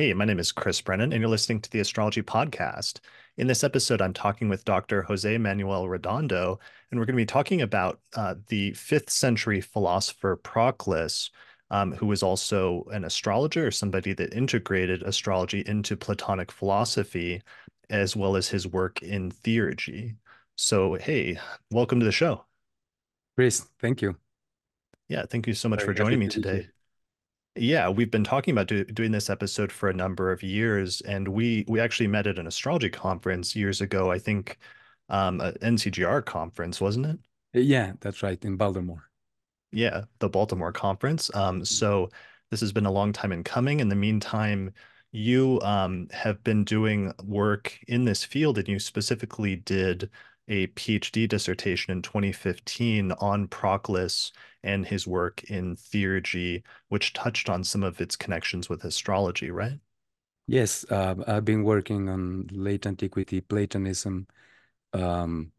Hey, my name is Chris Brennan, and you're listening to the Astrology Podcast. In this episode, I'm talking with Dr. Jose Manuel Redondo, and we're going to be talking about uh, the fifth century philosopher Proclus, um, who was also an astrologer or somebody that integrated astrology into Platonic philosophy, as well as his work in theurgy. So, hey, welcome to the show. Chris, thank you. Yeah, thank you so much Very for joining me today. Yeah, we've been talking about do, doing this episode for a number of years, and we we actually met at an astrology conference years ago. I think um, an NCGR conference, wasn't it? Yeah, that's right, in Baltimore. Yeah, the Baltimore conference. Um, mm-hmm. so this has been a long time in coming. In the meantime, you um, have been doing work in this field, and you specifically did a PhD dissertation in 2015 on Proclus and his work in theurgy, which touched on some of its connections with astrology, right? Yes, uh, I've been working on late antiquity, Platonism. Um,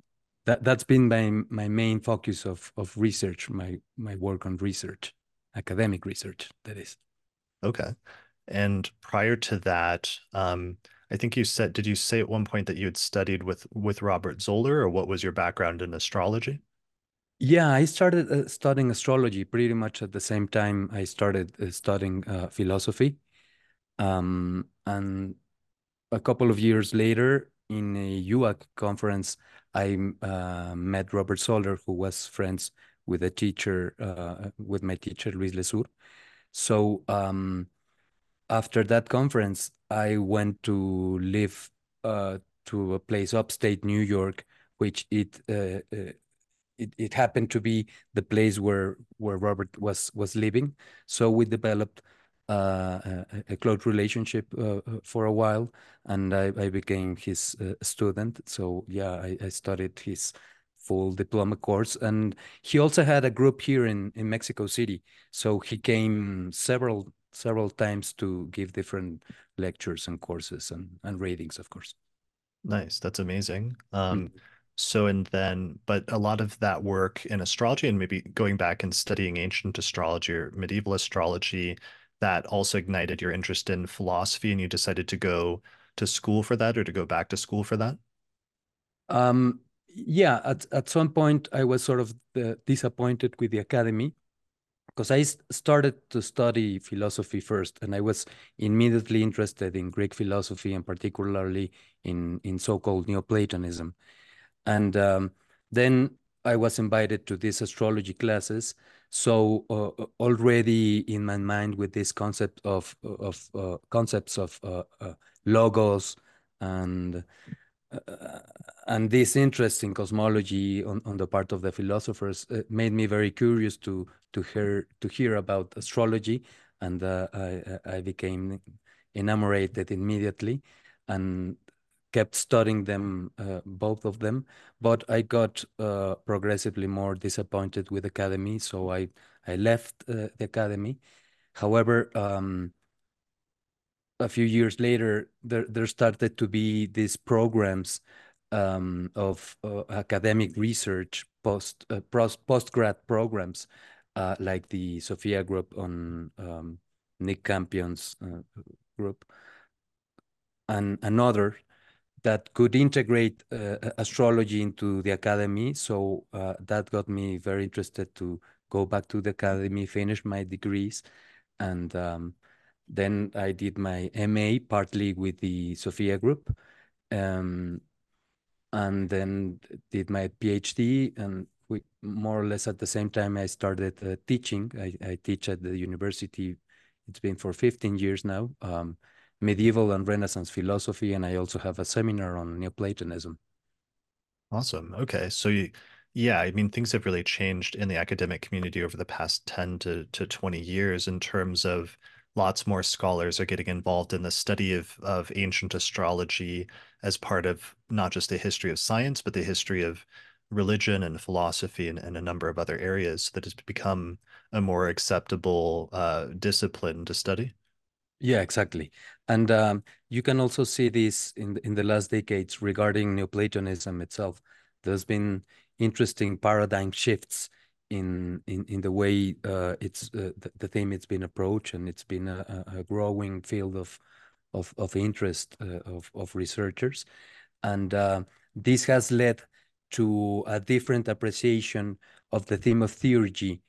that that's been my my main focus of of research, my my work on research, academic research. That is. Okay, and prior to that, um, I think you said, did you say at one point that you had studied with with Robert Zoller, or what was your background in astrology? Yeah, I started uh, studying astrology pretty much at the same time I started uh, studying uh, philosophy. Um, and a couple of years later, in a UAC conference, I uh, met Robert Zoller, who was friends with a teacher, uh, with my teacher, Luis Lesur. So um, after that conference, I went to live uh, to a place upstate New York, which it it, it happened to be the place where where Robert was was living. So we developed uh, a, a, close relationship uh, uh, for a while, and I, I became his uh, student. So yeah, I, I, studied his full diploma course, and he also had a group here in in Mexico City. So he came several several times to give different lectures and courses and and readings, of course. Nice, that's amazing. Um, mm. So, and then, but a lot of that work in astrology and maybe going back and studying ancient astrology or medieval astrology, that also ignited your interest in philosophy and you decided to go to school for that or to go back to school for that? Um, yeah, at, at some point I was sort of uh, disappointed with the academy because I started to study philosophy first, and I was immediately interested in Greek philosophy and particularly in in so-called Neoplatonism. And um, then I was invited to these astrology classes. So uh, already in my mind with this concept of of uh, concepts of uh, uh logos and uh, and this interest in cosmology on, on the part of the philosophers uh, made me very curious to to hear to hear about astrology, and I I became enamored immediately, and kept studying them, uh, both of them, but I got uh, progressively more disappointed with academy, so I I left uh, the academy. However, um, a few years later, there there started to be these programs um, of uh, academic research post uh, post grad programs, uh, like the Sophia Group on um, Nick Campion's group, and another that could integrate uh, astrology into the academy. So uh, that got me very interested to go back to the academy, finish my degrees, and um, then I did my MA partly with the Sophia Group, um, and then did my PhD. And we, more or less at the same time, I started uh, teaching. I, I, teach at the university. It's been for 15 years now. Um, medieval and Renaissance philosophy, and I also have a seminar on Neoplatonism. Awesome. Okay, so you, yeah, I mean things have really changed in the academic community over the past ten to to twenty years in terms of lots more scholars are getting involved in the study of of ancient astrology as part of not just the history of science, but the history of religion and philosophy and, and a number of other areas that has become a more acceptable uh, discipline to study. Yeah, exactly. And um, you can also see this in in the last decades regarding Neoplatonism itself. There's been interesting paradigm shifts in in in the way uh, it's uh, the, the theme it's been approached, and it's been a, a growing field of of, of interest uh, of, of researchers. And uh, this has led to a different appreciation of the theme of theurgy,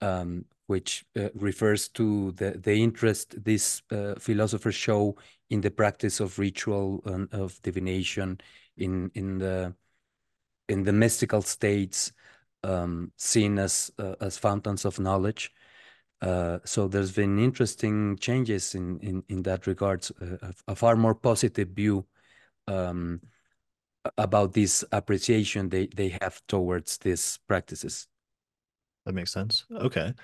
um, which uh, refers to the, the interest these uh, philosophers show in the practice of ritual and of divination in, in, the, in the mystical states um, seen as, uh, as fountains of knowledge. Uh, so there's been interesting changes in in, in that regards, uh, a, a, far more positive view um, about this appreciation they, they have towards these practices. That makes sense. Okay.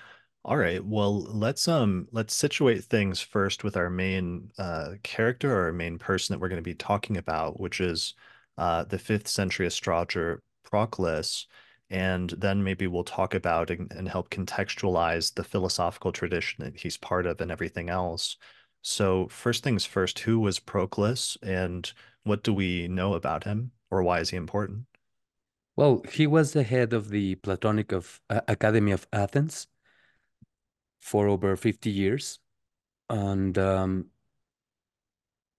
All right. Well, let's um let's situate things first with our main uh character or our main person that we're going to be talking about, which is uh the fifth century astrologer Proclus and then maybe we'll talk about and, and, help contextualize the philosophical tradition that he's part of and everything else. So first things first, who was Proclus and what do we know about him or why is he important? Well, he was the head of the Platonic of uh, Academy of Athens for over 50 years. And um,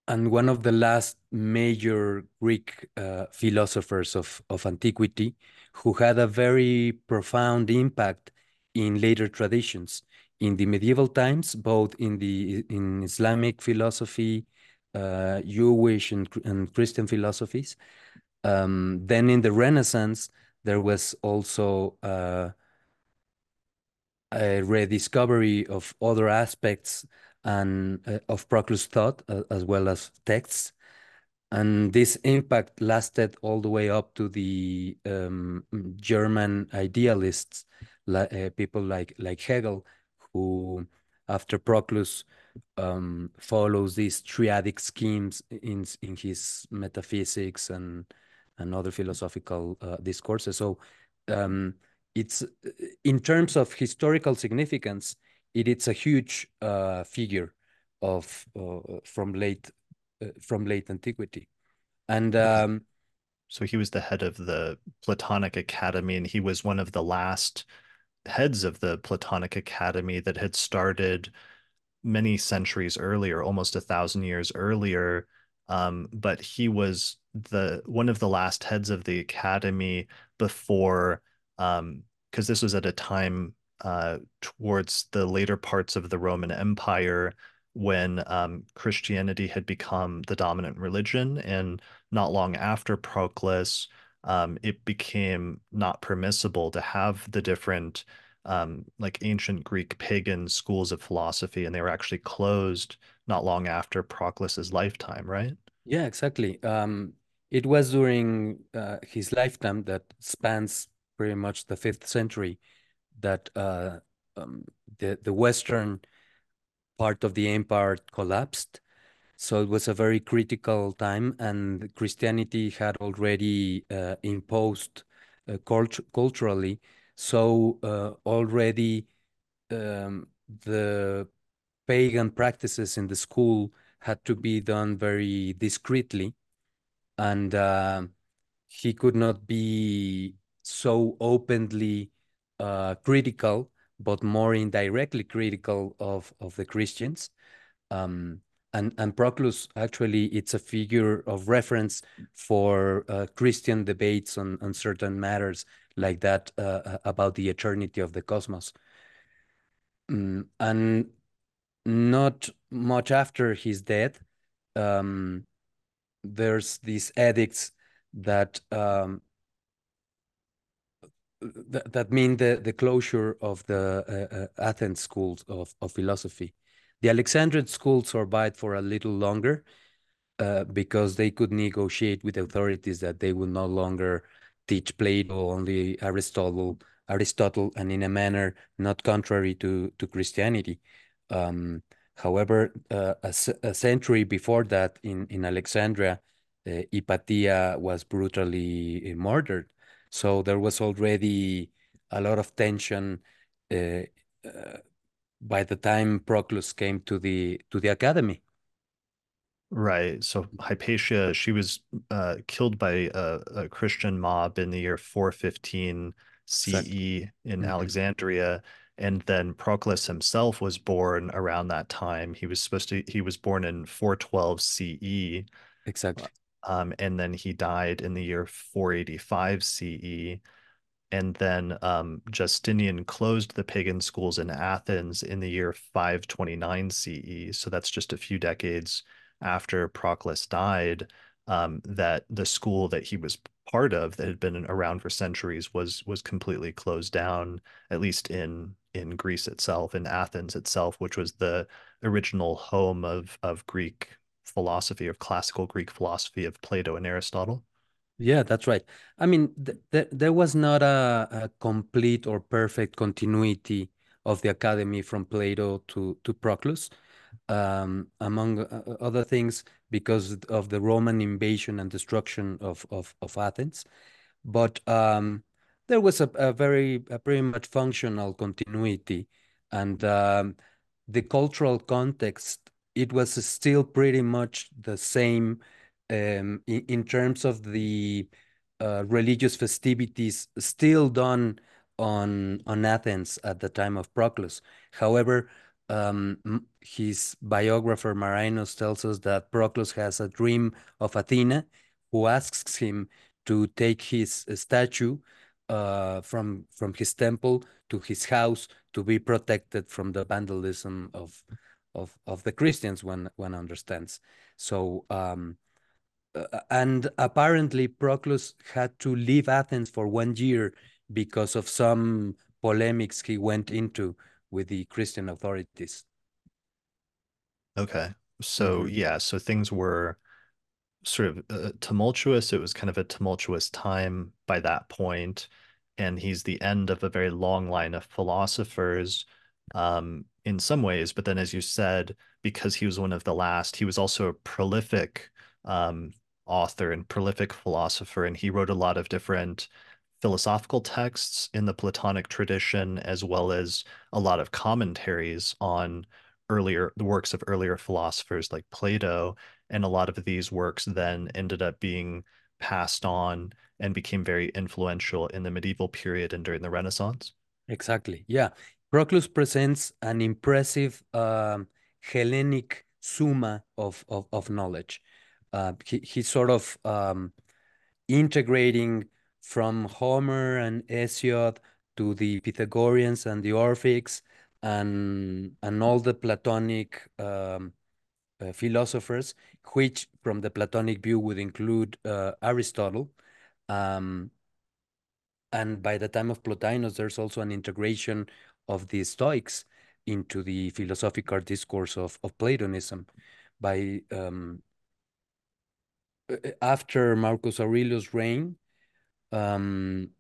and one of the last major Greek uh, philosophers of, of antiquity who had a very profound impact in later traditions. In the medieval times, both in the in Islamic philosophy, uh, Jewish and, and, Christian philosophies. Um, then in the Renaissance, there was also uh, a rediscovery of other aspects and uh, of Proclus thought uh, as well as texts. And this impact lasted all the way up to the um, German idealists, like, uh, people like like Hegel, who after Proclus um, follows these triadic schemes in in his metaphysics and and other philosophical uh, discourses. So um, it's in terms of historical significance, it is a huge uh, figure of uh, from late from late antiquity, and um, so he was the head of the Platonic Academy, and he was one of the last heads of the Platonic Academy that had started many centuries earlier, almost a thousand years earlier. Um, but he was the one of the last heads of the academy before, because um, this was at a time uh, towards the later parts of the Roman Empire when um, Christianity had become the dominant religion. And not long after Proclus, um, it became not permissible to have the different um, like ancient Greek pagan schools of philosophy, and they were actually closed not long after Proclus's lifetime, right? Yeah, exactly. Um, it was during uh, his lifetime that spans pretty much the fifth century that uh, um, the the western part of the empire collapsed. So it was a very critical time, and Christianity had already uh, imposed uh, cult culturally. So uh, already um, the pagan practices in the school had to be done very discreetly, and uh, he could not be so openly uh, critical, but more indirectly critical of of the Christians. Um, and and Proclus actually it's a figure of reference for uh, Christian debates on on certain matters like that uh, uh about the eternity of the cosmos. Um, and not much after his death, um, there's these edicts that um, that, that mean the, the closure of the uh, uh, Athens schools of, of philosophy. The Alexandrian school survived for a little longer uh, because they could negotiate with authorities that they would no longer teach Plato, only Aristotle, Aristotle, and in a manner not contrary to, to Christianity. Um, however, uh, a, a, century before that in, in Alexandria, uh, Hypatia was brutally murdered so there was already a lot of tension uh, uh, by the time Proclus came to the to the academy. Right. So Hypatia, she was uh, killed by a, a, Christian mob in the year 415 CE exactly. in mm -hmm. Alexandria. And then Proclus himself was born around that time. He was supposed to, he was born in 412 CE. Exactly. Um, and then he died in the year 485 CE. And then um, Justinian closed the pagan schools in Athens in the year 529 CE. So that's just a few decades after Proclus died. Um, that the school that he was part of that had been around for centuries was was completely closed down, at least in in Greece itself, in Athens itself, which was the original home of of Greek philosophy, of classical Greek philosophy of Plato and Aristotle. Yeah, that's right. I mean, th th there was not a, a, complete or perfect continuity of the academy from Plato to to Proclus, um, among uh, other things, because of the Roman invasion and destruction of of, of Athens. But um, there was a, a very a pretty much functional continuity, and um, the cultural context it was still pretty much the same um, in, in, terms of the uh, religious festivities still done on on Athens at the time of Proclus. However, um, his biographer Marinos tells us that Proclus has a dream of Athena, who asks him to take his statue uh, from from his temple to his house to be protected from the vandalism of of of the Christians. when one understands. So um, uh, and apparently Proclus had to leave Athens for one year because of some polemics he went into with the Christian authorities. Okay. So, mm-hmm. yeah, so things were sort of uh, tumultuous. It was kind of a tumultuous time by that point, and he's the end of a very long line of philosophers um, in some ways. But then, as you said, because he was one of the last, he was also a prolific um, author and prolific philosopher, and he wrote a lot of different philosophical texts in the Platonic tradition, as well as a lot of commentaries on earlier the works of earlier philosophers like Plato. And a lot of these works then ended up being passed on and became very influential in the medieval period and during the Renaissance. Exactly. Yeah. Proclus presents an impressive um, Hellenic summa of, of, of knowledge. Uh, he, he's sort of um, integrating from Homer and Hesiod to the Pythagoreans and the Orphics and and all the Platonic um, uh, philosophers, which from the Platonic view would include uh, Aristotle. Um, and by the time of Plotinus, there's also an integration of the Stoics into the philosophical discourse of, of Platonism. By um, after Marcus Aurelius' reign, um,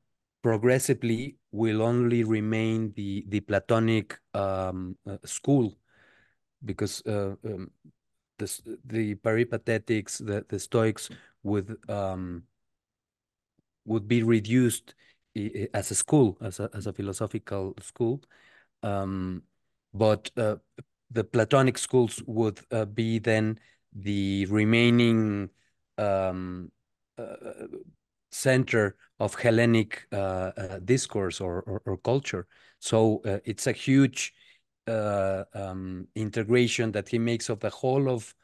progressively will only remain the the Platonic um, uh, school, because uh, um, the the Peripatetics, the the Stoics would um, would be reduced as a school, as a as a philosophical school, um, but uh, the Platonic schools would uh, be then the remaining um, uh, center of Hellenic uh, uh, discourse or, or, or, culture. So uh, it's a huge um, integration that he makes of the whole of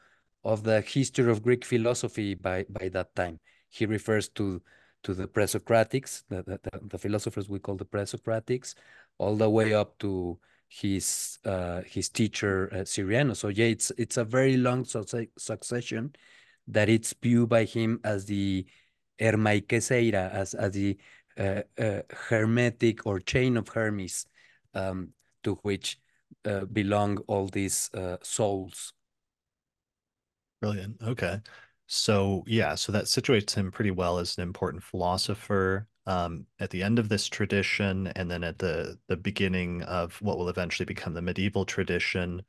of the history of Greek philosophy by by that time. He refers to to the pre-Socratics, the, the, the philosophers we call the pre-Socratics, all the way up to his uh, his teacher uh, Syrianus. So yeah, it's it's a very long succession that it's viewed by him as the Hermaikeseira, as, as the uh, uh, hermetic or chain of Hermes, um, to which uh, belong all these uh, souls. Brilliant. Okay. So, yeah, so that situates him pretty well as an important philosopher um, at the end of this tradition, and then at the the beginning of what will eventually become the medieval tradition.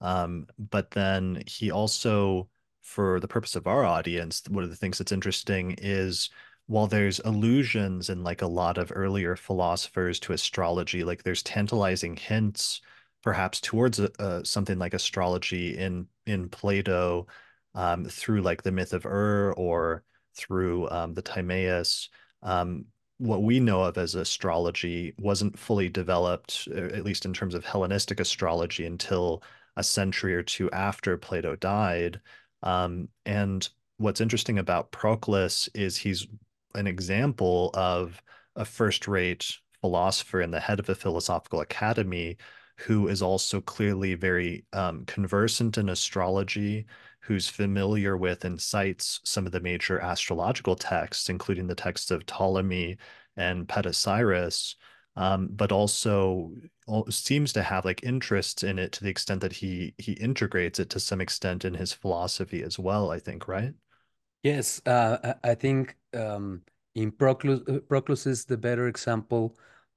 Um, but then he also for the purpose of our audience, one of the things that's interesting is while there's allusions in like a lot of earlier philosophers to astrology, like there's tantalizing hints perhaps towards uh, something like astrology in in Plato um, through like the myth of Ur or through um, the Timaeus. Um, what we know of as astrology wasn't fully developed, at least in terms of Hellenistic astrology, until a century or two after Plato died. Um, and what's interesting about Proclus is he's an example of a first-rate philosopher and the head of a philosophical academy who is also clearly very um, conversant in astrology, who's familiar with and cites some of the major astrological texts, including the texts of Ptolemy and Petosiris, um, but also seems to have like interests in it to the extent that he he integrates it to some extent in his philosophy as well. I think, right? Yes, uh, I think um, in Proclus, uh, Proclus is the better example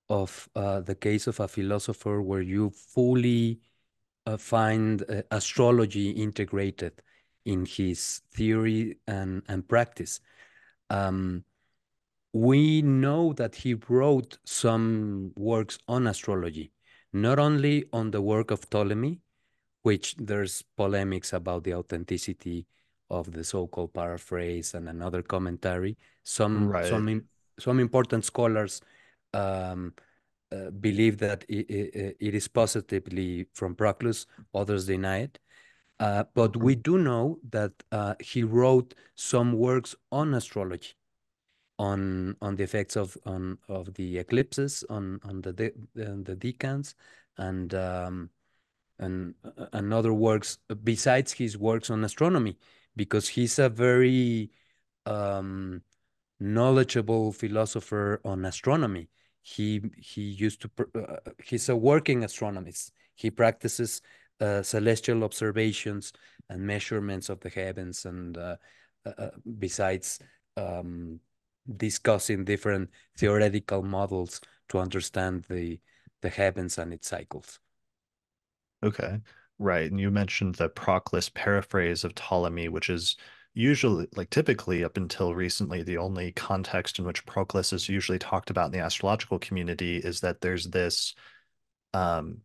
of uh, the case of a philosopher where you fully uh, find uh, astrology integrated in his theory and, and practice. Um, we know that he wrote some works on astrology, not only on the work of Ptolemy, which there's polemics about the authenticity of the so-called paraphrase and another commentary. Some right. some some important scholars um, uh, believe that it, it, it is positively from Proclus. Others deny it. Uh, but we do know that uh, he wrote some works on astrology, on on the effects of on of the eclipses, on on the de the decans, and um, and uh, and other works besides his works on astronomy, because he's a very um, knowledgeable philosopher on astronomy. He he used to uh, he's a working astronomist. He practices uh, celestial observations and measurements of the heavens, and uh, uh, uh, besides um, discussing different theoretical models to understand the the heavens and its cycles. Okay, right. And you mentioned the Proclus paraphrase of Ptolemy, which is usually like typically up until recently the only context in which proclus is usually talked about in the astrological community is that there's this um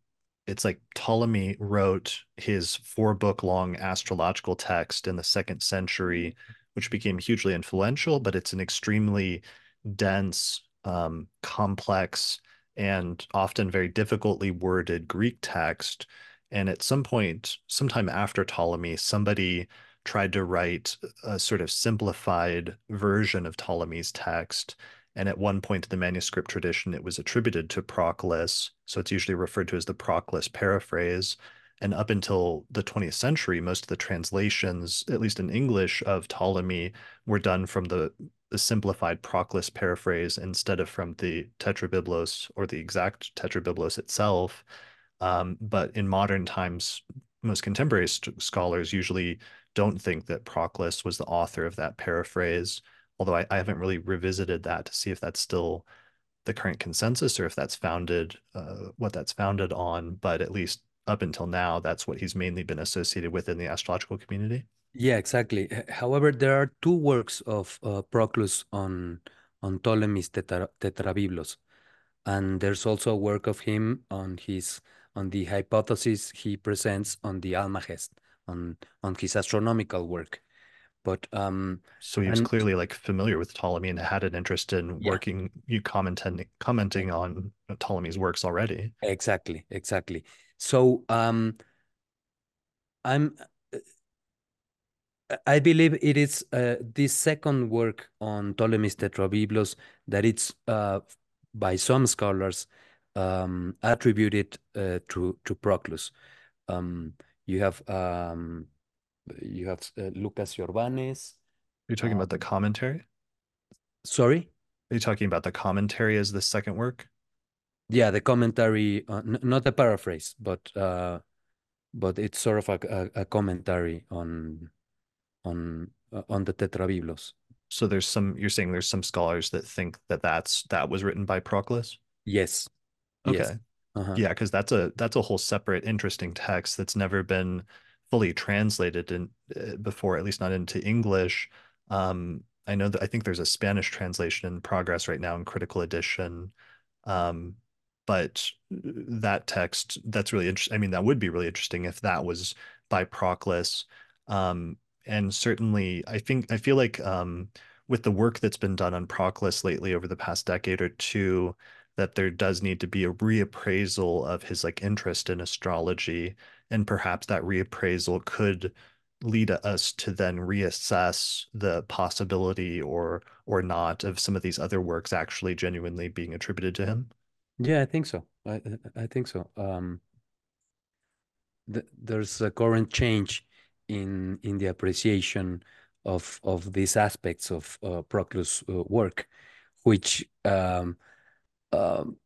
it's like Ptolemy wrote his four book long astrological text in the second century which became hugely influential but it's an extremely dense um complex and often very difficultly worded Greek text and at some point sometime after Ptolemy somebody tried to write a sort of simplified version of Ptolemy's text. And at one point in the manuscript tradition, it was attributed to Proclus. So it's usually referred to as the Proclus paraphrase. And up until the 20th century, most of the translations, at least in English, of Ptolemy were done from the, the simplified Proclus paraphrase instead of from the Tetrabiblos or the exact Tetrabiblos itself. Um, but in modern times, most contemporary scholars usually don't think that Proclus was the author of that paraphrase, although I, I haven't really revisited that to see if that's still the current consensus or if that's founded uh, what that's founded on. But at least up until now, that's what he's mainly been associated with in the astrological community. Yeah, exactly. However, there are two works of uh, Proclus on on Ptolemy's tetra Tetrabiblos, and there's also a work of him on his on the hypothesis he presents on the Almagest on on his astronomical work. But um, so he was and, clearly like familiar with Ptolemy and had an interest in yeah. working, you commenting commenting on Ptolemy's works already. Exactly, exactly. So um, I'm I believe it is uh, this second work on Ptolemy's Tetrabiblos that it's uh, by some scholars um, attributed uh, to to Proclus. Um, you have um, you have uh, Lucas Jorbanes. Are you talking um, about the um, commentary? Sorry? Are you talking about the commentary as the second work? Yeah, the commentary, uh, not a paraphrase, but uh, but it's sort of a, a, a commentary on on uh, on the Tetrabiblos. So there's some. You're saying there's some scholars that think that that's that was written by Proclus. Yes. Okay. Yes. Uh-huh. Yeah, because that's a that's a whole separate interesting text that's never been fully translated in uh, before, at least not into English. Um, I know that I think there's a Spanish translation in progress right now in critical edition. Um, but that text that's really interesting. I mean, that would be really interesting if that was by Proclus. Um, and certainly, I think I feel like um, with the work that's been done on Proclus lately over the past decade or two, that there does need to be a reappraisal of his like interest in astrology, and perhaps that reappraisal could lead us to then reassess the possibility or or not of some of these other works actually genuinely being attributed to him? Yeah, I think so. I I think so. Um, th there's a current change in in the appreciation of of these aspects of uh, Proclus' uh, work, which um, um,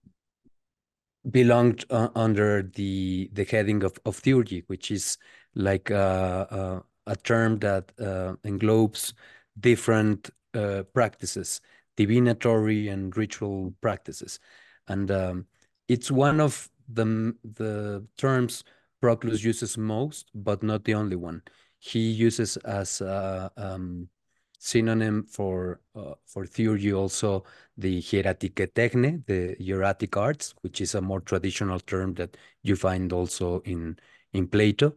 belonged uh, under the the heading of, of theurgy, which is like uh, uh, a term that uh, englobes different uh, practices, divinatory and ritual practices, and um, it's one of the the terms Proclus uses most, but not the only one. He uses as a um, synonym for uh, for theurgy also the hieratike techne, the hieratic arts, which is a more traditional term that you find also in in Plato,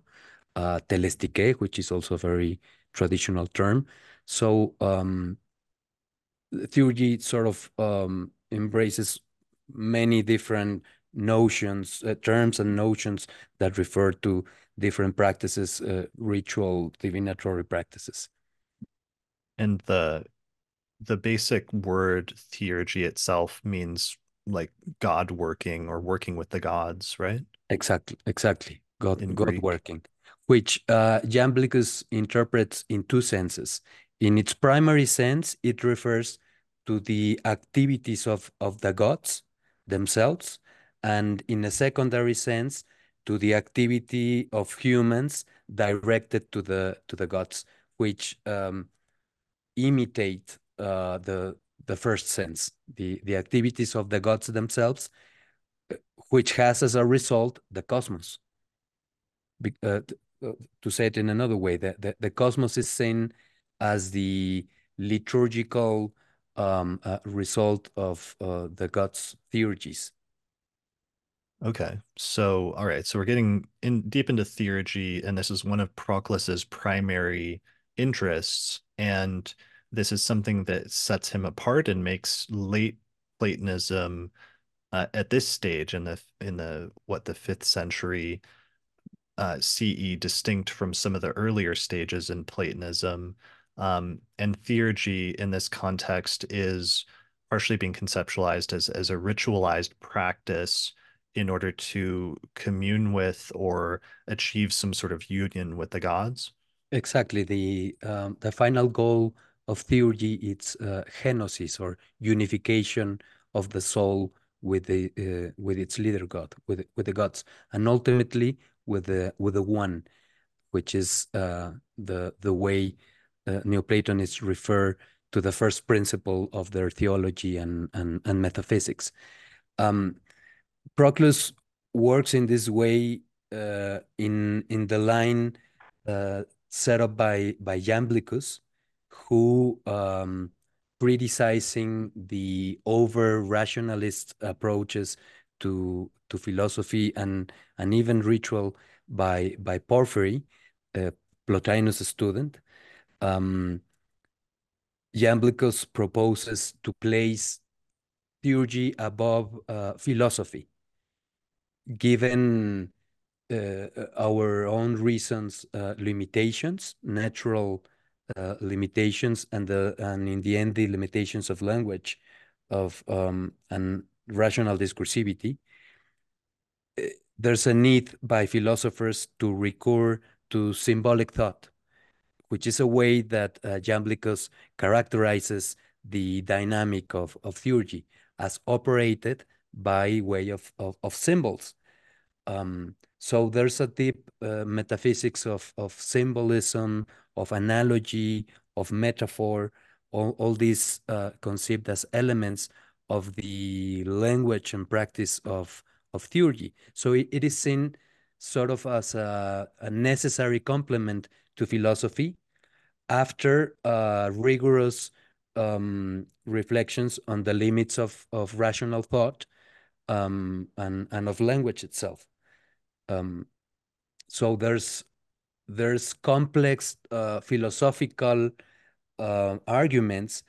uh, telestike, which is also a very traditional term. So um, theurgy sort of um, embraces many different notions, uh, terms and notions that refer to different practices, uh, ritual divinatory practices. And the the basic word theurgy itself means like God working or working with the gods, right? Exactly, exactly. God, In God Greek. working, which uh, Iamblichus interprets in two senses. In its primary sense, it refers to the activities of, of the gods themselves, and in a secondary sense, to the activity of humans directed to the to the gods, which um, imitate uh, the the first sense, the the activities of the gods themselves, which has as a result the cosmos. Be, uh, uh, to say it in another way, the, the, the cosmos is seen as the liturgical um, uh, result of uh, the gods' theurgies. Okay, so all right, so we're getting in deep into theurgy, and this is one of Proclus's primary interests, and this is something that sets him apart and makes late Platonism uh, at this stage in the in the what the fifth century uh, CE distinct from some of the earlier stages in Platonism. Um, and theurgy in this context is partially being conceptualized as as a ritualized practice in order to commune with or achieve some sort of union with the gods. Exactly. The um, the final goal of theurgy it's uh, henosis or unification of the soul with the uh, with its leader god with with the gods and ultimately with the with the one which is uh, the the way uh, neoplatonists refer to the first principle of their theology and and, and metaphysics um, proclus works in this way uh, in in the line uh, set up by by Iamblichus who um, criticizing the over rationalist approaches to to philosophy and and even ritual by by Porphyry, uh, Plotinus' student. Um, Iamblichus proposes to place theurgy above uh, philosophy, given our own reasons, uh, limitations, natural uh, limitations and the and in the end the limitations of language of um, and rational discursivity there's a need by philosophers to recur to symbolic thought which is a way that uh, Iamblichus characterizes the dynamic of, of theurgy as operated by way of, of, of symbols. Um, so there's a deep uh, metaphysics of, of symbolism, of analogy, of metaphor, all, all these uh, conceived as elements of the language and practice of, of theurgy. So it, it is seen sort of as a, a necessary complement to philosophy after uh, rigorous um, reflections on the limits of, of rational thought um, and, and of language itself. Um, so there's there's complex uh, philosophical uh, arguments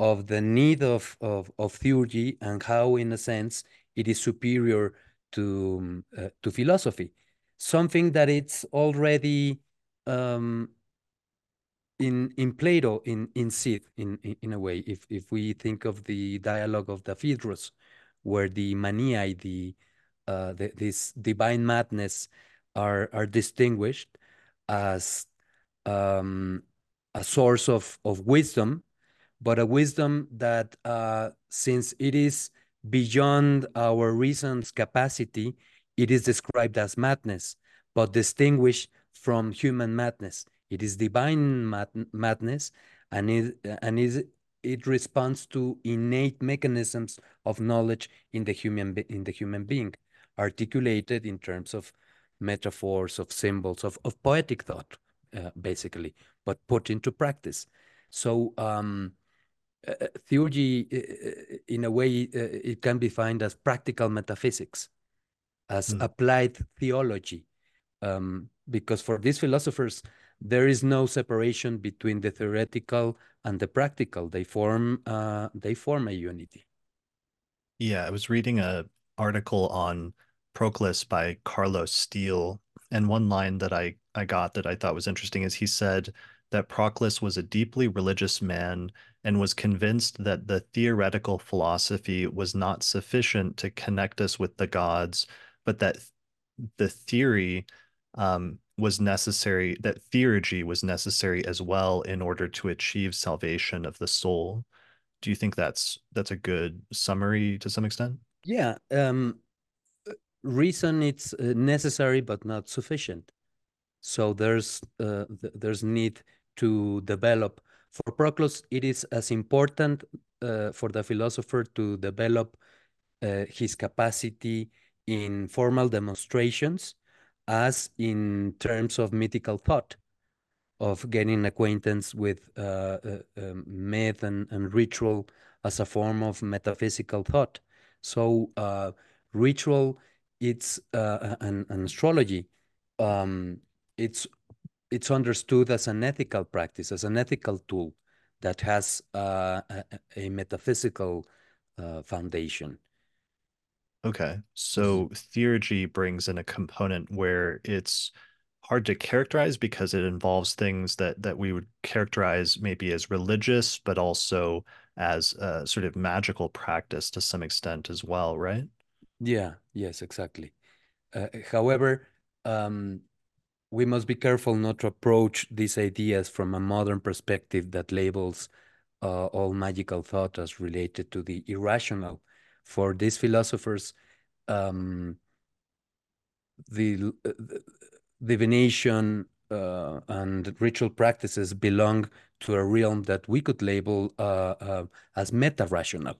of the need of, of, of theurgy and how, in a sense, it is superior to, uh, to philosophy. Something that it's already um, in in Plato, in in Sid, in, in in a way, if if we think of the dialogue of the Phaedrus, where the maniae, the uh, the, this divine madness, are are distinguished as um, a source of of wisdom, but a wisdom that, uh, since it is beyond our reason's capacity, it is described as madness, but distinguished from human madness. It is divine mad madness, and it and is it responds to innate mechanisms of knowledge in the human in the human being, articulated in terms of metaphors, of symbols, of of poetic thought, uh, basically, but put into practice. So. Um, uh, theurgy, uh, in a way, uh, it can be defined as practical metaphysics, as mm. applied theology, um, because for these philosophers, there is no separation between the theoretical and the practical. They form uh, they form a unity. Yeah, I was reading a article on Proclus by Carlos Steel, and one line that I I got that I thought was interesting is he said that Proclus was a deeply religious man and was convinced that the theoretical philosophy was not sufficient to connect us with the gods, but that the theory um, was necessary, that theurgy was necessary as well in order to achieve salvation of the soul. Do you think that's that's a good summary to some extent? Yeah, um, reason it's uh, necessary but not sufficient. So there's uh, th there's need to develop. For Proclus, it is as important uh, for the philosopher to develop uh, his capacity in formal demonstrations as in terms of mythical thought, of getting acquaintance with uh, uh, um, myth and, and ritual as a form of metaphysical thought. So ritual, it's uh, an, an astrology. Um, it's it's understood as an ethical practice, as an ethical tool that has uh, a, a, metaphysical uh, foundation. Okay. So theurgy brings in a component where it's hard to characterize because it involves things that that we would characterize maybe as religious, but also as a sort of magical practice to some extent as well, right? Yeah, yes, exactly. Uh, however, um, we must be careful not to approach these ideas from a modern perspective that labels uh, all magical thought as related to the irrational for these philosophers, um, the, uh, divination uh, and ritual practices belong to a realm that we could label uh, uh as meta-rational.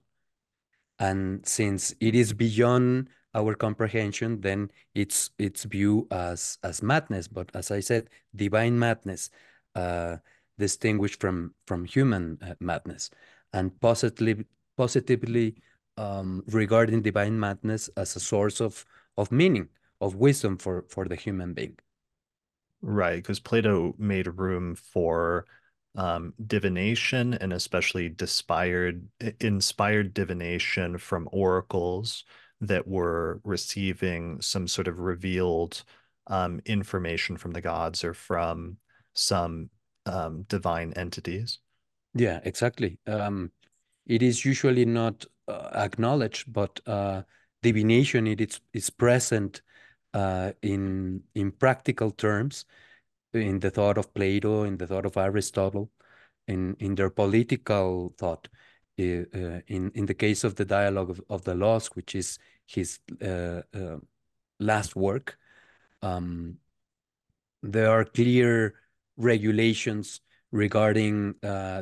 And since it is beyond our comprehension, then it's it's viewed as as madness. But as I said, divine madness, uh, distinguished from from human uh, madness, and positively positively um, regarding divine madness as a source of of meaning, of wisdom for for the human being. Right, because Plato made room for um, divination and especially inspired inspired divination from oracles that were receiving some sort of revealed um, information from the gods or from some um, divine entities. Yeah, exactly. Um, it is usually not uh, acknowledged, but uh, divination it is is present uh, in in practical terms in the thought of Plato, in the thought of Aristotle, in in their political thought. Uh, in in the case of the dialogue of, of the laws, which is his uh, uh, last work, um, there are clear regulations regarding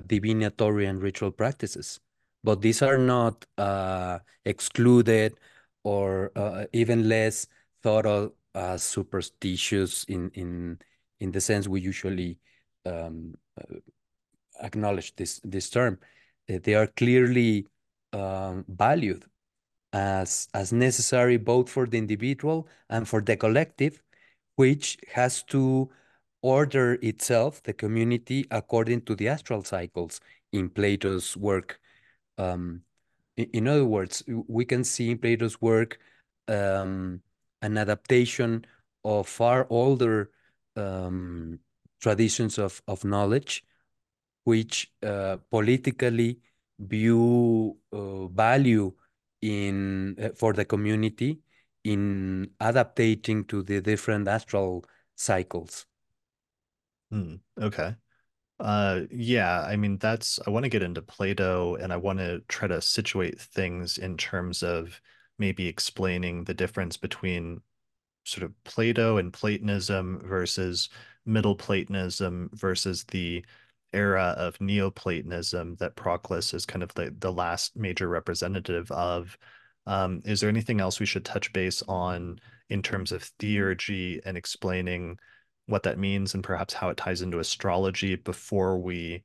divinatory and ritual practices but these are not excluded or even less thought of as superstitious in in in the sense we usually um, uh, acknowledge this this term. Uh, they are clearly um, valued as as necessary both for the individual and for the collective, which has to order itself, the community, according to the astral cycles in Plato's work Um, in, in other words, we can see in Plato's work um, an adaptation of far older um, traditions of, of knowledge, which uh, politically view uh, value in uh, for the community in adapting to the different astral cycles. Hmm, okay. Uh, yeah, I mean, that's, I want to get into Plato and I want to try to situate things in terms of maybe explaining the difference between sort of Plato and Platonism versus Middle Platonism versus the era of Neoplatonism that Proclus is kind of the, the last major representative of. Um, is there anything else we should touch base on in terms of theurgy and explaining what that means and perhaps how it ties into astrology before we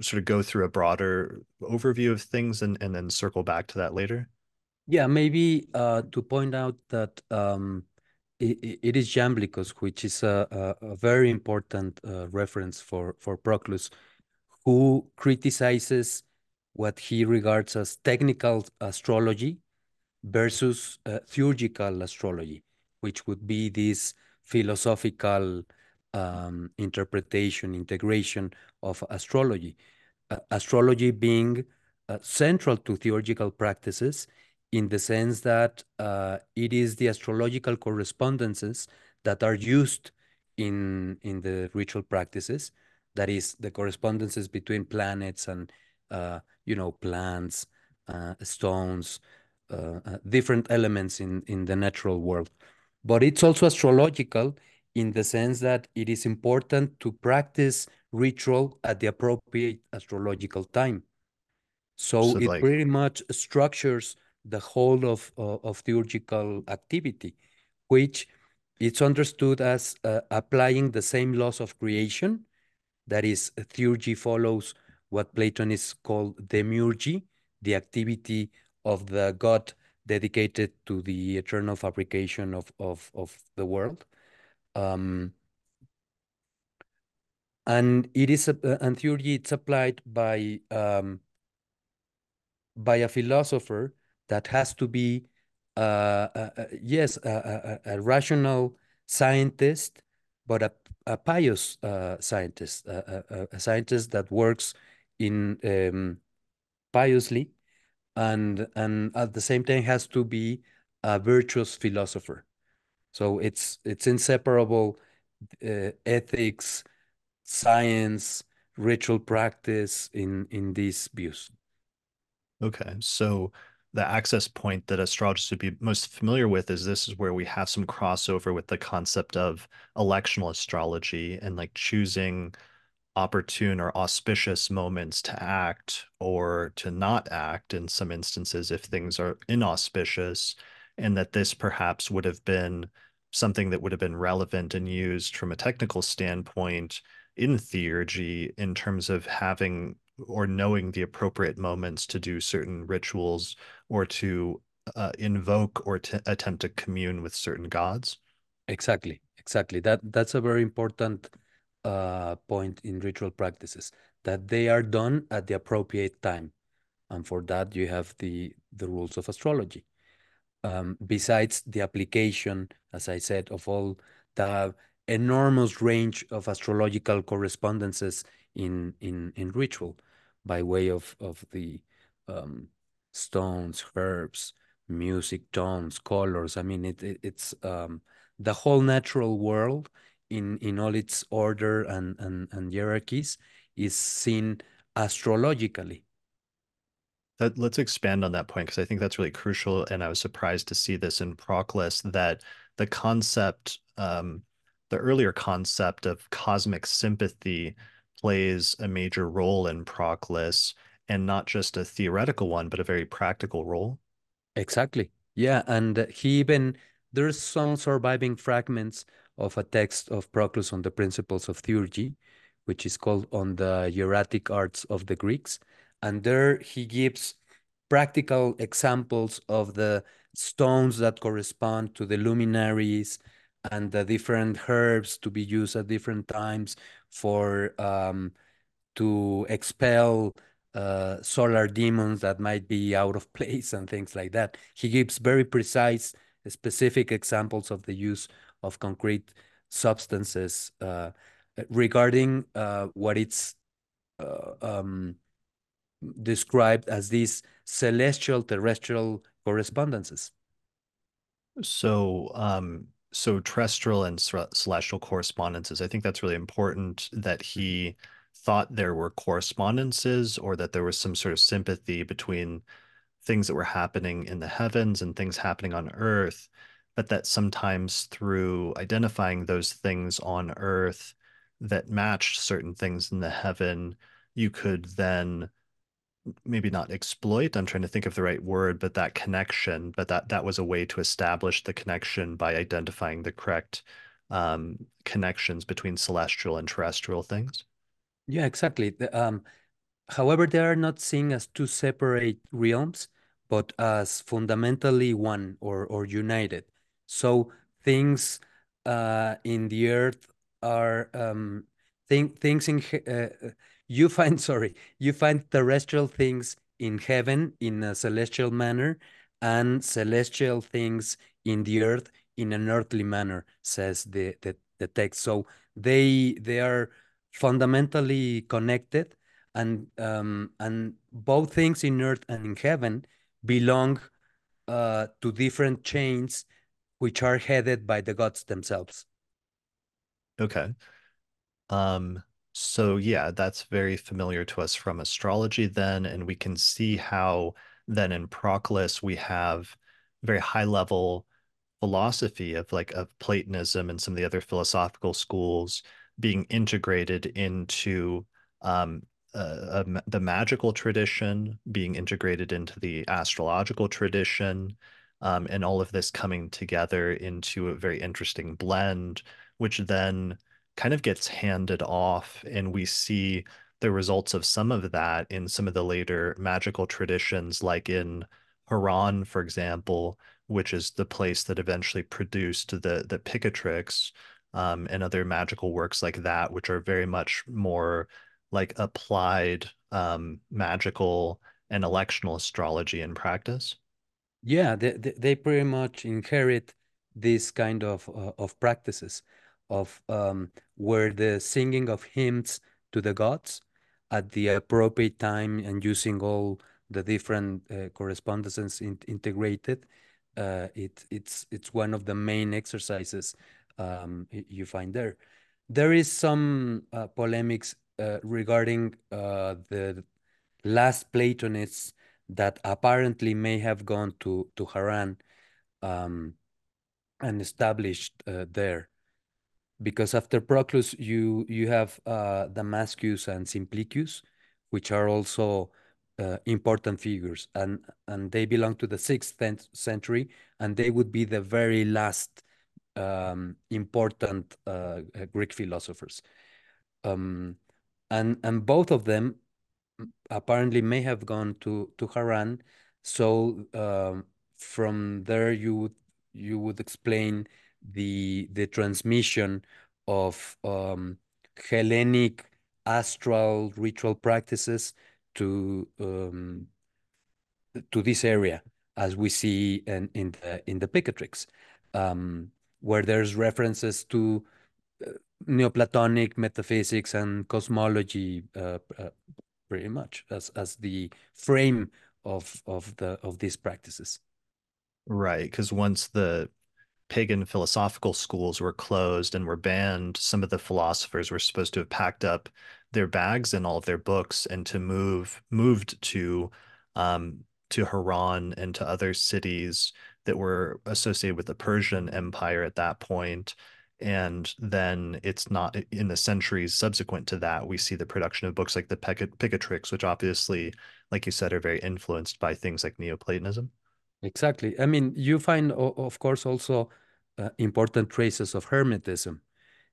sort of go through a broader overview of things and, and then circle back to that later? Yeah, maybe uh, to point out that um, it, it is Jamblichus, which is a, a, a very important uh, reference for, for Proclus, who criticizes what he regards as technical astrology versus uh, theurgical astrology, which would be this philosophical um, interpretation, integration of astrology. Uh, astrology being uh, central to theurgical practices in the sense that uh, it is the astrological correspondences that are used in in the ritual practices. That is the correspondences between planets and uh, you know plants, uh, stones, uh, uh, different elements in in the natural world. But it's also astrological in the sense that it is important to practice ritual at the appropriate astrological time. So, so it like... pretty much structures the whole of, uh, of theurgical activity, which it's understood as uh, applying the same laws of creation. That is, theurgy follows what Platonists call demiurgy, the activity of the god dedicated to the eternal fabrication of, of, of the world. Um, and it is, uh, and theurgy, it's applied by, um, by a philosopher that has to be, uh, uh, uh yes, a, rational scientist, but a, a pious scientist, a, a, scientist that works in um, piously, and and at the same time has to be a virtuous philosopher. So it's it's inseparable. Uh, ethics, science, ritual practice in in these views. Okay, so the access point that astrologists would be most familiar with is this is where we have some crossover with the concept of electional astrology and like choosing opportune or auspicious moments to act or to not act in some instances if things are inauspicious and that this perhaps would have been something that would have been relevant and used from a technical standpoint in theurgy in terms of having or knowing the appropriate moments to do certain rituals or to uh, invoke or to attempt to commune with certain gods? Exactly exactly. That that's a very important uh, point in ritual practices that they are done at the appropriate time. And for that you have the the rules of astrology. Um, besides the application as i said of all the enormous range of astrological correspondences in in in ritual by way of of the um, stones, herbs, music, tones, colors. I mean, it, it it's um, the whole natural world in in all its order and and, and hierarchies is seen astrologically. That, let's expand on that point because I think that's really crucial. And I was surprised to see this in Proclus that the concept, um, the earlier concept of cosmic sympathy plays a major role in Proclus and not just a theoretical one, but a very practical role. Exactly. Yeah. And uh, he even, there's some surviving fragments of a text of Proclus on the principles of theurgy, which is called On the Hieratic Arts of the Greeks. And there he gives practical examples of the stones that correspond to the luminaries and the different herbs to be used at different times for um, to expel uh, solar demons that might be out of place and things like that. He gives very precise, specific examples of the use of concrete substances uh, regarding uh, what it's uh, um, described as these celestial terrestrial correspondences. So, um, so terrestrial and celestial correspondences. I think that's really important that mm-hmm. he thought there were correspondences or that there was some sort of sympathy between things that were happening in the heavens and things happening on earth, but that sometimes through identifying those things on earth that matched certain things in the heaven, you could then maybe not exploit i'm trying to think of the right word but that connection but that that was a way to establish the connection by identifying the correct um, connections between celestial and terrestrial things. Yeah exactly. The, um, however they are not seen as two separate realms but as fundamentally one or or united. So things uh, in the earth are um, thing, things in uh, you find sorry you find terrestrial things in heaven in a celestial manner and celestial things in the earth in an earthly manner says the the, the text. So they they are fundamentally connected and um and both things in earth and in heaven belong uh, to different chains which are headed by the gods themselves. Okay. Um so yeah, that's very familiar to us from astrology then, and we can see how then in Proclus we have very high level philosophy of like of Platonism and some of the other philosophical schools being integrated into um, uh, uh, the magical tradition, being integrated into the astrological tradition, um, and all of this coming together into a very interesting blend, which then kind of gets handed off and we see the results of some of that in some of the later magical traditions like in Haran for example which is the place that eventually produced the the Picatrix um, and other magical works like that which are very much more like applied um, magical and electional astrology in practice. Yeah they, they pretty much inherit this kind of uh, of practices of um, where the singing of hymns to the gods at the appropriate time and using all the different uh, correspondences in integrated. Uh, it, it's it's one of the main exercises um, you find there. There is some uh, polemics uh, regarding uh, the last Platonists that apparently may have gone to to Haran um, and established uh, there because after Proclus, you you have uh, Damascius and Simplicius, which are also uh, important figures, and and they belong to the sixth century, and they would be the very last um, important uh, Greek philosophers. Um, and and both of them apparently may have gone to to Haran. So um, from there, you would you would explain the the transmission of um, Hellenic astral ritual practices to um, to this area, as we see in in the in the Picatrix, um, where there's references to uh, Neoplatonic metaphysics and cosmology, uh, uh, pretty much as as the frame of of the of these practices. Right, because once the pagan philosophical schools were closed and were banned, some of the philosophers were supposed to have packed up their bags and all of their books and to move moved to um, to Haran and to other cities that were associated with the Persian Empire at that point. And then it's not in the centuries subsequent to that, we see the production of books like the Picatrix, which obviously, like you said, are very influenced by things like Neoplatonism. Exactly. I mean, you find, of course, also uh, important traces of Hermetism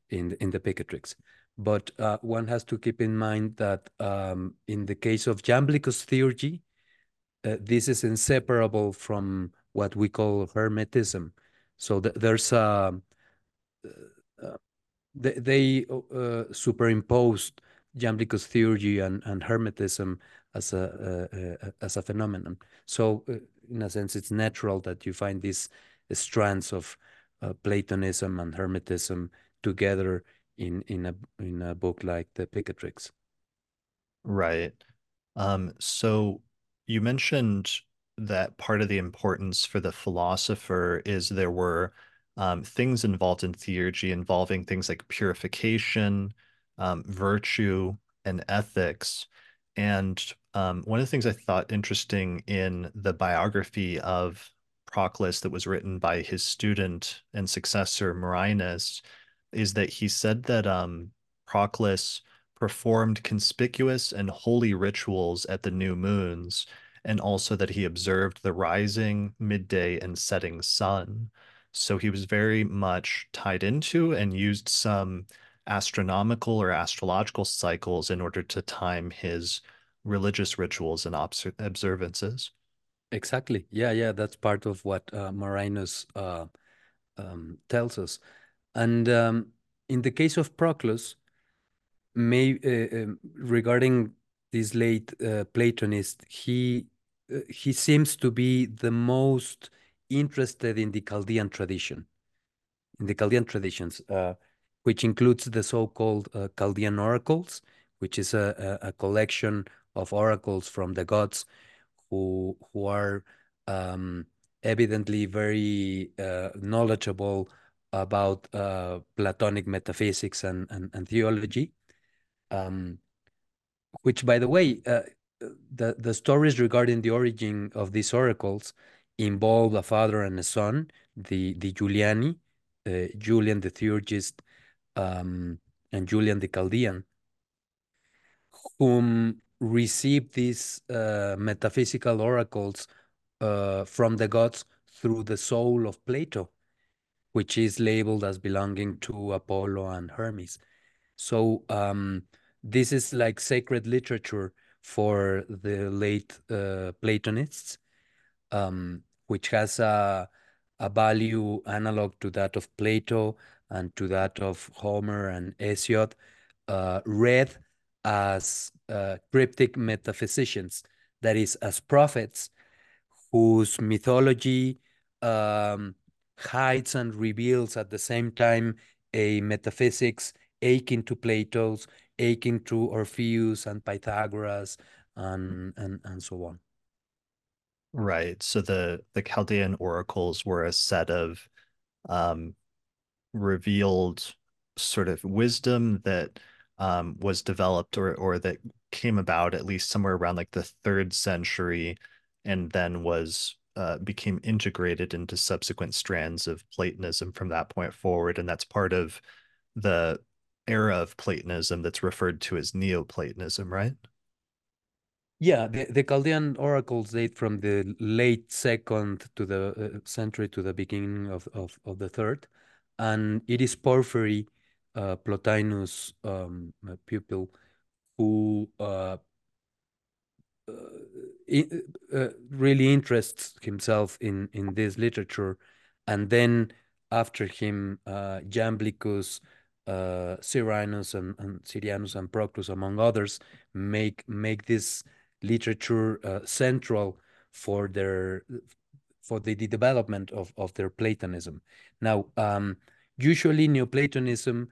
in in the Picatrix, but uh, one has to keep in mind that um, in the case of Jamblichus theurgy, uh, this is inseparable from what we call Hermetism. So th there's a uh, uh, they, they uh, superimposed Jamblichus theurgy and, and Hermetism as a, as a phenomenon. So, in a sense, it's natural that you find these strands of uh, Platonism and Hermetism together in in a in a book like the Picatrix. Right. Um, so you mentioned that part of the importance for the philosopher is there were um, things involved in theurgy involving things like purification, um, virtue, and ethics. And um, one of the things I thought interesting in the biography of Proclus that was written by his student and successor Marinus is that he said that um, Proclus performed conspicuous and holy rituals at the new moons, and also that he observed the rising, midday, and setting sun. So he was very much tied into and used some astronomical or astrological cycles in order to time his religious rituals and observances. Exactly. Yeah, yeah, that's part of what uh, Marinus uh, um, tells us. And um, in the case of Proclus, may, uh, um, regarding this late uh, Platonist, he uh, he seems to be the most interested in the Chaldean tradition, in the Chaldean traditions, uh, which includes the so-called uh, Chaldean oracles, which is a, a, collection of oracles from the gods who who are um, evidently very uh, knowledgeable about uh, Platonic metaphysics and, and, and theology. Um, which, by the way, uh, the, the stories regarding the origin of these oracles involve a father and a son, the, the Juliani, uh, Julian the Theurgist, um, and Julian the Chaldean, whom received these uh, metaphysical oracles uh, from the gods through the soul of Plato, which is labeled as belonging to Apollo and Hermes. So um, this is like sacred literature for the late uh, Platonists, um, which has a, a value analog to that of Plato and to that of Homer and Hesiod, uh, read as uh, cryptic metaphysicians, that is, as prophets whose mythology um, hides and reveals at the same time a metaphysics akin to Plato's, akin to Orpheus and Pythagoras, and and and so on. Right. So the the Chaldean oracles were a set of um, revealed sort of wisdom that um, was developed or or that came about at least somewhere around like the third century, and then was uh, became integrated into subsequent strands of Platonism from that point forward, and that's part of the era of Platonism that's referred to as Neoplatonism, right? Yeah, the, the Chaldean oracles date from the late second to the uh, century to the beginning of, of, of the third. And it is Porphyry, uh, Plotinus' um, pupil, who uh, uh, uh, really interests himself in, in this literature. And then after him, uh, Jamblichus, uh, Cyrinus and, and Syrianus and Proclus, among others, make make this literature uh, central for their for the, development of, of their Platonism. Now, um, usually Neoplatonism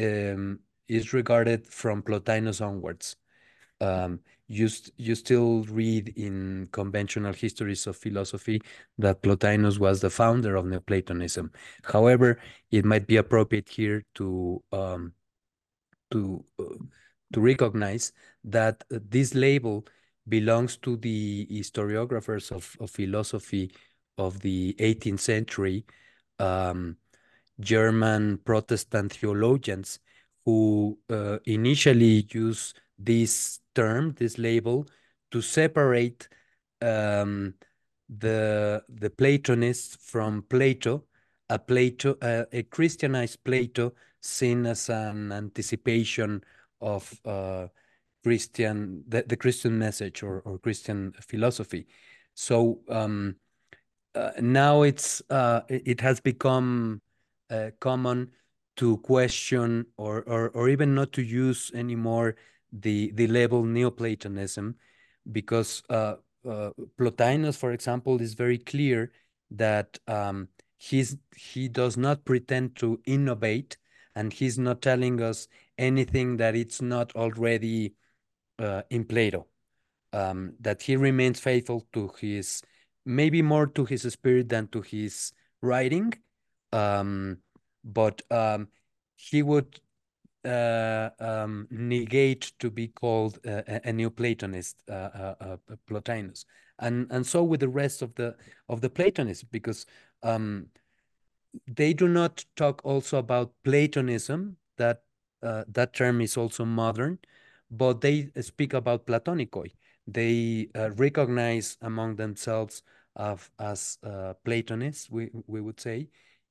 um, is regarded from Plotinus onwards. Um, you, st you still read in conventional histories of philosophy that Plotinus was the founder of Neoplatonism. However, it might be appropriate here to um, to uh, to recognize that this label belongs to the historiographers of, of philosophy of the 18th century, um, German Protestant theologians who uh, initially use this term, this label, to separate um, the the Platonists from Plato, a Plato, uh, a Christianized Plato, seen as an anticipation of uh, Christian, the, the Christian message or, or Christian philosophy. So um, uh, now it's uh, it has become uh, common to question or, or or even not to use anymore the the label Neoplatonism, because uh, uh, Plotinus, for example, is very clear that um, he's he does not pretend to innovate, and he's not telling us anything that it's not already uh, in Plato. Um, that he remains faithful to his, maybe more to his spirit than to his writing, um, but um, he would uh, um, negate to be called uh, a, a Neoplatonist, uh, uh, uh, Plotinus, and and so with the rest of the of the Platonists, because um, they do not talk also about Platonism. That uh, that term is also modern, but they speak about Platonicoi. They recognize among themselves of, as Platonists, we we would say,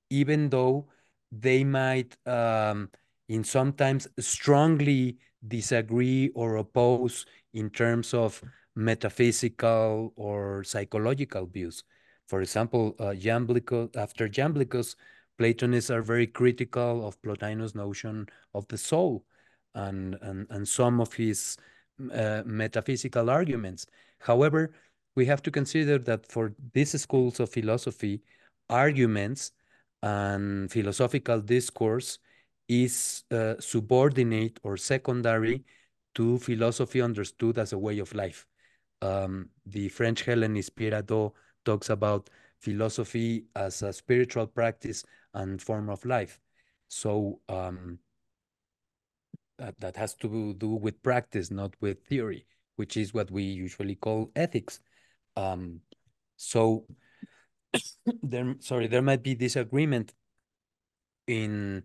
even though they might um, in sometimes strongly disagree or oppose in terms of metaphysical or psychological views. For example, uh, Jamblichus, after Jamblichus, Platonists are very critical of Plotinus' notion of the soul and, and, and some of his uh, metaphysical arguments. However, we have to consider that for these schools of philosophy, arguments and philosophical discourse is uh, subordinate or secondary to philosophy understood as a way of life. Um, the French Hellenist Pierre Hadot talks about philosophy as a spiritual practice and form of life. So um, that, that has to do with practice, not with theory, which is what we usually call ethics. Um, so there, sorry, there might be disagreement in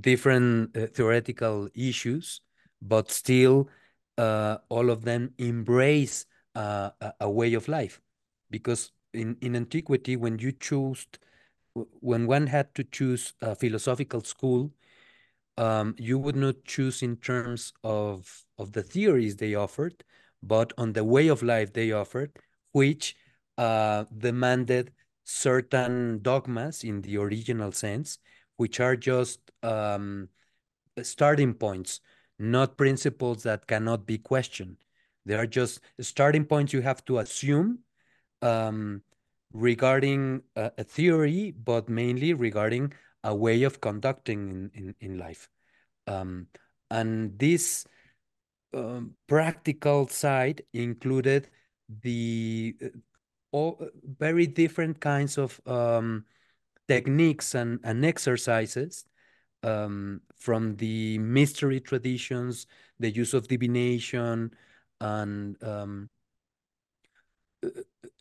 different uh, theoretical issues, but still uh, all of them embrace uh, a, a, way of life. Because in, in antiquity, when you chose, when one had to choose a philosophical school, um, you would not choose in terms of, of the theories they offered, but on the way of life they offered, which uh, demanded certain dogmas in the original sense, which are just um, starting points, not principles that cannot be questioned. They are just starting points you have to assume um, regarding a, a, theory, but mainly regarding a way of conducting in, in, in life. Um, and this um, practical side included the uh, all very different kinds of um, techniques and, and exercises um, from the mystery traditions, the use of divination, and um,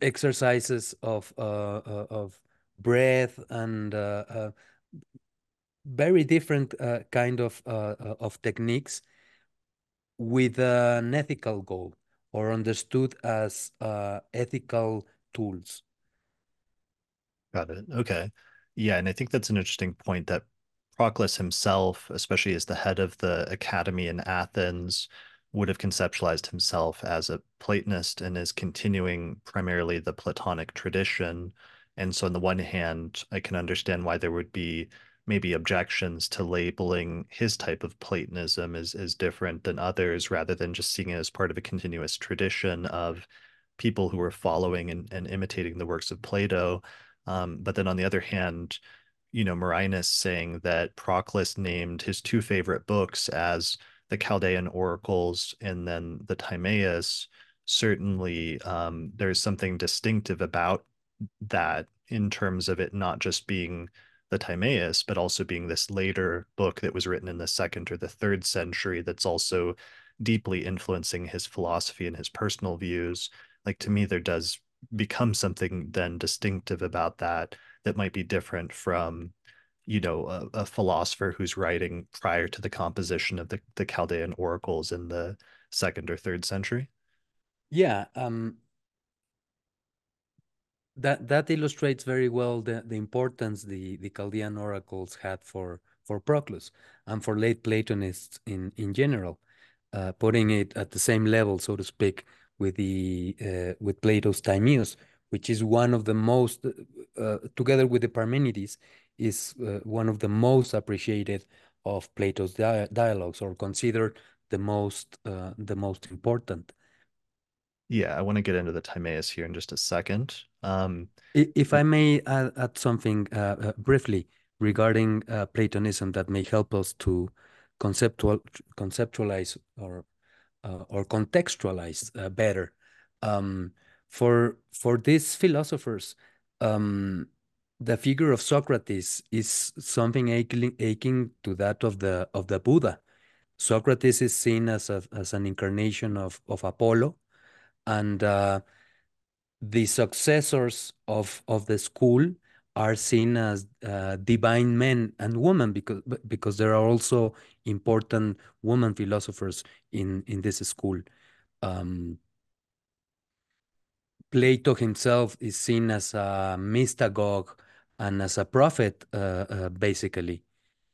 exercises of uh, uh, of breath and uh, uh very different uh, kind of uh, of techniques with an ethical goal or understood as ethical tools. Got it. Okay. Yeah, and I think that's an interesting point that Proclus himself, especially as the head of the academy in Athens, would have conceptualized himself as a Platonist and is continuing primarily the Platonic tradition. And so, on the one hand, I can understand why there would be maybe objections to labeling his type of Platonism as, as different than others, rather than just seeing it as part of a continuous tradition of people who were following and, and imitating the works of Plato. Um, but then on the other hand, you know, Marinus saying that Proclus named his two favorite books as the Chaldean Oracles and then the Timaeus, certainly um, there's something distinctive about that in terms of it not just being the Timaeus, but also being this later book that was written in the second or the third century that's also deeply influencing his philosophy and his personal views. Like to me, there does become something then distinctive about that that might be different from you know a, a, philosopher who's writing prior to the composition of the, the chaldean oracles in the second or third century yeah um that that illustrates very well the, the importance the the chaldean oracles had for for proclus and for late platonists in in general uh, putting it at the same level so to speak with the uh, with Plato's Timaeus, which is one of the most, uh, together with the Parmenides, is uh, one of the most appreciated of Plato's di dialogues, or considered the most uh, the most important. Yeah, I want to get into the Timaeus here in just a second. Um, If I may add, add something uh, uh, briefly regarding uh, Platonism that may help us to conceptual conceptualize or uh, or contextualize uh, better. Um, for for these philosophers, um, the figure of Socrates is something aching, aching to that of the of the Buddha. Socrates is seen as a, as an incarnation of of Apollo, and uh, the successors of of the school are seen as uh, divine men and women because because there are also important women philosophers in in this school. Um, Plato himself is seen as a mystagogue and as a prophet, uh, uh, basically.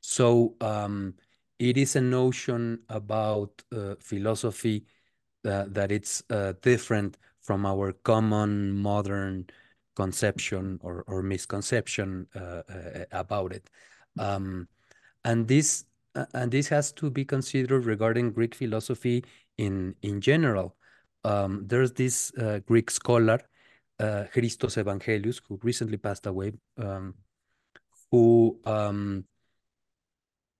So um, it is a notion about uh, philosophy that, that it's uh, different from our common modern conception or, or misconception uh, uh, about it. Um, and this and this has to be considered regarding Greek philosophy in in general. Um, there's this uh, Greek scholar, uh, Christos Evangeliou, who recently passed away, um, who um,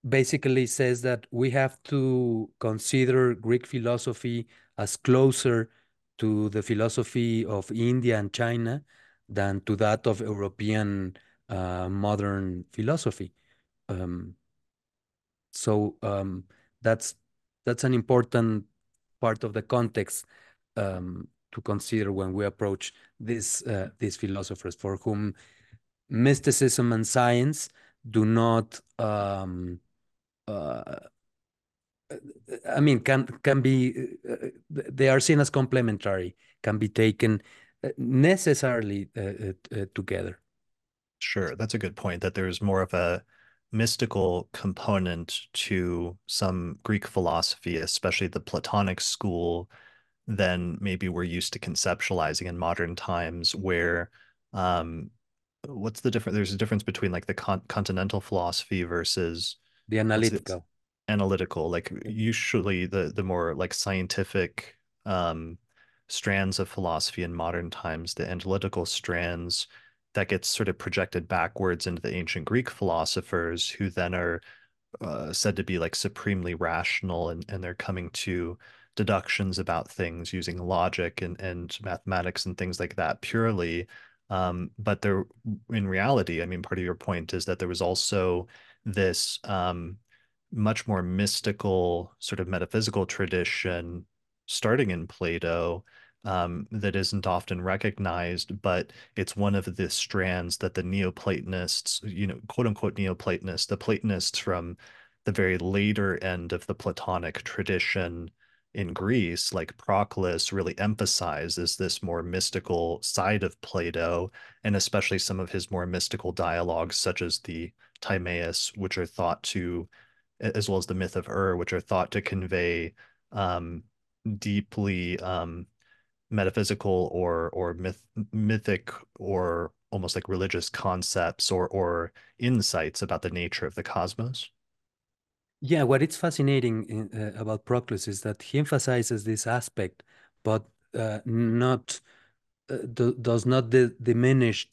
basically says that we have to consider Greek philosophy as closer to the philosophy of India and China than to that of European uh, modern philosophy. Um, so um, that's that's an important part of the context um, to consider when we approach these uh, these philosophers for whom mysticism and science do not um, uh, I mean can can be uh, they are seen as complementary can be taken uh, necessarily uh, uh, together sure that's a good point that there's more of a mystical component to some Greek philosophy, especially the Platonic school, than maybe we're used to conceptualizing in modern times, where um, what's the difference? There's a difference between like the con continental philosophy versus the analytical. Analytical, like usually the the more like scientific um, strands of philosophy in modern times, the analytical strands that gets sort of projected backwards into the ancient Greek philosophers who then are uh, said to be like supremely rational and, and they're coming to deductions about things using logic and, and mathematics and things like that purely. Um, but there, in reality, I mean, part of your point is that there was also this um, much more mystical, sort of metaphysical tradition starting in Plato um, that isn't often recognized, but it's one of the strands that the Neoplatonists, you know, quote unquote Neoplatonists, the Platonists from the very later end of the Platonic tradition in Greece, like Proclus, really emphasizes this more mystical side of Plato, and especially some of his more mystical dialogues, such as the Timaeus, which are thought to, as well as the myth of Ur, which are thought to convey um, deeply um, metaphysical or or myth mythic or almost like religious concepts or or insights about the nature of the cosmos. Yeah, what is fascinating in, uh, about Proclus is that he emphasizes this aspect, but uh, not uh, do, does not diminish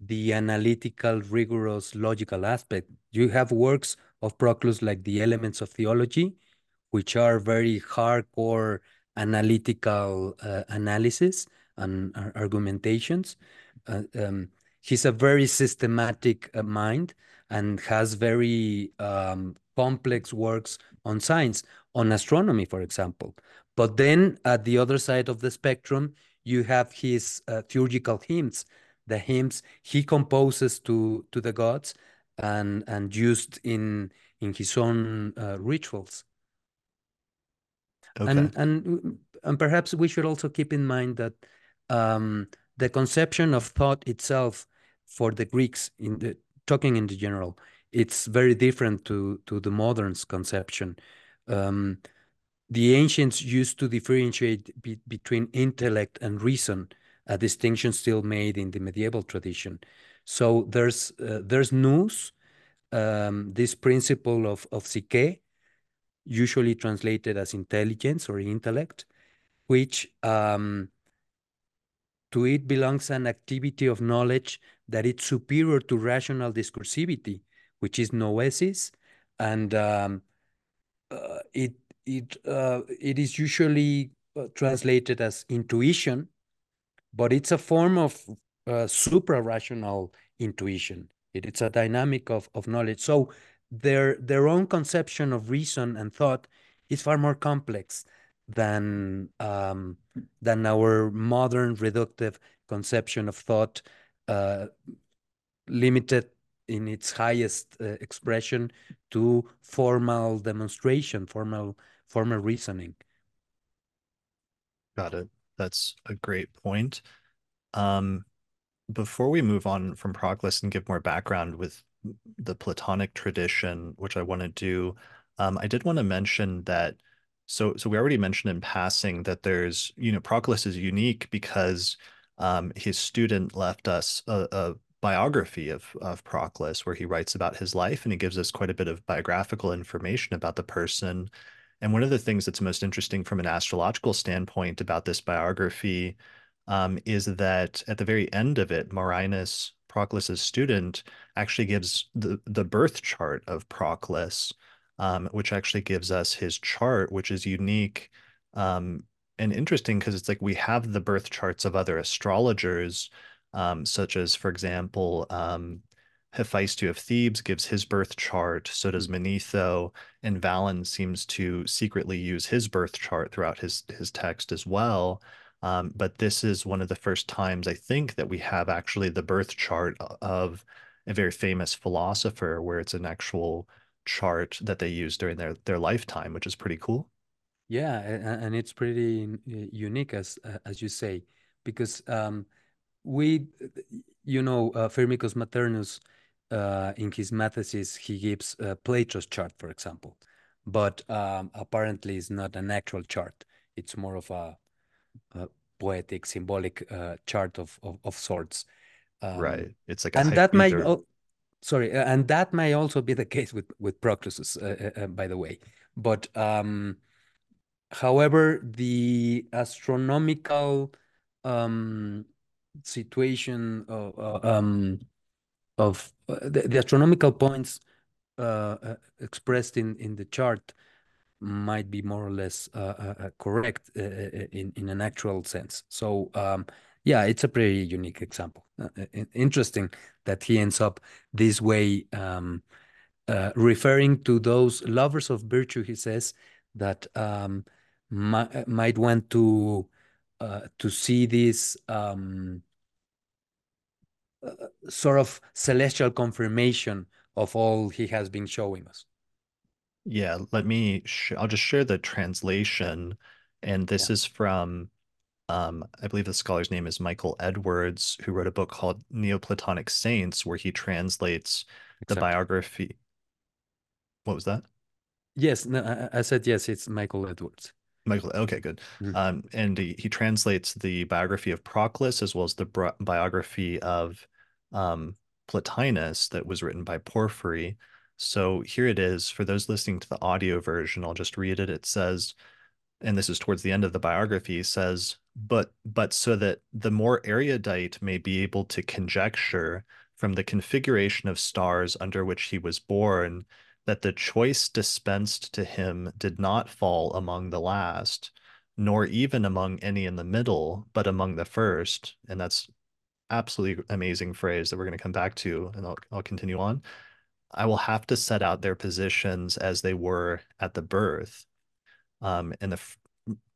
the analytical, rigorous, logical aspect. You have works of Proclus like the Elements of Theology, which are very hardcore analytical uh, analysis and uh, argumentations. Uh, um, he's a very systematic uh, mind and has very um, complex works on science, on astronomy, for example. But then at the other side of the spectrum, you have his uh, theurgical hymns, the hymns he composes to to the gods and and used in in his own uh, rituals. Okay. And and and perhaps we should also keep in mind that um, the conception of thought itself for the Greeks, in the talking in the general, it's very different to to the modern's conception. Um, the ancients used to differentiate be, between intellect and reason, a distinction still made in the medieval tradition. So there's uh, there's nous, um, this principle of of psyche, usually translated as intelligence or intellect, which um, to it belongs an activity of knowledge that is superior to rational discursivity, which is noesis, and um, uh, it it uh, it is usually uh, translated as intuition, but it's a form of uh, supra-rational intuition. It, it's a dynamic of, of knowledge. So their their own conception of reason and thought is far more complex than um, than our modern reductive conception of thought, uh, limited in its highest uh, expression to formal demonstration, formal formal reasoning. Got it. That's a great point. Um, before we move on from Proclus and give more background with the Platonic tradition, which I want to do, um, I did want to mention that. So, so we already mentioned in passing that there's, you know, Proclus is unique because um, his student left us a, a biography of of Proclus, where he writes about his life and he gives us quite a bit of biographical information about the person. And one of the things that's most interesting from an astrological standpoint about this biography um, is that at the very end of it, Marinus, Proclus's student, actually gives the, the birth chart of Proclus, um, which actually gives us his chart, which is unique um, and interesting because it's like we have the birth charts of other astrologers, um, such as, for example, um, Hephaestio of Thebes gives his birth chart, so does Manetho, and Valens seems to secretly use his birth chart throughout his his text as well. Um, but this is one of the first times I think that we have actually the birth chart of a very famous philosopher where it's an actual chart that they use during their, their lifetime, which is pretty cool. Yeah, and it's pretty unique as as you say, because um, we, you know, uh, Firmicus Maternus, uh, in his Mathesis, he gives uh, Plato's chart, for example, but um, apparently it's not an actual chart. It's more of a uh, poetic, symbolic uh, chart of, of, of sorts. Um, right. It's like and that might sorry, and that may also be the case with with Proclus, uh, uh, uh, by the way. But um, however, the astronomical um, situation of, uh, um, of the, the, astronomical points expressed in in the chart might be more or less uh, uh, uh correct uh, uh, in in an actual sense. So um, yeah, it's a pretty unique example. interesting that he ends up this way, um, referring to those lovers of virtue. He says that um, might, want to to see this. Um, sort of celestial confirmation of all he has been showing us. Yeah, let me, sh I'll just share the translation. And this yeah. is from, um, I believe the scholar's name is Michael Edwards, who wrote a book called Neoplatonic Saints, where he translates the biography. What was that? Yes, no, I, I said yes, it's Michael Edwards. Michael, okay, good. Mm-hmm. Um, and he, he translates the biography of Proclus as well as the biography of um, Plotinus that was written by Porphyry. So here it is. For those listening to the audio version, I'll just read it. It says, and this is towards the end of the biography, says, but but so that the more erudite may be able to conjecture from the configuration of stars under which he was born that the choice dispensed to him did not fall among the last, nor even among any in the middle, but among the first. And that's absolutely amazing phrase that we're going to come back to, and I'll, I'll continue on. I will have to set out their positions as they were at the birth. Um, and the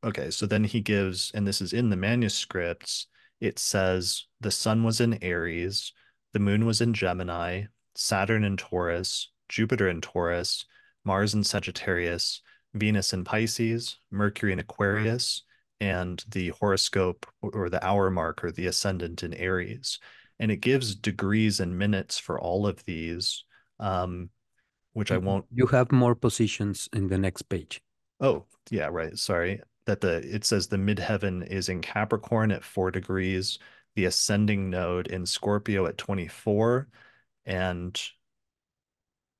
okay, so then he gives, and this is in the manuscripts. It says the sun was in Aries, the moon was in Gemini, Saturn in Taurus, Jupiter in Taurus, Mars in Sagittarius, Venus in Pisces, Mercury in Aquarius, and the horoscope or the hour marker, the ascendant in Aries. And it gives degrees and minutes for all of these um, which I mm-hmm. won't. You have more positions in the next page. Oh, yeah, right. Sorry. That the it says the midheaven is in Capricorn at four degrees, the ascending node in Scorpio at 24, and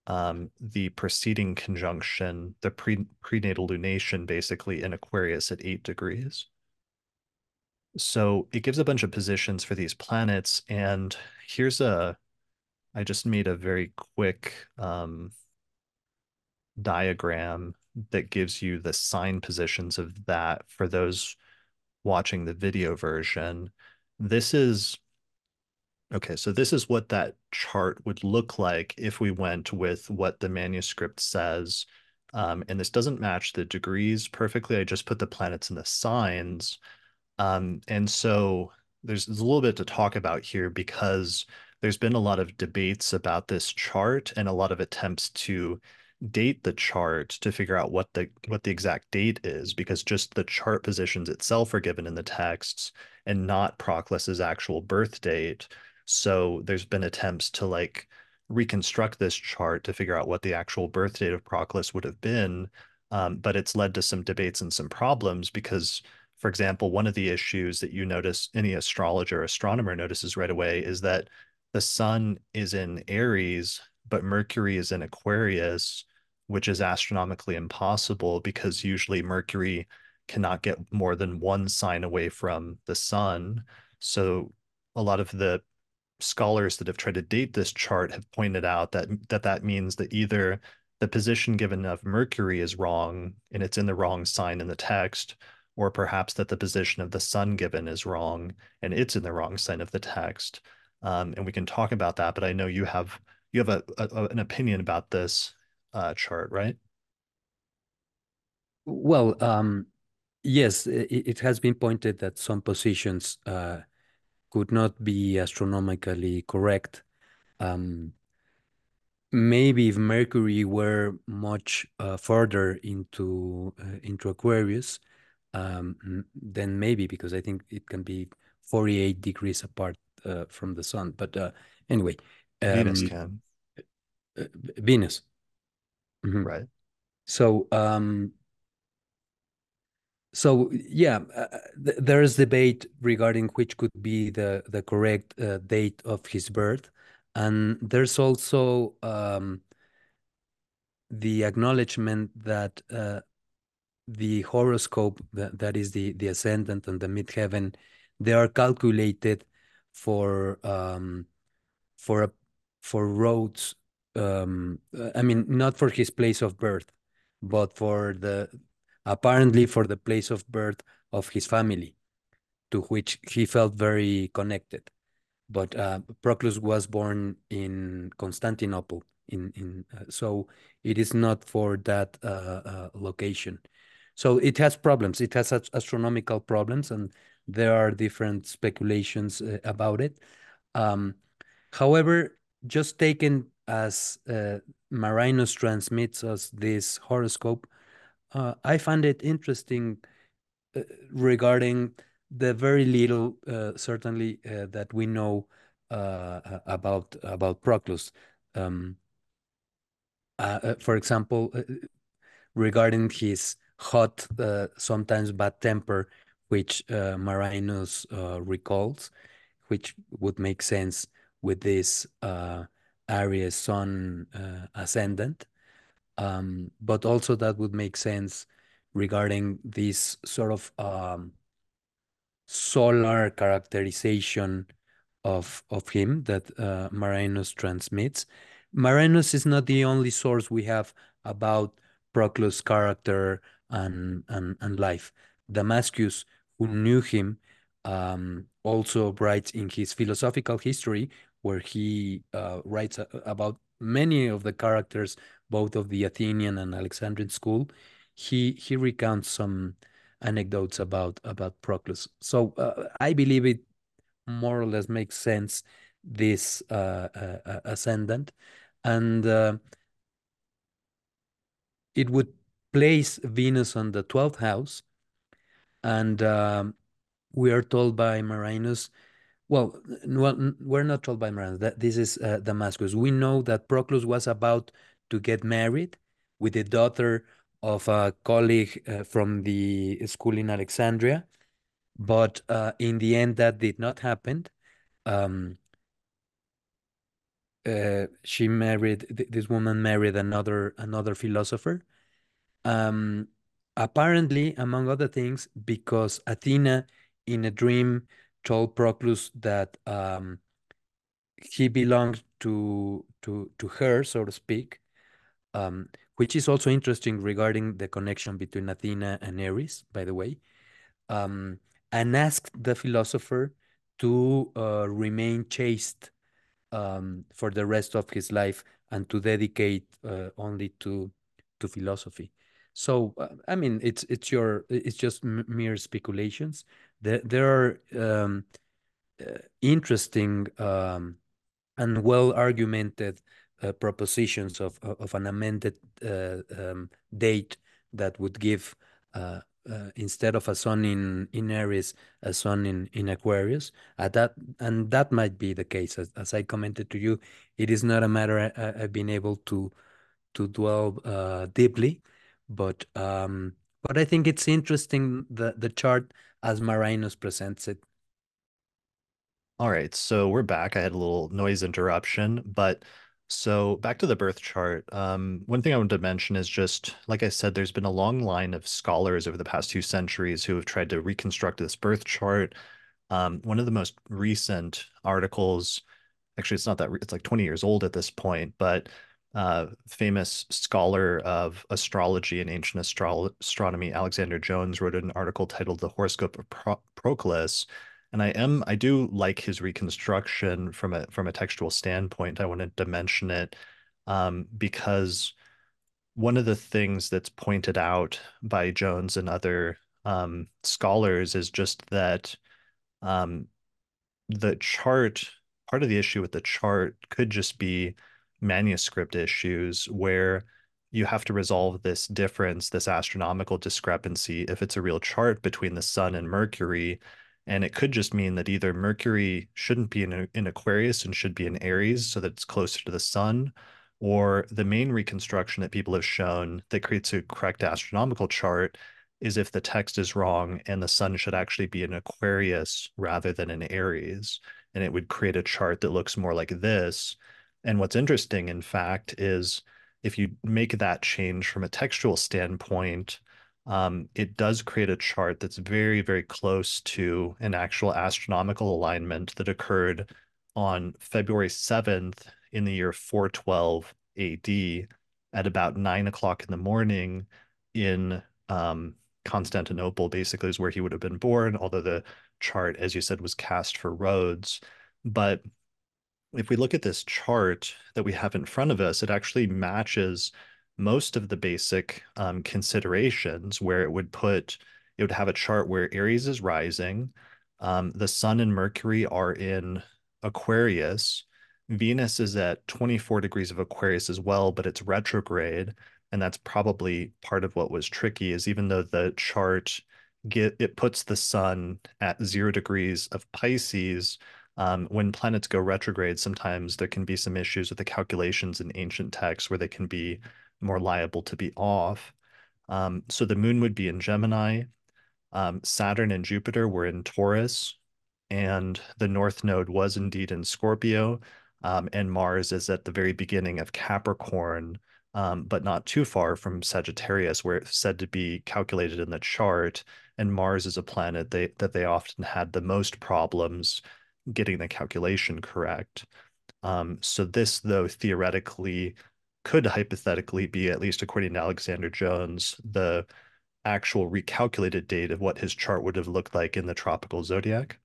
um, the preceding conjunction, the pre prenatal lunation, basically in Aquarius at eight degrees. So it gives a bunch of positions for these planets, and here's a, I just made a very quick um, diagram that gives you the sign positions of that for those watching the video version. This is Okay, so this is what that chart would look like if we went with what the manuscript says. Um, and this doesn't match the degrees perfectly. I just put the planets in the signs. Um, and so there's, there's a little bit to talk about here because there's been a lot of debates about this chart and a lot of attempts to date the chart to figure out what the what the exact date is because just the chart positions itself are given in the texts and not Proclus's actual birth date. So there's been attempts to like reconstruct this chart to figure out what the actual birth date of Proclus would have been. Um, but it's led to some debates and some problems because, for example, one of the issues that you notice any astrologer, astronomer notices right away is that the sun is in Aries, but Mercury is in Aquarius, which is astronomically impossible because usually Mercury cannot get more than one sign away from the sun. So a lot of the scholars that have tried to date this chart have pointed out that that that means that either the position given of Mercury is wrong and it's in the wrong sign in the text, or perhaps that the position of the sun given is wrong and it's in the wrong sign of the text. Um, and we can talk about that, but I know you have you have a, a an opinion about this uh, chart, right? Well, um, yes, it, it, has been pointed that some positions uh, could not be astronomically correct. Um, maybe if Mercury were much uh, further into uh, into Aquarius, um, then maybe because I think it can be 48 degrees apart uh, from the sun. But uh, anyway, um, Venus can. Uh, Venus. Mm -hmm. Right. So um, so yeah, uh, th there is debate regarding which could be the the correct uh, date of his birth, and there's also um, the acknowledgement that uh, the horoscope that, that is the the ascendant and the midheaven, they are calculated for um, for a for Rhodes. Um, I mean, not for his place of birth, but for the apparently for the place of birth of his family, to which he felt very connected. But uh, Proclus was born in Constantinople, in in uh, so it is not for that uh, uh location. So it has problems. It has astronomical problems, and there are different speculations uh, about it. Um, however, just taken as uh, Marinus transmits us this horoscope, uh, I find it interesting uh, regarding the very little, uh, certainly, uh, that we know about about Proclus. Um, for example, regarding his hot, sometimes bad temper, which Marinus recalls, which would make sense with this Aries Sun ascendant. Um, but also that would make sense regarding this sort of um, solar characterization of of him that uh, Marinus transmits. Marinus is not the only source we have about Proclus' character and and, and life. Damascius, who knew him, um, also writes in his philosophical history, where he uh, writes about many of the characters both of the Athenian and Alexandrian school, he he recounts some anecdotes about about Proclus. So uh, I believe it more or less makes sense this uh, uh, uh ascendant, and uh, it would place Venus on the twelfth house, and um, we are told by Marinus. Well, well, we're not told by Marinus that this is uh, Damascius. We know that Proclus was about to get married with the daughter of a colleague uh, from the school in Alexandria. But uh, in the end, that did not happen. Um, uh, she married th this woman married another another philosopher. Um, apparently, among other things, because Athena in a dream told Proclus that um, he belonged to to to her, so to speak, um, which is also interesting regarding the connection between Athena and Ares, by the way, um, and asked the philosopher to uh, remain chaste um, for the rest of his life and to dedicate uh, only to to philosophy. So uh, I mean, it's it's your it's just mere speculations. There there are um, uh, interesting um, and well argumented uh, propositions of of an amended uh, um, date that would give uh, uh, instead of a sun in in Aries, a sun in in Aquarius. At that and that might be the case. As, as I commented to you, it is not a matter I, have been able to to dwell deeply, but um, but I think it's interesting the the chart as Marinus presents it. All right, so we're back. I had a little noise interruption, but so back to the birth chart. Um, one thing I wanted to mention is just, like I said, there's been a long line of scholars over the past two centuries who have tried to reconstruct this birth chart. Um, one of the most recent articles, actually, it's not that, it's like 20 years old at this point, but uh, famous scholar of astrology and ancient astro astronomy, Alexander Jones, wrote an article titled The Horoscope of Pro Proclus, and I am I do like his reconstruction from a from a textual standpoint. I wanted to mention it um, because one of the things that's pointed out by Jones and other um, scholars is just that um, the chart part of the issue with the chart could just be manuscript issues where you have to resolve this difference, this astronomical discrepancy, if it's a real chart between the sun and Mercury and it could just mean that either Mercury shouldn't be in, in Aquarius and should be in Aries so that it's closer to the sun, or the main reconstruction that people have shown that creates a correct astronomical chart is if the text is wrong and the sun should actually be in Aquarius rather than in Aries. And it would create a chart that looks more like this. And what's interesting, in fact, is if you make that change from a textual standpoint, um, it does create a chart that's very, very close to an actual astronomical alignment that occurred on February 7th in the year 412 AD at about nine o'clock in the morning in um, Constantinople, basically, is where he would have been born, although the chart, as you said, was cast for Rhodes. But if we look at this chart that we have in front of us, it actually matches most of the basic um, considerations where it would put, it would have a chart where Aries is rising, um, the Sun and Mercury are in Aquarius, Venus is at 24 degrees of Aquarius as well, but it's retrograde. And that's probably part of what was tricky is even though the chart get it puts the sun at zero degrees of Pisces, um, when planets go retrograde, sometimes there can be some issues with the calculations in ancient texts where they can be more liable to be off. Um, so the moon would be in Gemini. Um, Saturn and Jupiter were in Taurus, and the North Node was indeed in Scorpio. Um, and Mars is at the very beginning of Capricorn, um, but not too far from Sagittarius, where it's said to be calculated in the chart. And Mars is a planet they, that they often had the most problems getting the calculation correct. Um, so this, though, theoretically could hypothetically be, at least according to Alexander Jones, the actual recalculated date of what his chart would have looked like in the tropical zodiac.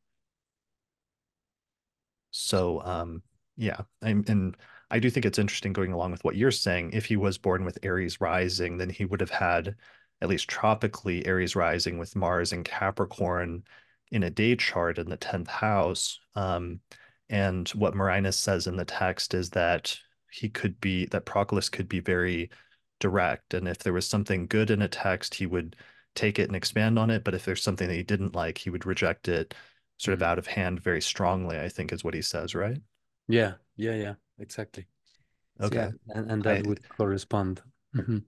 So, um, yeah, I'm, and I do think it's interesting going along with what you're saying. If he was born with Aries rising, then he would have had at least tropically Aries rising with Mars and Capricorn in a day chart in the 10th house. Um, and what Marinus says in the text is that he could be that Proclus could be very direct. And if there was something good in a text, he would take it and expand on it. But if there's something that he didn't like, he would reject it sort of mm-hmm. out of hand very strongly, I think is what he says, right? Yeah, yeah, yeah, exactly. Okay. Yeah, and, and that I, would correspond. Mm-hmm.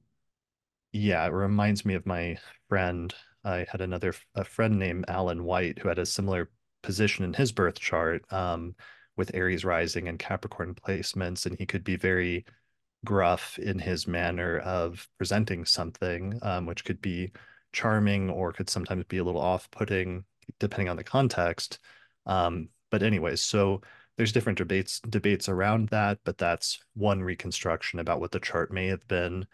Yeah, it reminds me of my friend. I had another a friend named Alan White who had a similar position in his birth chart. Um, with Aries rising and Capricorn placements, and he could be very gruff in his manner of presenting something, um, which could be charming or could sometimes be a little off-putting. depending on the context. Um, but anyways, so there's different debates debates around that, but that's one reconstruction about what the chart may have been.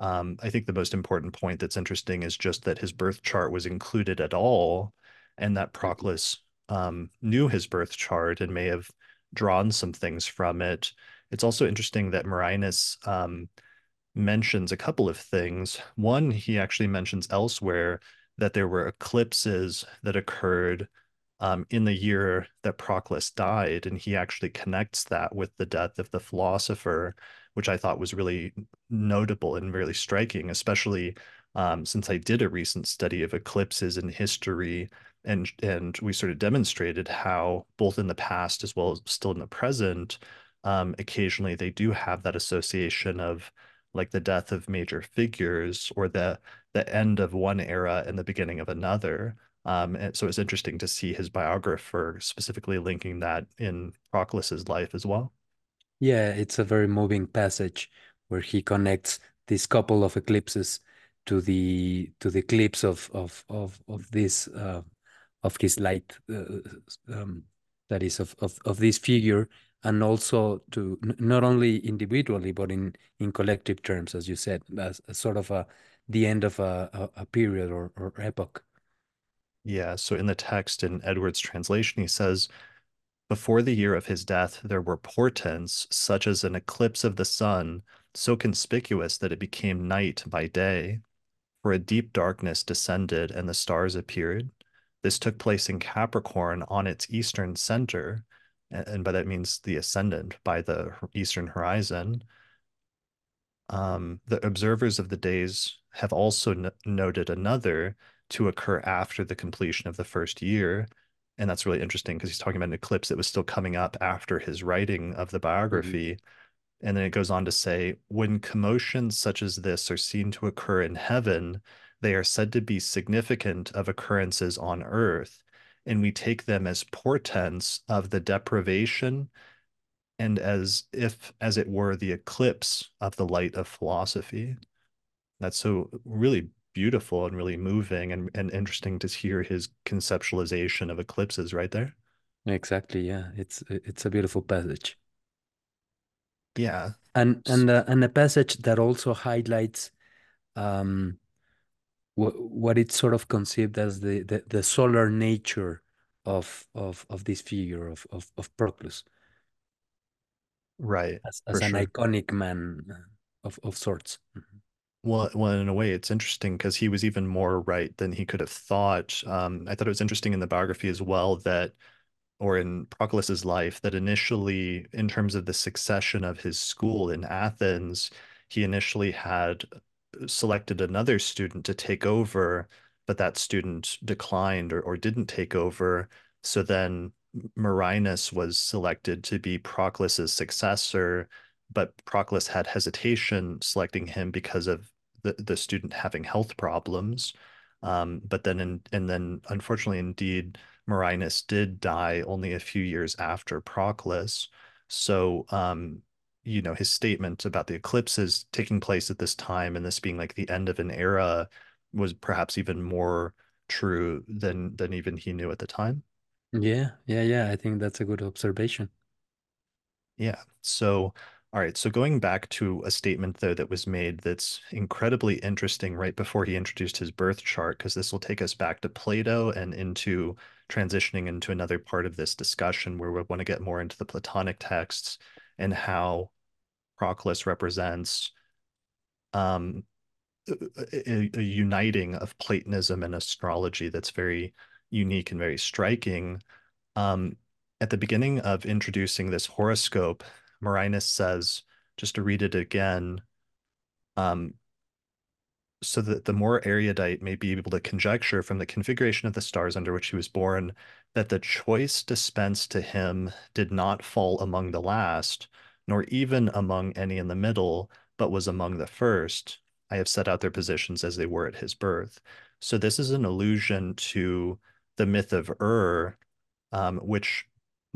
Um, I think the most important point that's interesting is just that his birth chart was included at all, and that Proclus um, knew his birth chart and may have drawn some things from it. It's also interesting that Marinus um, mentions a couple of things. One, he actually mentions elsewhere that there were eclipses that occurred um, in the year that Proclus died, and he actually connects that with the death of the philosopher, which I thought was really notable and really striking, especially um, since I did a recent study of eclipses in history, and and we sort of demonstrated how both in the past as well as still in the present, um, occasionally they do have that association of like the death of major figures or the the end of one era and the beginning of another. Um, and so it's interesting to see his biographer specifically linking that in Proclus's life as well. Yeah, it's a very moving passage where he connects this couple of eclipses to the to the eclipse of of of of this uh, of his light uh, um, that is of, of of this figure and also to not only individually but in in collective terms as you said as, as sort of a the end of a, a, a period or, or epoch. Yeah so in the text in edwards translation he says before the year of his death there were portents such as an eclipse of the sun so conspicuous that it became night by day for a deep darkness descended and the stars appeared this took place in capricorn on its eastern center and by that means the ascendant by the eastern horizon. Um, the observers of the days have also noted another to occur after the completion of the first year. And that's really interesting because he's talking about an eclipse that was still coming up after his writing of the biography. Mm-hmm. And then it goes on to say when commotions such as this are seen to occur in heaven, they are said to be significant of occurrences on earth and we take them as portents of the deprivation and as if as it were the eclipse of the light of philosophy that's so really beautiful and really moving and, and interesting to hear his conceptualization of eclipses right there exactly yeah it's it's a beautiful passage yeah and and uh, and a passage that also highlights um what what it's sort of conceived as the, the, the solar nature of of of this figure of of, of Proclus. Right. As, as an sure. iconic man uh, of, of sorts. Mm-hmm. Well, well, in a way, it's interesting because he was even more right than he could have thought. Um, I thought it was interesting in the biography as well that, or in Proclus's life, that initially, in terms of the succession of his school in Athens, he initially had selected another student to take over, but that student declined or, or didn't take over. So then Marinus was selected to be Proclus's successor, but Proclus had hesitation selecting him because of the, the student having health problems. Um, but then, in, and then, unfortunately, indeed, Marinus did die only a few years after Proclus. So um, you know his statement about the eclipses taking place at this time and this being like the end of an era was perhaps even more true than than even he knew at the time yeah yeah yeah i think that's a good observation yeah so all right so going back to a statement though that was made that's incredibly interesting right before he introduced his birth chart because this will take us back to plato and into transitioning into another part of this discussion where we want to get more into the platonic texts and how Proclus represents um, a, a, uniting of Platonism and astrology that's very unique and very striking. Um, at the beginning of introducing this horoscope, Marinus says, just to read it again, um, so that the more erudite may be able to conjecture from the configuration of the stars under which he was born that the choice dispensed to him did not fall among the last, nor even among any in the middle, but was among the first. I have set out their positions as they were at his birth. So this is an allusion to the myth of Ur, um, which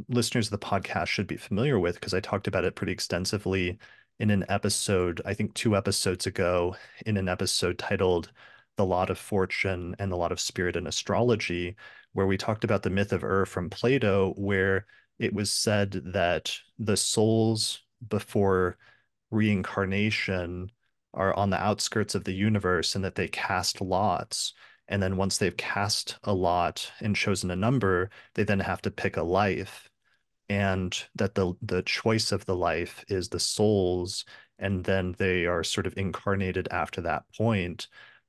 listeners of the podcast should be familiar with because I talked about it pretty extensively in an episode, I think two episodes ago, in an episode titled The Lot of Fortune and the Lot of Spirit in Astrology, where we talked about the myth of Ur from Plato, where it was said that the souls before reincarnation are on the outskirts of the universe and that they cast lots. And then once they've cast a lot and chosen a number, they then have to pick a life. And that the the choice of the life is the souls, and then they are sort of incarnated after that point.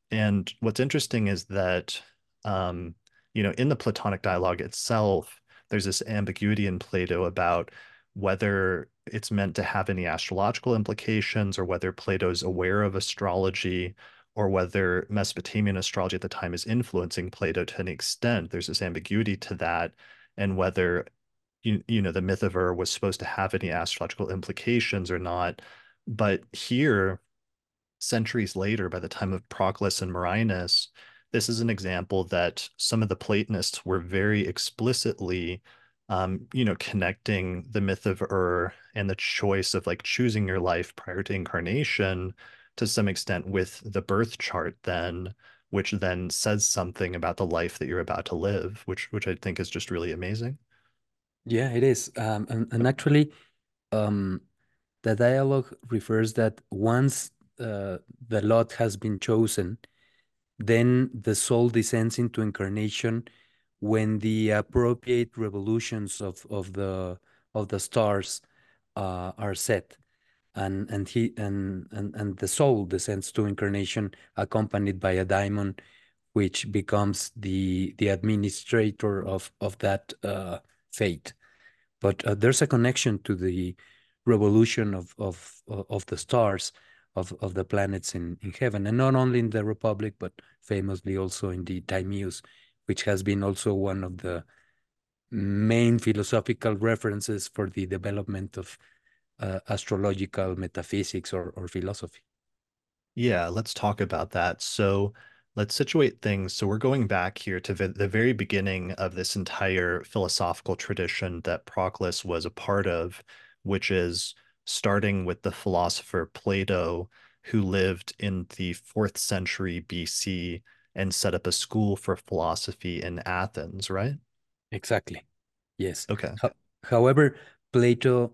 And what's interesting is that um, you know, in the Platonic dialogue itself, there's this ambiguity in Plato about whether it's meant to have any astrological implications or whether Plato's aware of astrology or whether Mesopotamian astrology at the time is influencing Plato to an extent. There's this ambiguity to that, and whether you, you know the myth of Ur was supposed to have any astrological implications or not. But here, centuries later, by the time of Proclus and Marinus, this is an example that some of the Platonists were very explicitly um, you know, connecting the myth of Ur and the choice of like choosing your life prior to incarnation to some extent with the birth chart then which then says something about the life that you're about to live which which i think is just really amazing. Yeah it is. Um, and, and actually um, the dialogue refers that once uh, the lot has been chosen then the soul descends into incarnation when the appropriate revolutions of, of the of the stars uh, are set and and he and, and and the soul descends to incarnation accompanied by a daimon which becomes the the administrator of of that uh, fate. But uh, there's a connection to the revolution of of of the stars of of the planets in in heaven and not only in the republic but famously also in the Timaeus which has been also one of the main philosophical references for the development of uh, astrological metaphysics or, or philosophy. Yeah, let's talk about that. So let's situate things. So we're going back here to the very beginning of this entire philosophical tradition that Proclus was a part of, which is starting with the philosopher Plato, who lived in the fourth century BC and set up a school for philosophy in Athens, right? Exactly. Yes. Okay. Ho however, Plato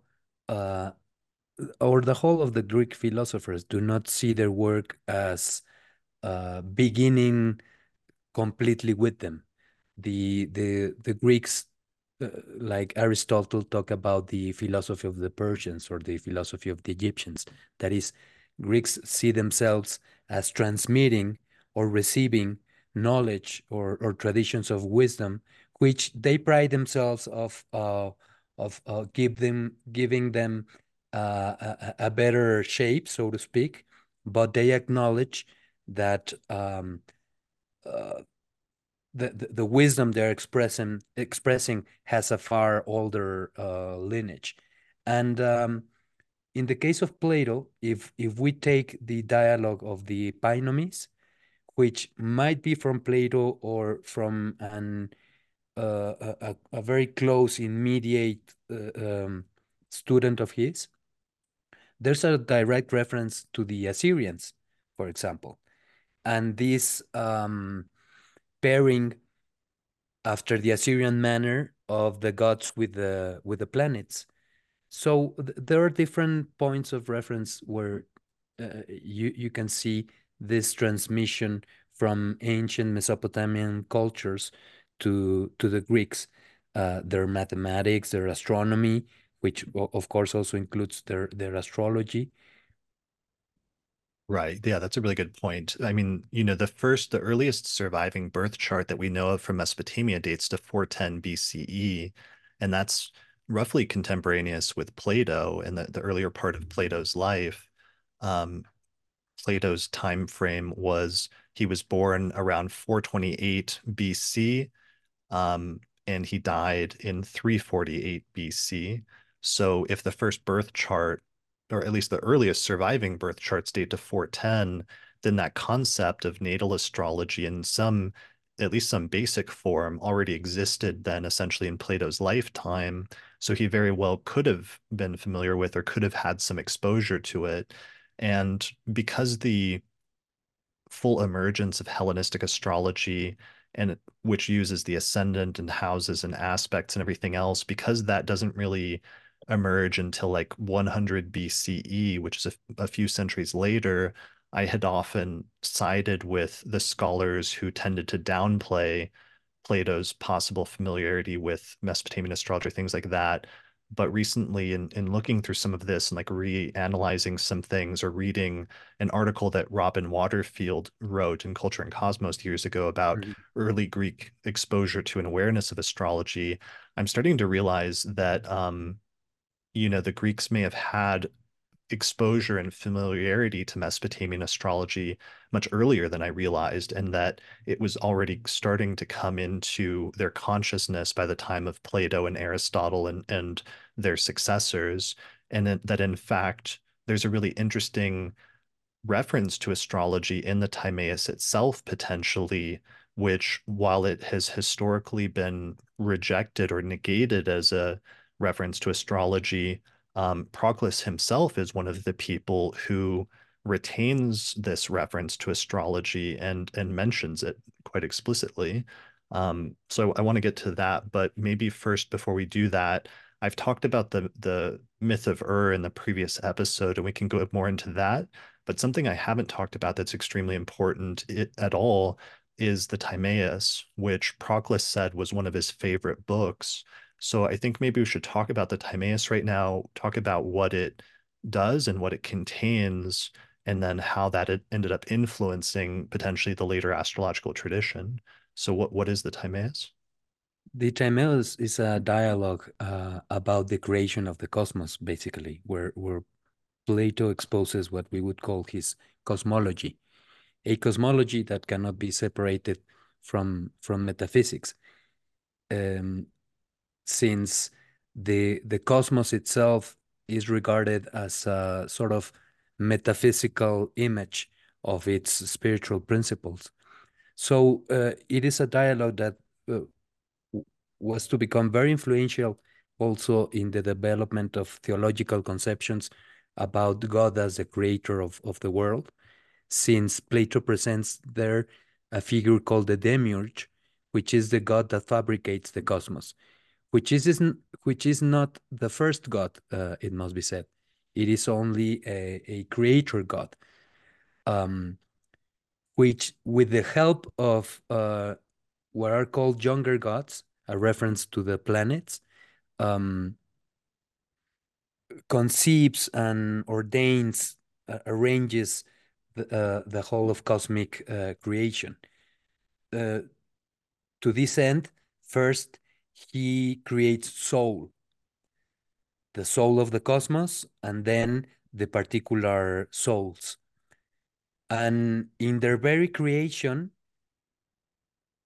uh, or the whole of the Greek philosophers do not see their work as uh, beginning completely with them. The the the Greeks, uh, like Aristotle, talk about the philosophy of the Persians or the philosophy of the Egyptians. That is, Greeks see themselves as transmitting or receiving knowledge or, or traditions of wisdom, which they pride themselves of uh, of uh, give them giving them uh, a, a, better shape, so to speak. But they acknowledge that um, uh, the, the, the wisdom they're expressing expressing has a far older uh, lineage, and um, in the case of Plato, if if we take the dialogue of the Epinomis, which might be from Plato or from an a, a, very close immediate uh, um, student of his, there's a direct reference to the Assyrians, for example, and this um, pairing after the Assyrian manner of the gods with the with the planets. So th there are different points of reference where uh, you you can see this transmission from ancient Mesopotamian cultures to to the Greeks, uh, their mathematics, their astronomy, which of course also includes their their astrology. Right. Yeah, that's a really good point. I mean, you know, the first, the earliest surviving birth chart that we know of from Mesopotamia dates to 410 BCE, and that's roughly contemporaneous with Plato and the, the earlier part of Plato's life. Um, Plato's time frame was he was born around 428 BC, um, and he died in 348 BC. So if the first birth chart, or at least the earliest surviving birth charts date to 410, then that concept of natal astrology in some, at least some basic form, already existed then essentially in Plato's lifetime. So he very well could have been familiar with or could have had some exposure to it. And because the full emergence of Hellenistic astrology and which uses the ascendant and houses and aspects and everything else because that doesn't really emerge until like 100 BCE, which is a, a few centuries later. I had often sided with the scholars who tended to downplay Plato's possible familiarity with Mesopotamian astrology, things like that. But recently, in, in looking through some of this and like reanalyzing some things or reading an article that Robin Waterfield wrote in Culture and Cosmos years ago about mm-hmm. early Greek exposure to an awareness of astrology, I'm starting to realize that, um, you know, the Greeks may have had exposure and familiarity to Mesopotamian astrology much earlier than I realized, and that it was already starting to come into their consciousness by the time of Plato and Aristotle and, and their successors, and that in fact, there's a really interesting reference to astrology in the Timaeus itself, potentially, which, while it has historically been rejected or negated as a reference to astrology, um, Proclus himself is one of the people who retains this reference to astrology and and mentions it quite explicitly. Um, so I want to get to that, but maybe first before we do that, I've talked about the the myth of Ur in the previous episode, and we can go more into that. But something I haven't talked about that's extremely important at all is the Timaeus, which Proclus said was one of his favorite books. So I think maybe we should talk about the Timaeus right now, talk about what it does and what it contains, and then how that it ended up influencing potentially the later astrological tradition. So what, what is the Timaeus? The Timaeus is a dialogue uh, about the creation of the cosmos, basically, where, where Plato exposes what we would call his cosmology, a cosmology that cannot be separated from, from metaphysics. Um, since the the cosmos itself is regarded as a sort of metaphysical image of its spiritual principles. So uh, it is a dialogue that uh, was to become very influential also in the development of theological conceptions about God as the creator of, of the world, since Plato presents there a figure called the demiurge, which is the God that fabricates the cosmos which is which is not the first god uh, it must be said. It is only a, a creator god um, which with the help of uh, what are called younger gods a reference to the planets um, conceives and ordains uh, arranges the, uh, the whole of cosmic uh, creation. Uh, to this end first he creates soul, the soul of the cosmos, and then the particular souls. And in their very creation,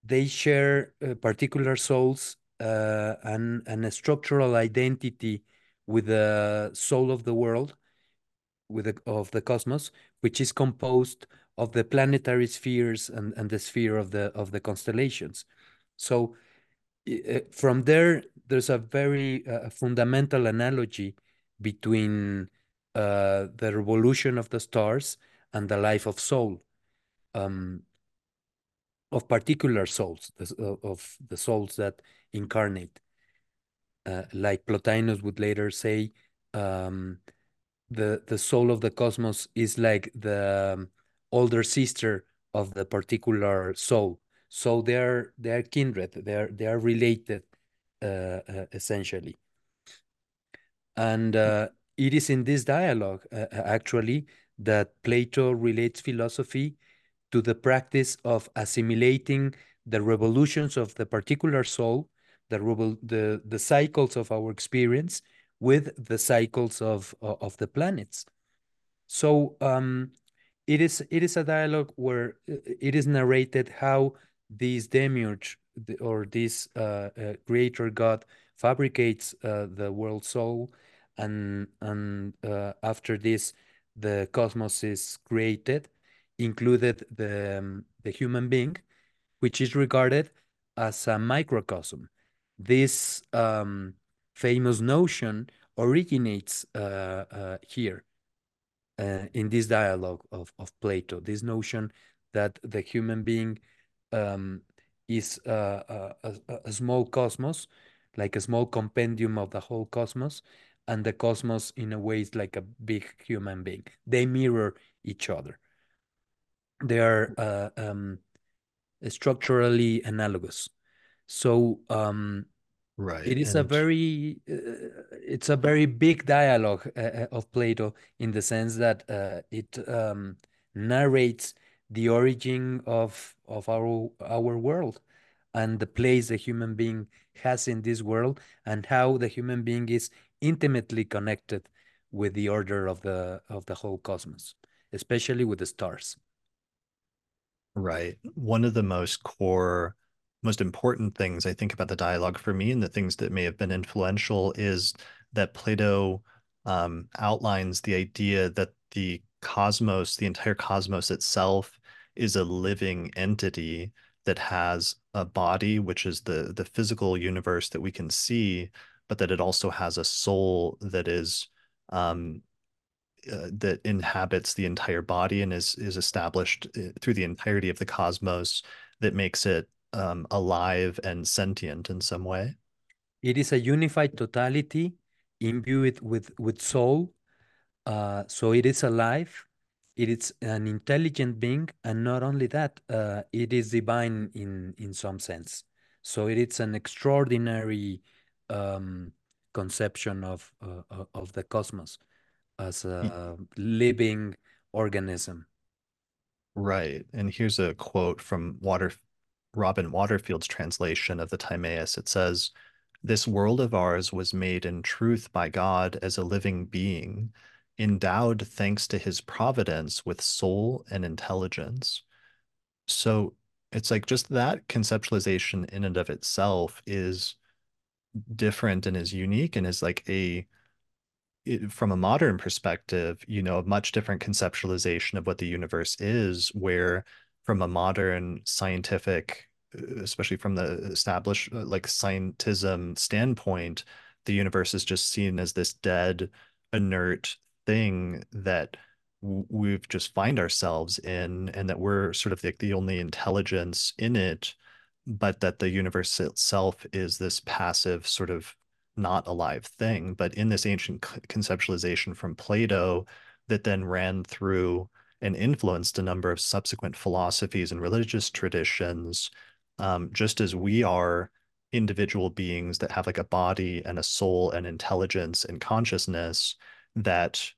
they share uh, particular souls uh, and, and a structural identity with the soul of the world, with the, of the cosmos, which is composed of the planetary spheres and, and the sphere of the of the constellations. So from there, there's a very uh, fundamental analogy between uh, the revolution of the stars and the life of soul, um, of particular souls, uh, of the souls that incarnate. Uh, like Plotinus would later say, um, the the soul of the cosmos is like the um, older sister of the particular soul so they're they're kindred. They're they are related uh, uh, essentially. And uh, it is in this dialogue uh, uh, actually that Plato relates philosophy to the practice of assimilating the revolutions of the particular soul, the the the cycles of our experience with the cycles of of the planets. So um, it is it is a dialogue where uh, it is narrated how this demiurge or this uh, uh, creator god fabricates uh, the world soul and and uh, after this the cosmos is created included the um, the human being which is regarded as a microcosm. This um, famous notion originates uh, uh, here in this dialogue of, of plato. This notion that the human being um, is uh, a, a, a small cosmos, like a small compendium of the whole cosmos, and the cosmos in a way is like a big human being. They mirror each other. They are uh, um, structurally analogous. So um, Right. it is a very uh, it's a very big dialogue uh, uh, of Plato in the sense that uh, it um, narrates the origin of of our our world and the place the human being has in this world and how the human being is intimately connected with the order of the of the whole cosmos, especially with the stars. right. One of the most core, most important things I think about the dialogue for me and the things that may have been influential is that Plato um, outlines the idea that the cosmos, the entire cosmos itself, is a living entity that has a body, which is the the physical universe that we can see, but that it also has a soul that is um, uh, that inhabits the entire body and is is established uh, through the entirety of the cosmos that makes it um, alive and sentient in some way. It is a unified totality imbued with with soul Uh, so it is alive, it is an intelligent being, and not only that, uh, it is divine in in some sense. So it is an extraordinary um, conception of uh, uh, of the cosmos as a living organism. Right. And here's a quote from Water Robin Waterfield's translation of the Timaeus. It says, This world of ours was made in truth by God as a living being, endowed thanks to his providence with soul and intelligence. So it's like just that conceptualization in and of itself is different and is unique and is like a it, from a modern perspective, you know, a much different conceptualization of what the universe is, where from a modern scientific, uh, especially from the established uh, like scientism standpoint, the universe is just seen as this dead, inert thing that we've just find ourselves in, and that we're sort of like the only intelligence in it, but that the universe itself is this passive sort of not alive thing, but in this ancient conceptualization from Plato that then ran through and influenced a number of subsequent philosophies and religious traditions, um, just as we are individual beings that have like a body and a soul and intelligence and consciousness that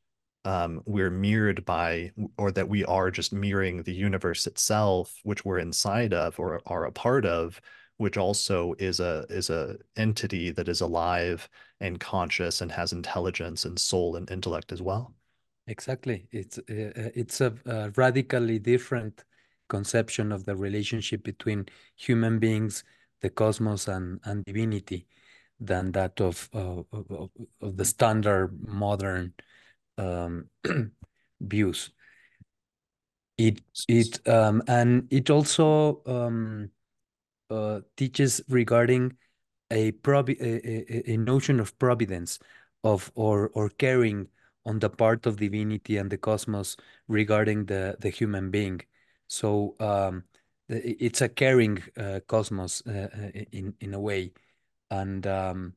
um, we're mirrored by, or that we are just mirroring the universe itself, which we're inside of or are a part of, which also is a is a entity that is alive and conscious and has intelligence and soul and intellect as well. Exactly. It's uh, uh, it's a, a radically different conception of the relationship between human beings, the cosmos, and and divinity than that of uh, of, of the standard modern um, views. It it um, and it also um, uh, teaches regarding a, provi a, a, a notion of providence of or or caring on the part of divinity and the cosmos regarding the the human being. So um, it's a caring uh, cosmos uh, uh, in in a way, and um,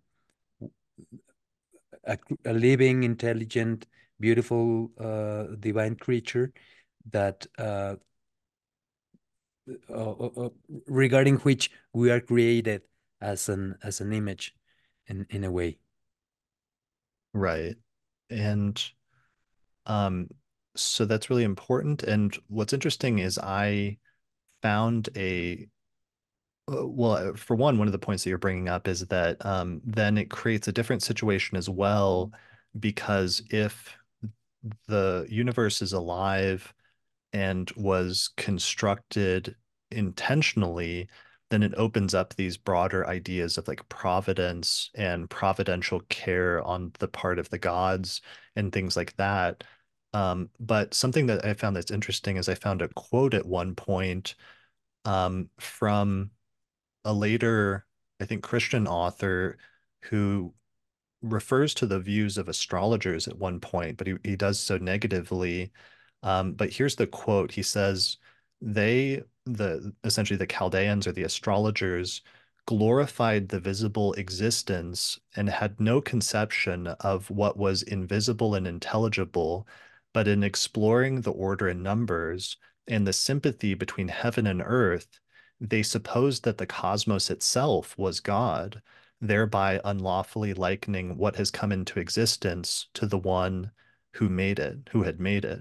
a, a living, intelligent, beautiful, uh, divine creature that uh, uh, uh, uh, regarding which we are created as an as an image in in a way. Right. And um, so that's really important. And what's interesting is I found a well, uh, for one, one of the points that you're bringing up is that um, then it creates a different situation as well, because if the universe is alive and was constructed intentionally, then it opens up these broader ideas of like providence and providential care on the part of the gods and things like that. Um, but something that I found that's interesting is I found a quote at one point um, from a later, I think, Christian author who refers to the views of astrologers at one point, but he, he does so negatively. Um, but here's the quote. He says, they the essentially the Chaldeans or the astrologers glorified the visible existence and had no conception of what was invisible and intelligible, but in exploring the order and numbers and the sympathy between heaven and earth, they supposed that the cosmos itself was God, thereby unlawfully likening what has come into existence to the one who made it, who had made it.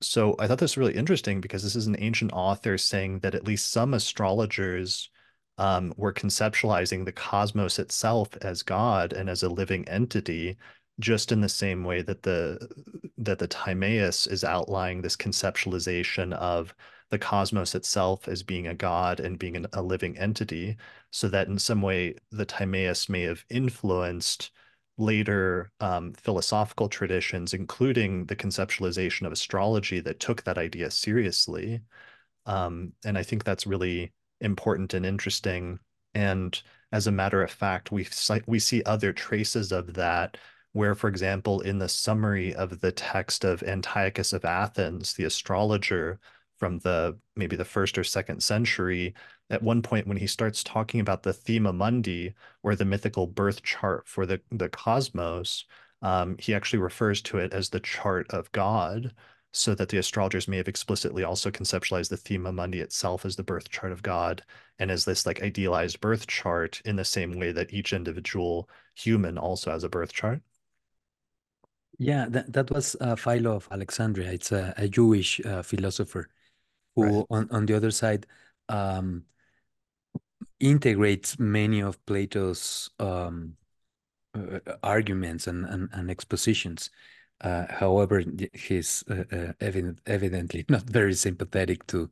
So I thought this was really interesting because this is an ancient author saying that at least some astrologers um, were conceptualizing the cosmos itself as God and as a living entity, just in the same way that the that the Timaeus is outlining this conceptualization of the cosmos itself as being a god and being an, a living entity, so that in some way the Timaeus may have influenced later um, philosophical traditions, including the conceptualization of astrology that took that idea seriously. Um, and I think that's really important and interesting. And as a matter of fact, we we see other traces of that where, for example, in the summary of the text of Antiochus of Athens, the astrologer from the maybe the first or second century, at one point when he starts talking about the Thema Mundi, or the mythical birth chart for the, the cosmos, um, he actually refers to it as the chart of God so that the astrologers may have explicitly also conceptualized the thema mundi itself as the birth chart of God and as this like idealized birth chart in the same way that each individual human also has a birth chart. Yeah, that, that was uh, Philo of Alexandria. It's a, a Jewish uh, philosopher who, right. on, on the other side, um, integrates many of Plato's um, uh, arguments and, and, and expositions. Uh, however, he's uh, uh, evident, evidently not very sympathetic to,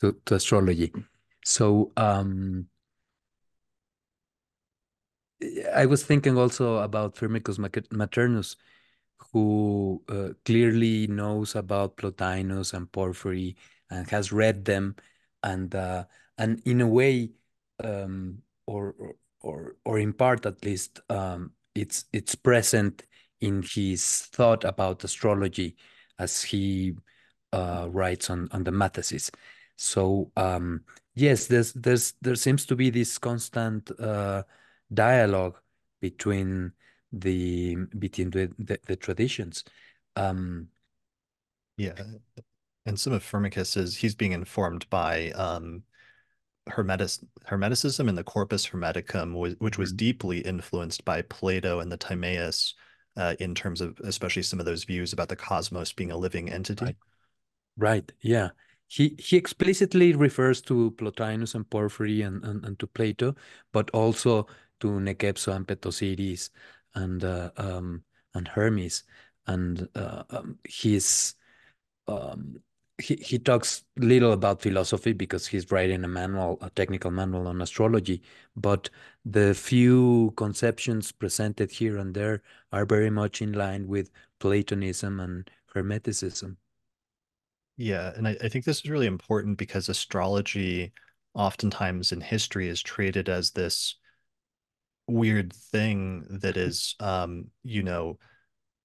to, to astrology. So um, I was thinking also about Firmicus Maternus, who uh, clearly knows about Plotinus and Porphyry and has read them, and uh, and in a way, um, or or or in part at least, um, it's it's present in his thought about astrology as he uh, writes on, on the Mathesis. So um, yes, there's there's there seems to be this constant uh, dialogue between the between the, the, the traditions. Um, yeah, and some of Firmicus is he's being informed by um, Hermetic, Hermeticism and the Corpus Hermeticum, which was mm-hmm. deeply influenced by Plato and the Timaeus uh, in terms of especially some of those views about the cosmos being a living entity. Right. right. Yeah. He he explicitly refers to Plotinus and Porphyry and, and, and to Plato, but also to Nechepso and Petosiris and uh, um, and Hermes. And uh, um, he's um, he, he talks little about philosophy because he's writing a manual, a technical manual on astrology, but the few conceptions presented here and there are very much in line with Platonism and Hermeticism. Yeah, and I, I think this is really important because astrology oftentimes in history is treated as this weird thing that is um, you know,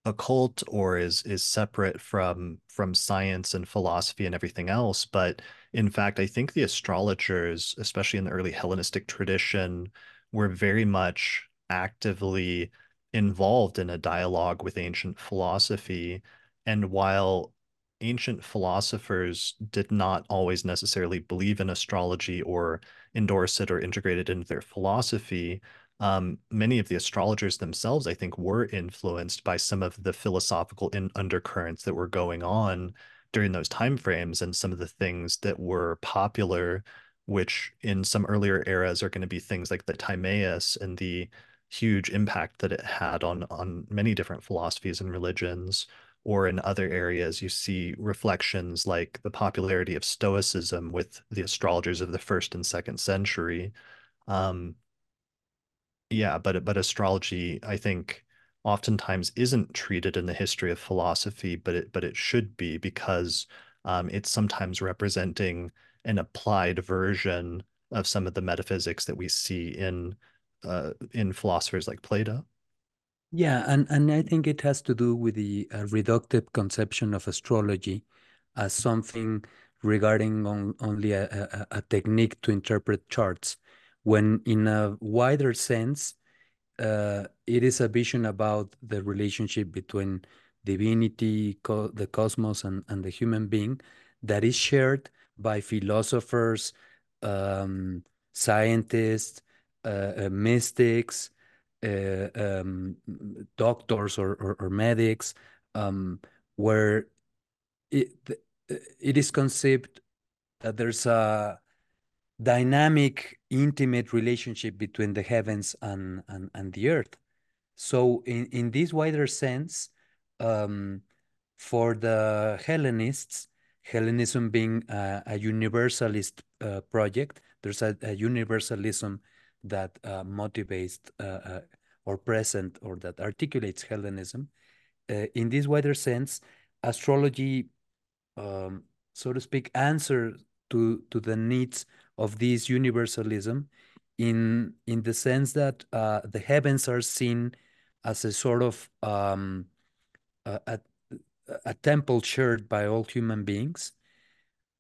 occult or is is separate from from science and philosophy and everything else but in fact i think the astrologers especially in the early hellenistic tradition were very much actively involved in a dialogue with ancient philosophy. And while ancient philosophers did not always necessarily believe in astrology or endorse it or integrate it into their philosophy um, many of the astrologers themselves, I think, were influenced by some of the philosophical in undercurrents that were going on during those time frames and some of the things that were popular, which in some earlier eras are going to be things like the Timaeus and the huge impact that it had on on many different philosophies and religions or in other areas you see reflections like the popularity of stoicism with the astrologers of the first and second century. Um, yeah, but but astrology, I think, oftentimes isn't treated in the history of philosophy, but it but it should be because um, it's sometimes representing an applied version of some of the metaphysics that we see in uh, in philosophers like Plato. Yeah, and and I think it has to do with the uh, reductive conception of astrology as something regarding on, only a, a, a, technique to interpret charts, when in a wider sense, uh, it is a vision about the relationship between divinity, co the cosmos, and, and the human being that is shared by philosophers, um, scientists, uh, uh, mystics, uh, um, doctors or, or, or medics, um, where it, it is conceived that there's a dynamic, intimate relationship between the heavens and, and, and the earth. So in, in this wider sense, um, for the Hellenists, Hellenism being a, a universalist uh, project, there's a, a, universalism that uh, motivates uh, uh or present or that articulates Hellenism. Uh, in this wider sense, astrology um, so to speak, answer to to the needs of this universalism, in in the sense that uh, the heavens are seen as a sort of um, a, a, temple shared by all human beings.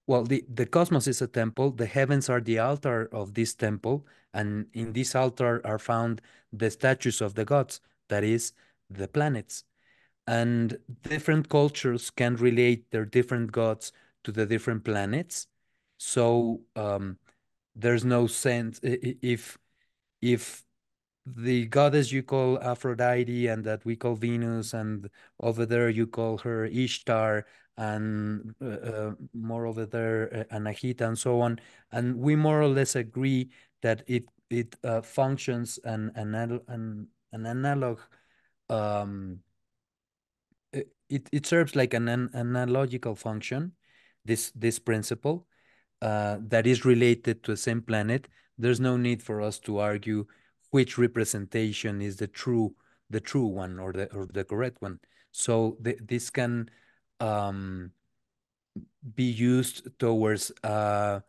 Well, the, the cosmos is a temple. The heavens are the altar of this temple. And in this altar are found the statues of the gods, that is, the planets and different cultures can relate their different gods to the different planets. So um, there's no sense if if the goddess you call Aphrodite and that we call Venus, and over there you call her Ishtar, and uh, uh, more over there uh, Anahita, and so on. And we more or less agree that it it uh, functions an an an, an analog um, it, it serves like an, an analogical function, this, this principle uh, that is related to the same planet. There's no need for us to argue which representation is the true the true one or the or the correct one. So th this can um, be used towards uh,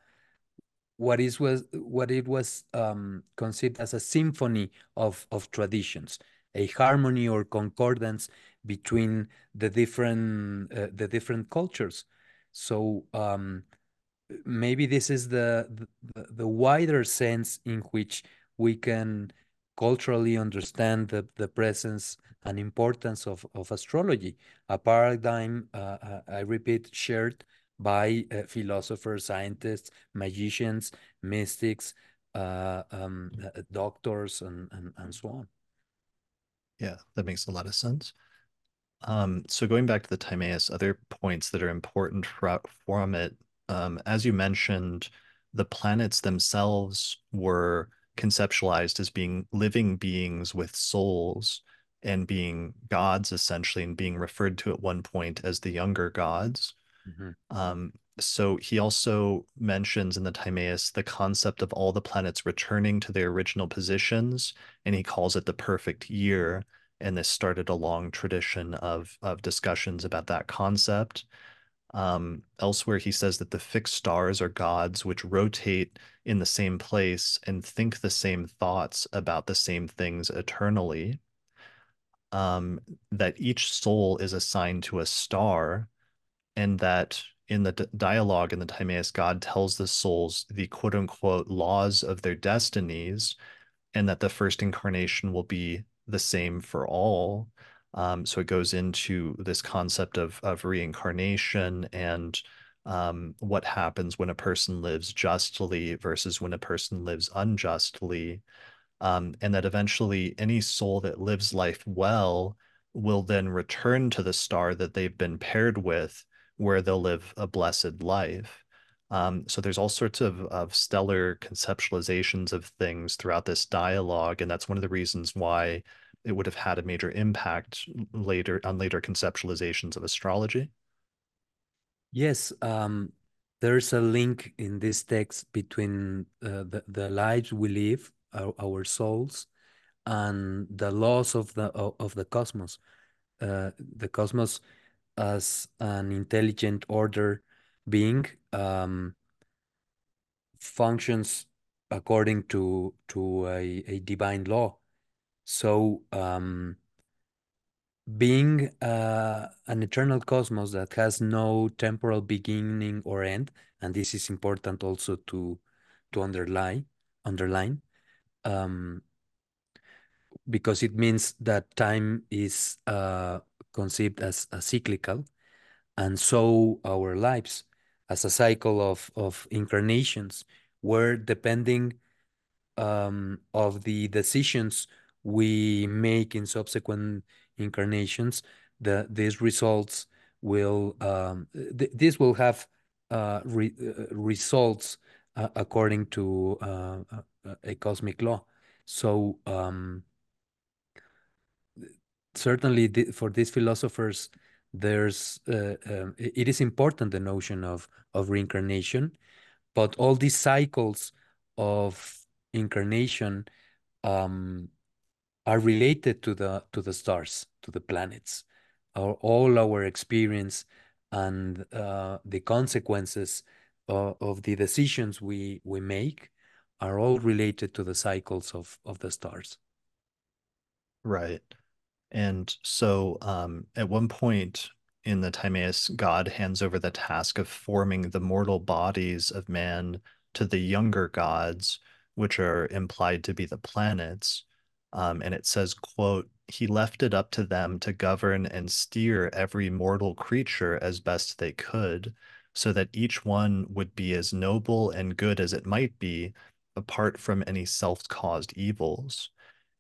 what is was what it was um, conceived as a symphony of of traditions, a harmony or concordance between the different uh, the different cultures. So um, maybe this is the, the, the wider sense in which we can culturally understand the, the presence and importance of, of astrology, a paradigm, uh, uh I repeat, shared by uh, philosophers, scientists, magicians, mystics, uh, um, uh, doctors, and, and, and so on. Yeah, that makes a lot of sense. Um, so going back to the Timaeus, other points that are important from it, um, as you mentioned, the planets themselves were conceptualized as being living beings with souls and being gods essentially and being referred to at one point as the younger gods. Mm-hmm. Um, so he also mentions in the Timaeus the concept of all the planets returning to their original positions, and he calls it the perfect year and this started a long tradition of of discussions about that concept. Um, elsewhere, he says that the fixed stars are gods which rotate in the same place and think the same thoughts about the same things eternally. Um, that each soul is assigned to a star, and that in the dialogue in the Timaeus, God tells the souls the quote unquote laws of their destinies, and that the first incarnation will be the same for all. Um, so it goes into this concept of of reincarnation and um, what happens when a person lives justly versus when a person lives unjustly, um, and that eventually any soul that lives life well will then return to the star that they've been paired with, where they'll live a blessed life. Um, so there's all sorts of, of stellar conceptualizations of things throughout this dialogue, and that's one of the reasons why it would have had a major impact later on later conceptualizations of astrology. Yes, um, there's a link in this text between uh, the the lives we live, our, our souls, and the laws of the of the cosmos. Uh, the cosmos as an intelligent order being um, functions according to to a, a divine law. So um, being uh, an eternal cosmos that has no temporal beginning or end, and this is important also to to underline underline um, because it means that time is uh, conceived as a cyclical, and so our lives as a cycle of of incarnations, where depending um, of the decisions we make in subsequent incarnations, the these results will um, th this will have uh, re uh, results uh, according to uh, uh, a cosmic law. So um, certainly th for these philosophers, there's uh, um, it is important the notion of of reincarnation, but all these cycles of incarnation um, are related to the to the stars, to the planets. Our, all our experience and uh, the consequences uh, of the decisions we we make are all related to the cycles of of the stars. Right. And so um, at one point in the Timaeus, God hands over the task of forming the mortal bodies of man to the younger gods, which are implied to be the planets. Um, and it says, quote, he left it up to them to govern and steer every mortal creature as best they could, so that each one would be as noble and good as it might be, apart from any self-caused evils.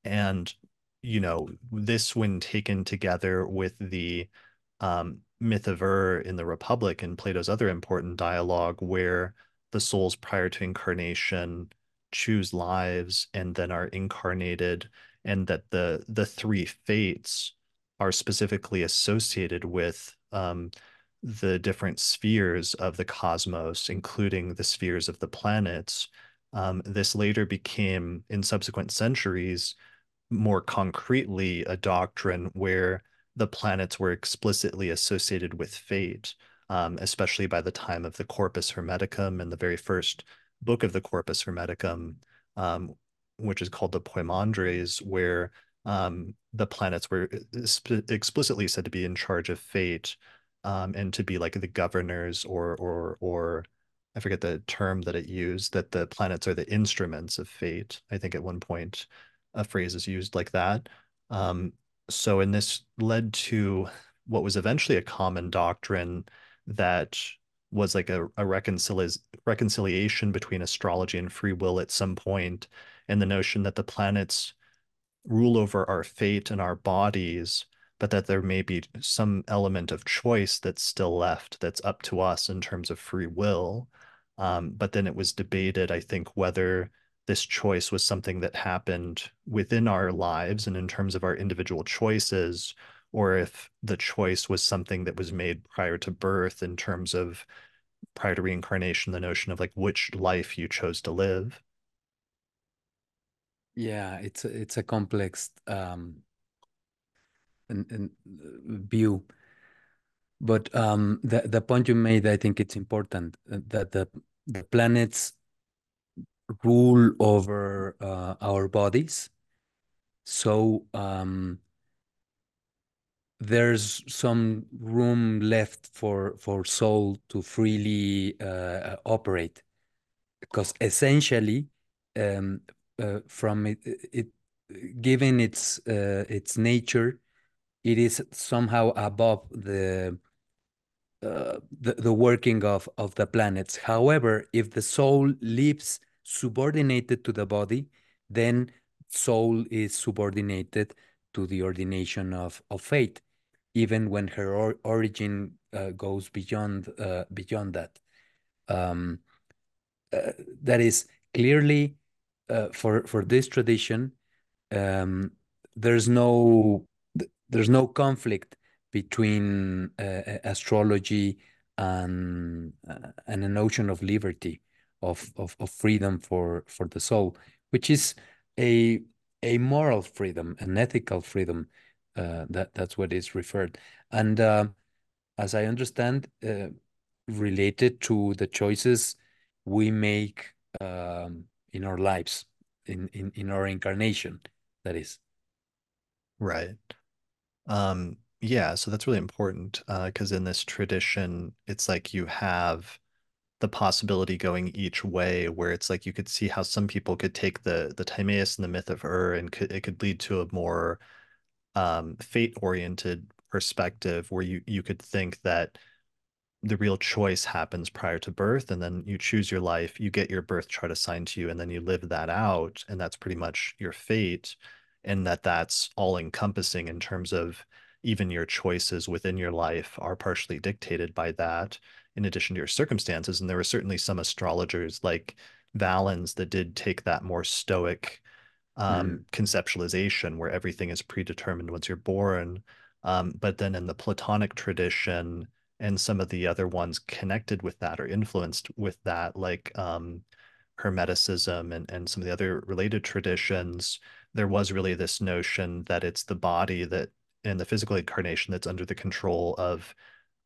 And you know, this when taken together with the um, myth of Ur in the Republic and Plato's other important dialogue, where the souls prior to incarnation choose lives and then are incarnated, and that the the three fates are specifically associated with um, the different spheres of the cosmos, including the spheres of the planets. Um, this later became, in subsequent centuries, more concretely a doctrine where the planets were explicitly associated with fate, um, especially by the time of the Corpus Hermeticum and the very first book of the Corpus Hermeticum, um, which is called the Poimandres, where um, the planets were explicitly said to be in charge of fate um, and to be like the governors or or or I forget the term that it used that the planets are the instruments of fate. I think at one point a phrase is used like that. Um, so, and this led to what was eventually a common doctrine that was like a, a reconcili- reconciliation between astrology and free will at some point, and the notion that the planets rule over our fate and our bodies, but that there may be some element of choice that's still left that's up to us in terms of free will. Um, but then it was debated, I think, whether this choice was something that happened within our lives and in terms of our individual choices, or if the choice was something that was made prior to birth in terms of prior to reincarnation, the notion of like which life you chose to live. Yeah, it's a, it's a complex um, and, and uh, view. But um, the the point you made, I think it's important uh, that the the planets rule over uh, our bodies. So um, there's some room left for for soul to freely uh, operate, because essentially, um, uh, from it, it, given its uh, its nature, it is somehow above the uh, the, the working of, of the planets. However, if the soul lives subordinated to the body, then soul is subordinated to the ordination of, of fate, even when her or origin uh, goes beyond uh, beyond that. Um, uh, that is clearly uh, for for this tradition. Um, there's no there's no conflict between uh, astrology and uh, and a notion of liberty of, of, of freedom for, for the soul, which is a, a moral freedom, an ethical freedom. Uh, that that's what is referred. And uh, as I understand, uh, related to the choices we make um, in our lives, in, in, in our incarnation, that is. Right. Um, yeah, so that's really important uh, because in this tradition, it's like you have the possibility going each way, where it's like you could see how some people could take the the Timaeus and the myth of Ur, and could, it could lead to a more um, fate-oriented perspective, where you you could think that the real choice happens prior to birth and then you choose your life you get your birth chart assigned to you and then you live that out and that's pretty much your fate and that that's all encompassing in terms of even your choices within your life are partially dictated by that in addition to your circumstances. And there were certainly some astrologers like Valens that did take that more stoic um, Mm. conceptualization where everything is predetermined once you're born um, but then in the Platonic tradition and some of the other ones connected with that or influenced with that, like um, Hermeticism and, and some of the other related traditions, there was really this notion that it's the body that in the physical incarnation that's under the control of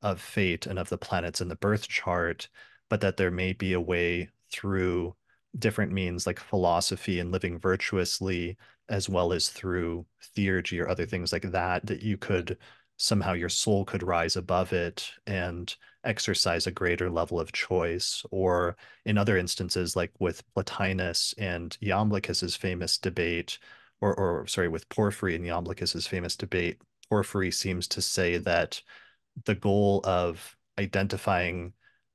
of fate and of the planets in the birth chart, but that there may be a way through different means like philosophy and living virtuously, as well as through theurgy or other things like that, that you could somehow your soul could rise above it and exercise a greater level of choice. Or in other instances, like with Plotinus and Iamblichus's famous debate, or, or sorry, with Porphyry and Iamblichus's famous debate, Porphyry seems to say that the goal of identifying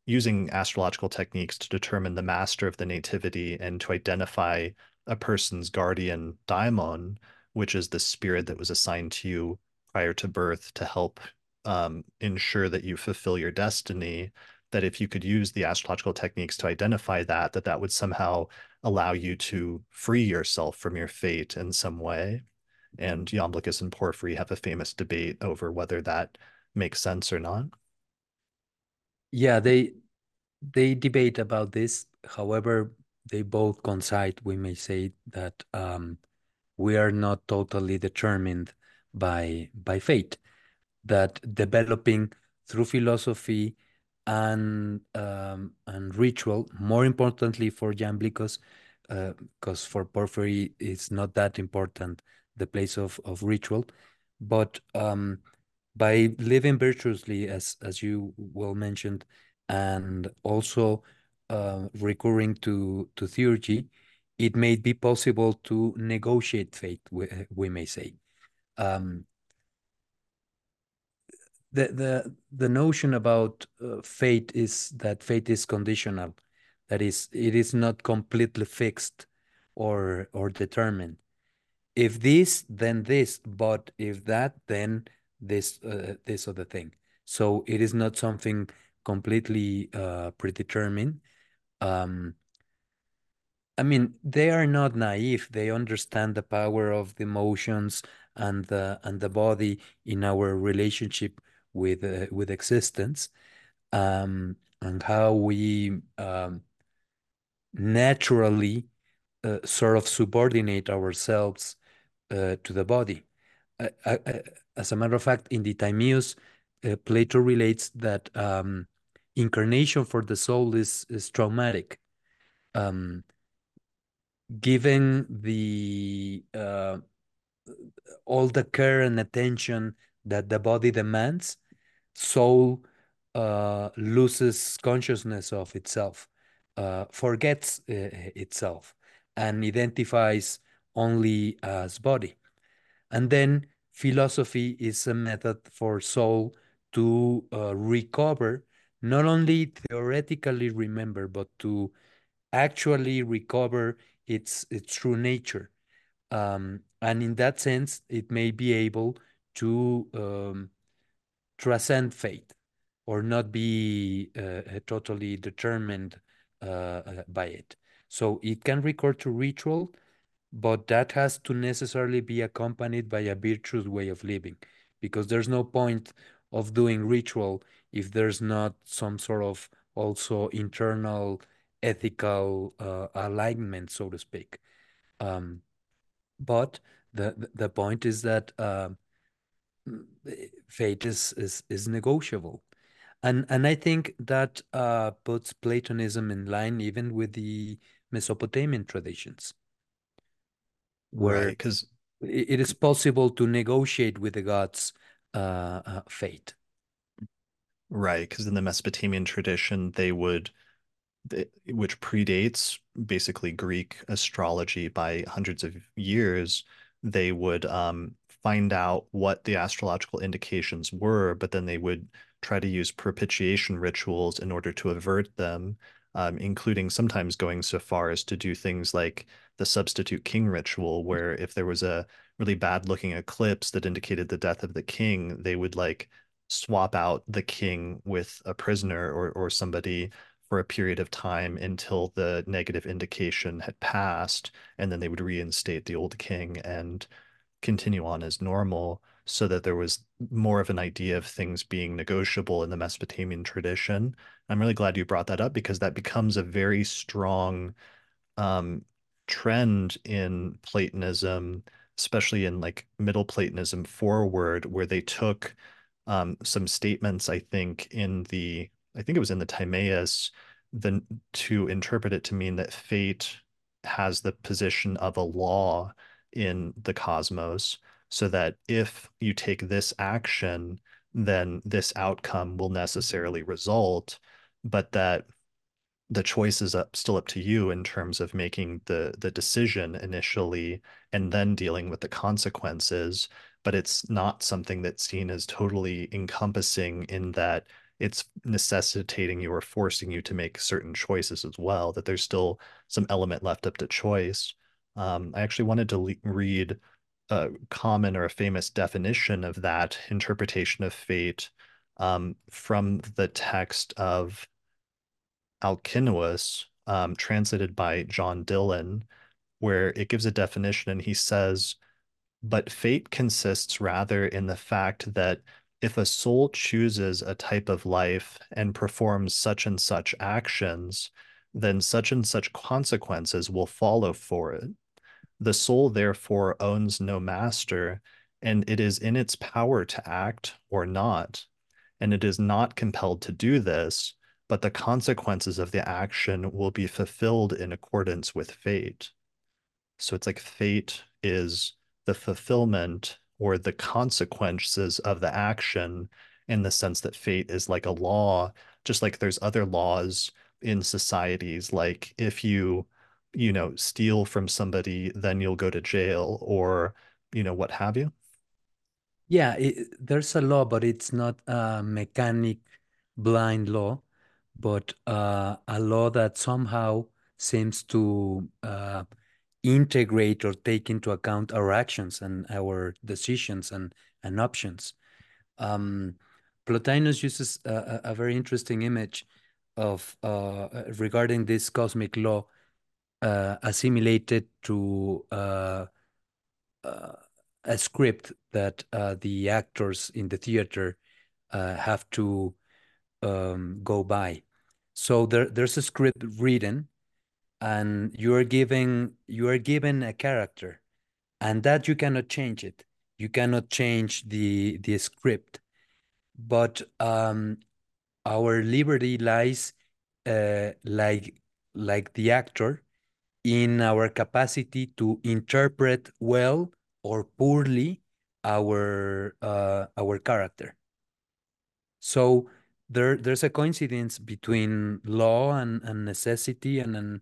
using astrological techniques to determine the master of the nativity and to identify a person's guardian daimon, which is the spirit that was assigned to you prior to birth to help um, ensure that you fulfill your destiny that if you could use the astrological techniques to identify that that that would somehow allow you to free yourself from your fate in some way and Iamblichus and Porphyry have a famous debate over whether that makes sense or not. Yeah, they they debate about this. However, they both coincide. We may say that um, we are not totally determined by by fate. That developing through philosophy and um, and ritual, more importantly for Iamblichus, because uh, for Porphyry it's not that important the place of of ritual, but um, by living virtuously, as as you well mentioned, and also uh, recurring to to theurgy, it may be possible to negotiate fate. We, we may say. Um, the the the notion about uh, fate is that fate is conditional, that is, it is not completely fixed or or determined. If this, then this, but if that, then this uh, this other thing. So it is not something completely uh, predetermined. Um, I mean, they are not naive. They understand the power of the emotions and the and the body in our relationship with uh, with existence, um, and how we um, naturally uh, sort of subordinate ourselves uh, to the body. As a matter of fact, in the Timaeus, uh, Plato relates that um, incarnation for the soul is is traumatic. Um, given the uh, all the care and attention that the body demands, soul uh, loses consciousness of itself, uh, forgets uh, itself, and identifies only as body. And then philosophy is a method for soul to uh, recover, not only theoretically remember, but to actually recover its its true nature. Um, and in that sense, it may be able to um, transcend fate or not be uh, totally determined uh, uh, by it. So it can record to ritual, but that has to necessarily be accompanied by a virtuous way of living because there's no point of doing ritual if there's not some sort of also internal ethical uh, alignment, so to speak. Um, but the the point is that uh, fate is, is is negotiable, and and I think that uh, puts Platonism in line even with the Mesopotamian traditions, where because it is possible to negotiate with the gods' uh, uh, fate. Right, because in the Mesopotamian tradition, they would, which predates basically Greek astrology by hundreds of years, they would um, find out what the astrological indications were, but then they would try to use propitiation rituals in order to avert them, um, including sometimes going so far as to do things like the substitute king ritual, where if there was a really bad looking eclipse that indicated the death of the king, they would like swap out the king with a prisoner or, or somebody for a period of time until the negative indication had passed, and then they would reinstate the old king and continue on as normal so that there was more of an idea of things being negotiable in the Mesopotamian tradition. I'm really glad you brought that up because that becomes a very strong um, trend in Platonism, especially in like Middle Platonism forward, where they took um, some statements, I think, in the, I think it was in the Timaeus, then to interpret it to mean that fate has the position of a law in the cosmos so that if you take this action, then this outcome will necessarily result, but that the choice is up still up to you in terms of making the the decision initially and then dealing with the consequences but it's not something that's seen as totally encompassing in that it's necessitating you or forcing you to make certain choices as well that there's still some element left up to choice. Um, I actually wanted to le- read a common or a famous definition of that interpretation of fate um, from the text of Alcinous, um, translated by John Dillon, where it gives a definition and he says, but fate consists rather in the fact that if a soul chooses a type of life and performs such and such actions, then such and such consequences will follow for it. The soul therefore owns no master, and it is in its power to act or not. And it is not compelled to do this, but the consequences of the action will be fulfilled in accordance with fate. So it's like fate is the fulfillment or the consequences of the action in the sense that fate is like a law, just like there's other laws in societies, like if you you know, steal from somebody, then you'll go to jail or, you know, what have you? Yeah, it, there's a law, but it's not a mechanic blind law, but uh, a law that somehow seems to uh, integrate or take into account our actions and our decisions and, and options. Um, Plotinus uses a, a, very interesting image of uh, regarding this cosmic law uh, assimilated to uh, uh, a script that the actors in the theater have to um, go by. So there, there's a script written, and you are giving you are given a character, and that you cannot change it. You cannot change the the script, but um, our liberty lies uh, like like the actor in our capacity to interpret well or poorly our uh, our character. So there there's a coincidence between law and, and necessity and an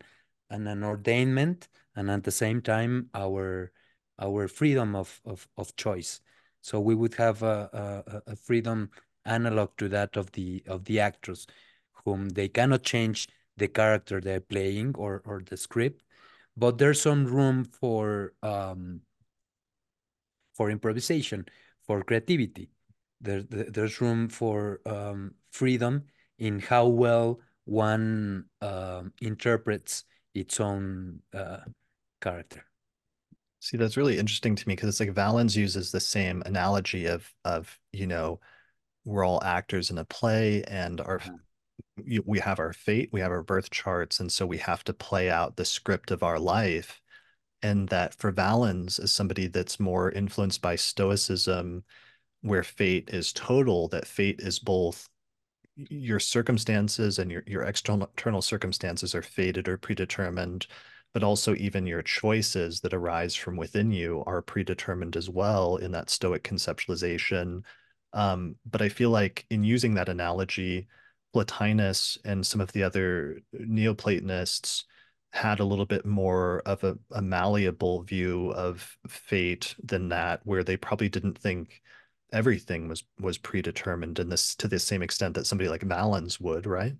and an ordainment, and at the same time our our freedom of of, of choice. So we would have a, a, a freedom analog to that of the of the actors, whom they cannot change the character they're playing or or the script, but there's some room for um, for improvisation, for creativity. There, there's room for um, freedom in how well one uh, interprets its own uh, character. See, that's really interesting to me because it's like Valens uses the same analogy of of you know we're all actors in a play and our mm-hmm we have our fate, we have our birth charts, and so we have to play out the script of our life. And that for Valens, as somebody that's more influenced by Stoicism, where fate is total, that fate is both your circumstances and your, your external, circumstances are fated or predetermined, but also even your choices that arise from within you are predetermined as well in that Stoic conceptualization. Um, but I feel like in using that analogy, Plotinus and some of the other Neoplatonists had a little bit more of a, a malleable view of fate than that, where they probably didn't think everything was was predetermined in this to the same extent that somebody like Valens would, right?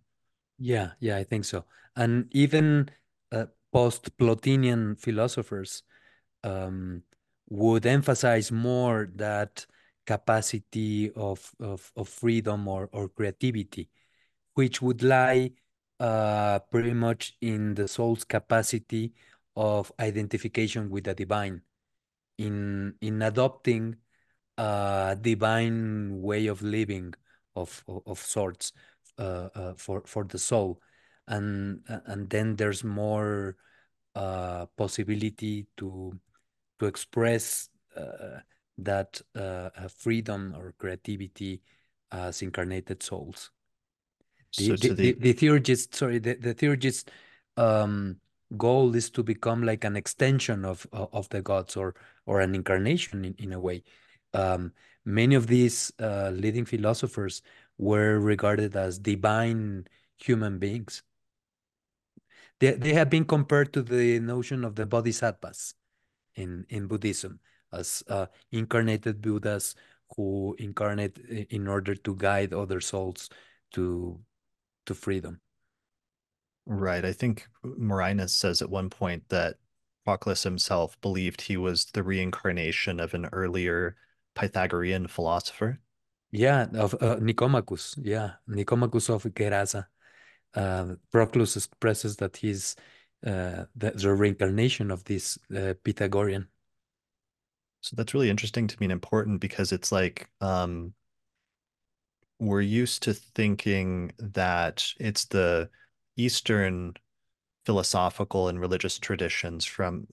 Yeah, yeah, I think so. And even uh, post-Plotinian philosophers um, would emphasize more that capacity of, of, of freedom or, or creativity, which would lie uh, pretty much in the soul's capacity of identification with the divine, in in adopting a divine way of living of of, of sorts uh, uh, for for the soul, and and then there's more uh, possibility to to express uh, that uh, freedom or creativity as incarnated souls. The, So the, the, the the theurgist, sorry, the, the theurgist um, goal is to become like an extension of of the gods or or an incarnation in, in a way. Um, many of these uh, leading philosophers were regarded as divine human beings. They, they have been compared to the notion of the bodhisattvas in, in Buddhism as uh, incarnated Buddhas who incarnate in order to guide other souls to to freedom. right, I think Marinus says at one point that Proclus himself believed he was the reincarnation of an earlier Pythagorean philosopher. Yeah, of uh, Nicomachus. Yeah, Nicomachus of Gerasa. Uh, Proclus expresses that he's uh, the, the reincarnation of this uh, Pythagorean. So that's really interesting to me and important because it's like um, we're used to thinking that it's the Eastern philosophical and religious traditions from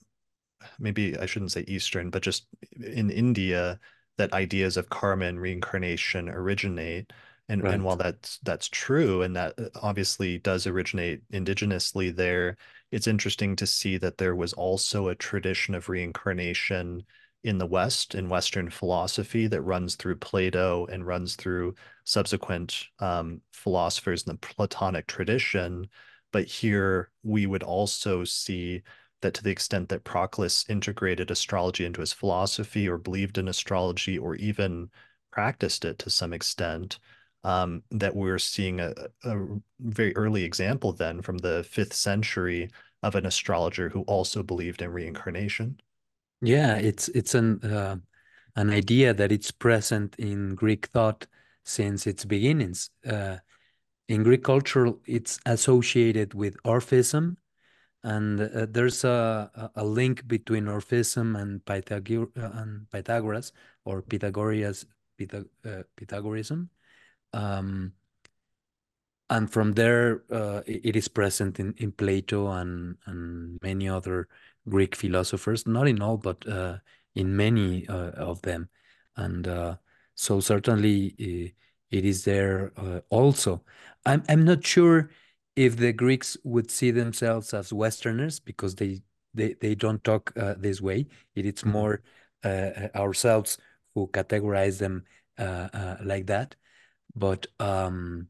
maybe I shouldn't say Eastern, but just in India that ideas of karma and reincarnation originate. And and while that's that's true, and that uh, obviously does originate indigenously there, it's interesting to see that there was also a tradition of reincarnation in the West, in Western philosophy, that runs through Plato and runs through subsequent um, philosophers in the Platonic tradition. But here we would also see that to the extent that Proclus integrated astrology into his philosophy or believed in astrology or even practiced it to some extent, um, that we're seeing a, a very early example then from the fifth century of an astrologer who also believed in reincarnation. Yeah, it's it's an uh, an idea that it's present in Greek thought since its beginnings. Uh, in Greek culture, it's associated with Orphism, and uh, there's a, a link between Orphism and Pythagor uh, and Pythagoras or Pythagoras Pythag uh, Pythagorism. Um, and from there uh, it is present in, in Plato and and many other Greek philosophers, not in all, but uh, in many uh, of them, and so certainly it is there also. I'm I'm not sure if the Greeks would see themselves as Westerners because they they, they don't talk uh, this way. It is Mhm. more uh, ourselves who categorize them uh, uh, like that. But um,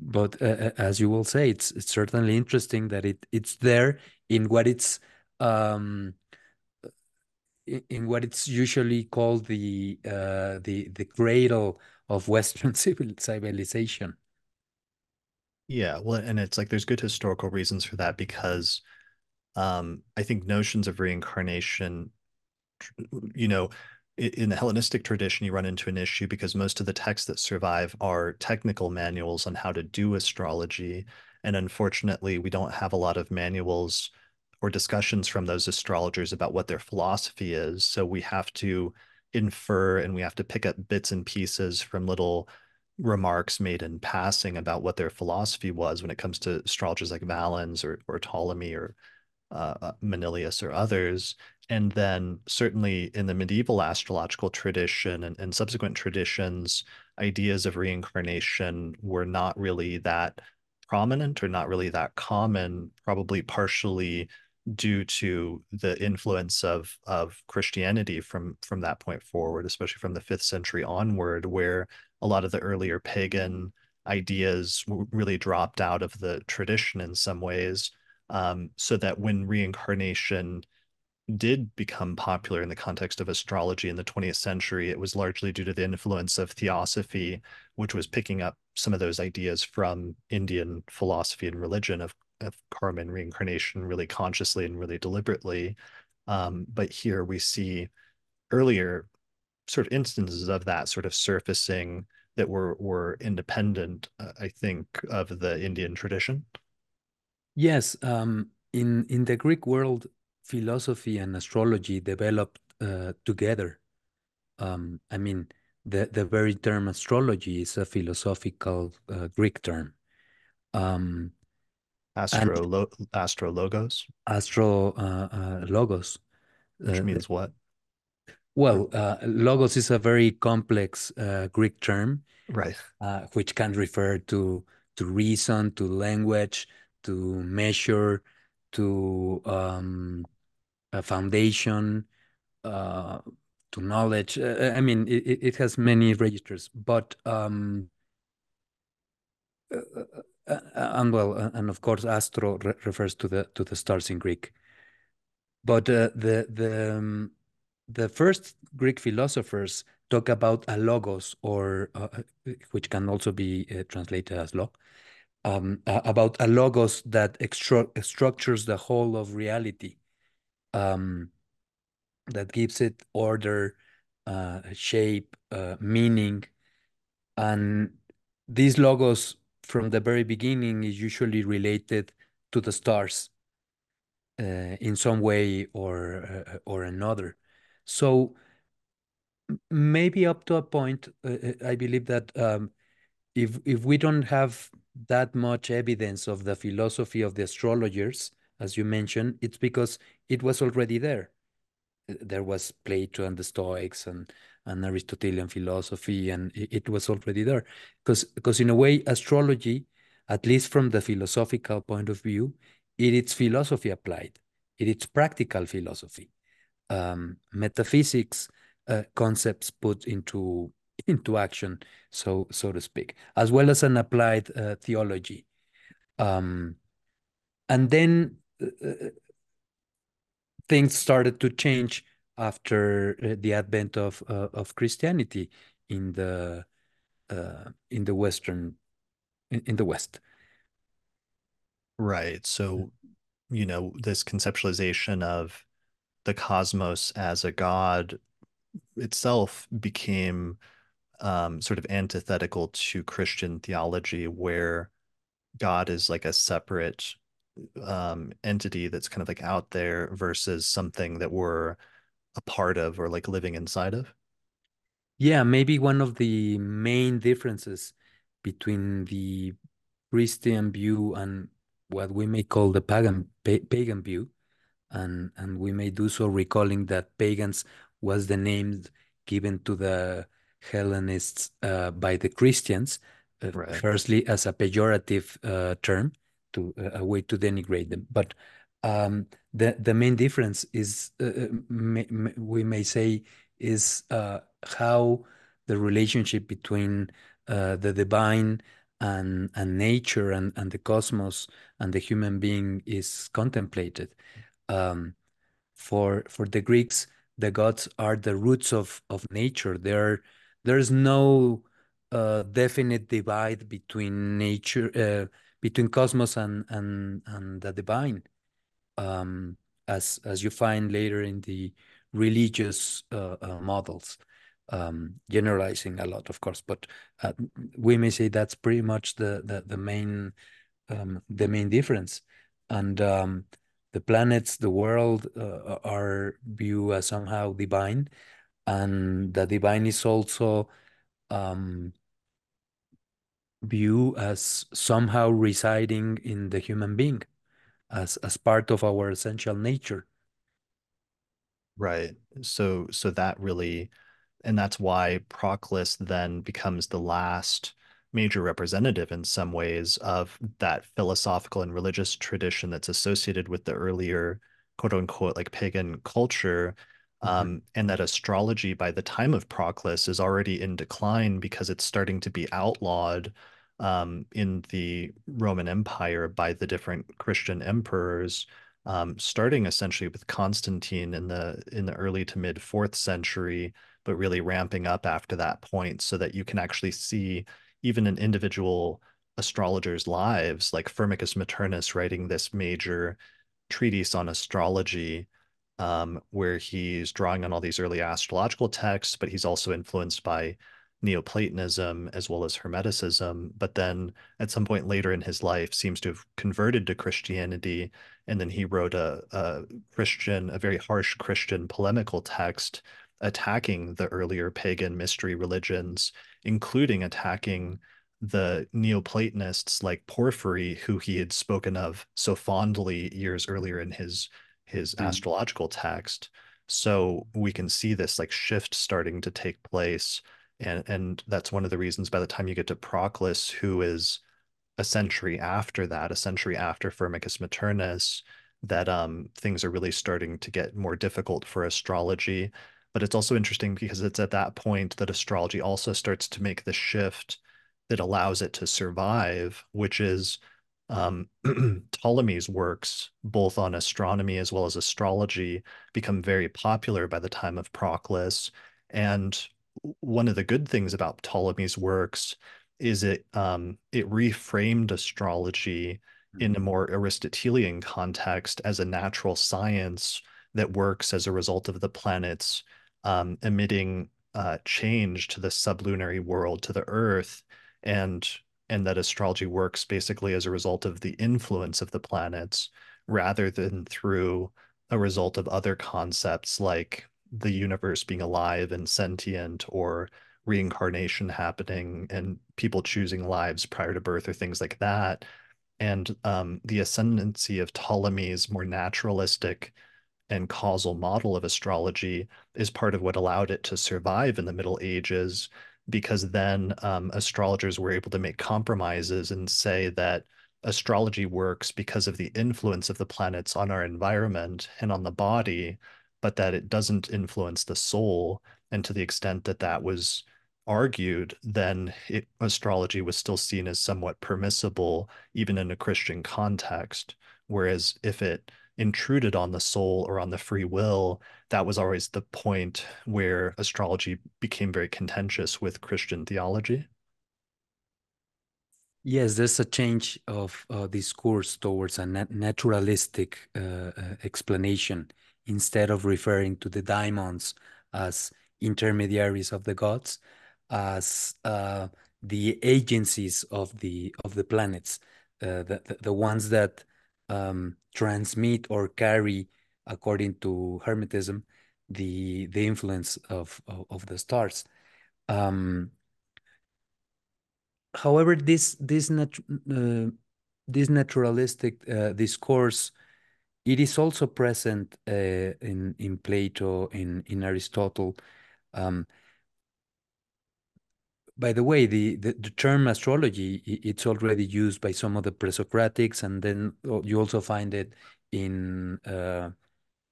but uh, as you will say, it's it's certainly interesting that it it's there in what it's um in, in what it's usually called the uh the the cradle of Western civil civilization. Yeah, well, and it's like there's good historical reasons for that because um, I think notions of reincarnation you know, in the Hellenistic tradition, you run into an issue because most of the texts that survive are technical manuals on how to do astrology. And unfortunately, we don't have a lot of manuals or discussions from those astrologers about what their philosophy is. So we have to infer and we have to pick up bits and pieces from little remarks made in passing about what their philosophy was when it comes to astrologers like Valens or, or Ptolemy or uh, uh, Manilius or others. And then certainly in the medieval astrological tradition and, and subsequent traditions, ideas of reincarnation were not really that prominent or not really that common, probably partially due to the influence of of Christianity from from that point forward, especially from the fifth century onward, where a lot of the earlier pagan ideas really dropped out of the tradition in some ways. Um, so that when reincarnation did become popular in the context of astrology in the 20th century, it was largely due to the influence of theosophy, which was picking up some of those ideas from Indian philosophy and religion of, of karma and reincarnation really consciously and really deliberately. Um, but here we see earlier sort of instances of that sort of surfacing that were were independent, uh, I think, of the Indian tradition. Yes, um, in in the Greek world, philosophy and astrology developed uh, together. Um, I mean, the, the very term astrology is a philosophical uh, Greek term. Um, astro, lo, astro logos? Astro uh, uh logos. Which uh, means what? Well, uh, logos is a very complex Greek term. Right. which can refer to to reason, to language, to measure, to um, a foundation uh, to knowledge. Uh, I mean, it, it has many registers, but um, uh, uh, uh and well, and of course, astro re refers to the to the stars in Greek. But uh, the the um, the first Greek philosophers talk about a logos, or which can also be translated as law, um, about a logos that structures the whole of reality um, that gives it order, uh, shape, uh, meaning. And these logos from the very beginning is usually related to the stars uh, in some way or uh, or another. So maybe up to a point, uh, uh, I believe that um, if if we don't have that much evidence of the philosophy of the astrologers, as you mentioned, it's because it was already there. There was Plato and the Stoics and, and Aristotelian philosophy, and it, it was already there. Because because in a way, astrology, at least from the philosophical point of view, it is philosophy applied. It is practical philosophy, um, metaphysics uh, concepts put into into action, so so to speak, as well as an applied uh, theology. Um, and then things started to change after uh, the advent of uh, of Christianity in the uh, in the western in, in, the West. Right. So, you know, this conceptualization of the cosmos as a god itself became um, sort of antithetical to Christian theology, where God is like a separate um, entity that's kind of like out there versus something that we're a part of or like living inside of? Yeah, maybe one of the main differences between the Christian view and what we may call the pagan pa pagan view, and and we may do so recalling that pagans was the name given to the Hellenists uh, by the Christians, uh, right. firstly as a pejorative uh, term, to a way to denigrate them. But um, the the main difference is uh, uh may, may, we may say is uh, how the relationship between uh, the divine and and nature and and the cosmos and the human being is contemplated. Um, for for the Greeks, the gods are the roots of of nature. There there's no uh, definite divide between nature uh, between cosmos and and and the divine, um, as as you find later in the religious uh, uh, models, um, generalizing a lot, of course. But uh, we may say that's pretty much the the, the main um, the main difference, and um, the planets, the world uh, are viewed as somehow divine, and the divine is also um, view as somehow residing in the human being as as part of our essential nature. Right. So so that really and that's why proclus then becomes the last major representative in some ways of that philosophical and religious tradition that's associated with the earlier quote unquote like pagan culture. Mm-hmm. Um, and that astrology by the time of Proclus is already in decline because it's starting to be outlawed um, in the Roman Empire by the different Christian emperors, um, starting essentially with Constantine in the in the early to mid fourth century, but really ramping up after that point, so that you can actually see even in individual astrologers' lives, like Firmicus Maternus writing this major treatise on astrology um, where he's drawing on all these early astrological texts, but he's also influenced by Neoplatonism as well as Hermeticism, but then at some point later in his life seems to have converted to Christianity. And then he wrote a, a Christian, a very harsh Christian polemical text attacking the earlier pagan mystery religions, including attacking the Neoplatonists like Porphyry, who he had spoken of so fondly years earlier in his his mm. astrological text. So we can see this like shift starting to take place. And and that's one of the reasons by the time you get to Proclus, who is a century after that, a century after Firmicus Maternus, that um things are really starting to get more difficult for astrology. But it's also interesting because it's at that point that astrology also starts to make the shift that allows it to survive, which is um, Ptolemy's works, both on astronomy as well as astrology, become very popular by the time of Proclus. And one of the good things about Ptolemy's works is it um, it reframed astrology in a mm-hmm. more Aristotelian context as a natural science that works as a result of the planets um, emitting uh, change to the sublunary world, to the Earth, and and that astrology works basically as a result of the influence of the planets rather than through a result of other concepts like the universe being alive and sentient or reincarnation happening and people choosing lives prior to birth or things like that. And um, the ascendancy of ptolemy's more naturalistic and causal model of astrology is part of what allowed it to survive in the middle ages because then um, astrologers were able to make compromises and say that astrology works because of the influence of the planets on our environment and on the body, but that it doesn't influence the soul. And to the extent that that was argued, then it, astrology was still seen as somewhat permissible, even in a Christian context. Whereas if it intruded on the soul or on the free will, that was always the point where astrology became very contentious with Christian theology. Yes, there's a change of uh, discourse towards a nat naturalistic uh, uh, explanation instead of referring to the daimons as intermediaries of the gods, as uh, the agencies of the of the planets, uh, the, the, the ones that um, transmit or carry, according to Hermetism, the the influence of of, of the stars. Um, however, this this nat uh, this naturalistic uh, discourse it is also present uh, in in Plato, in in Aristotle. Um, by the way, the, the, the, term astrology, it's already used by some of the pre-Socratics, and then oh, you also find it in uh,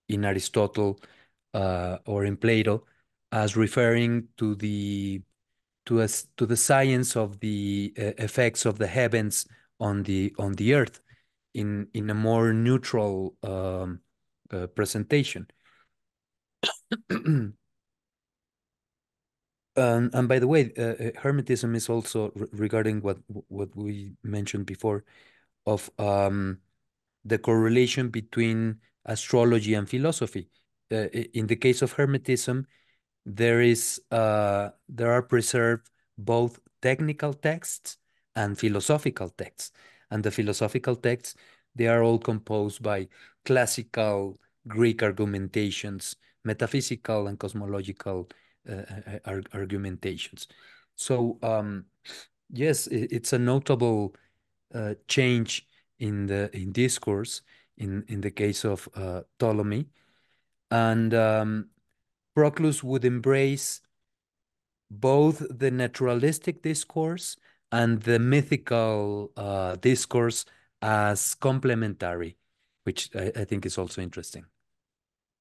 in Aristotle uh, or in Plato as referring to the to us to the science of the uh, effects of the heavens on the on the earth in in a more neutral um, uh, presentation. And by the way, uh, uh Hermetism is also re regarding what what we mentioned before of um, the correlation between astrology and philosophy. Uh, in the case of Hermetism, there is uh, there are preserved both technical texts and philosophical texts, and the philosophical texts they are all composed by classical Greek argumentations, metaphysical and cosmological argumentations. So um, yes, it's a notable uh, change in the in discourse in in the case of Ptolemy, and um, Proclus would embrace both the naturalistic discourse and the mythical uh, discourse as complementary, which I, I think is also interesting.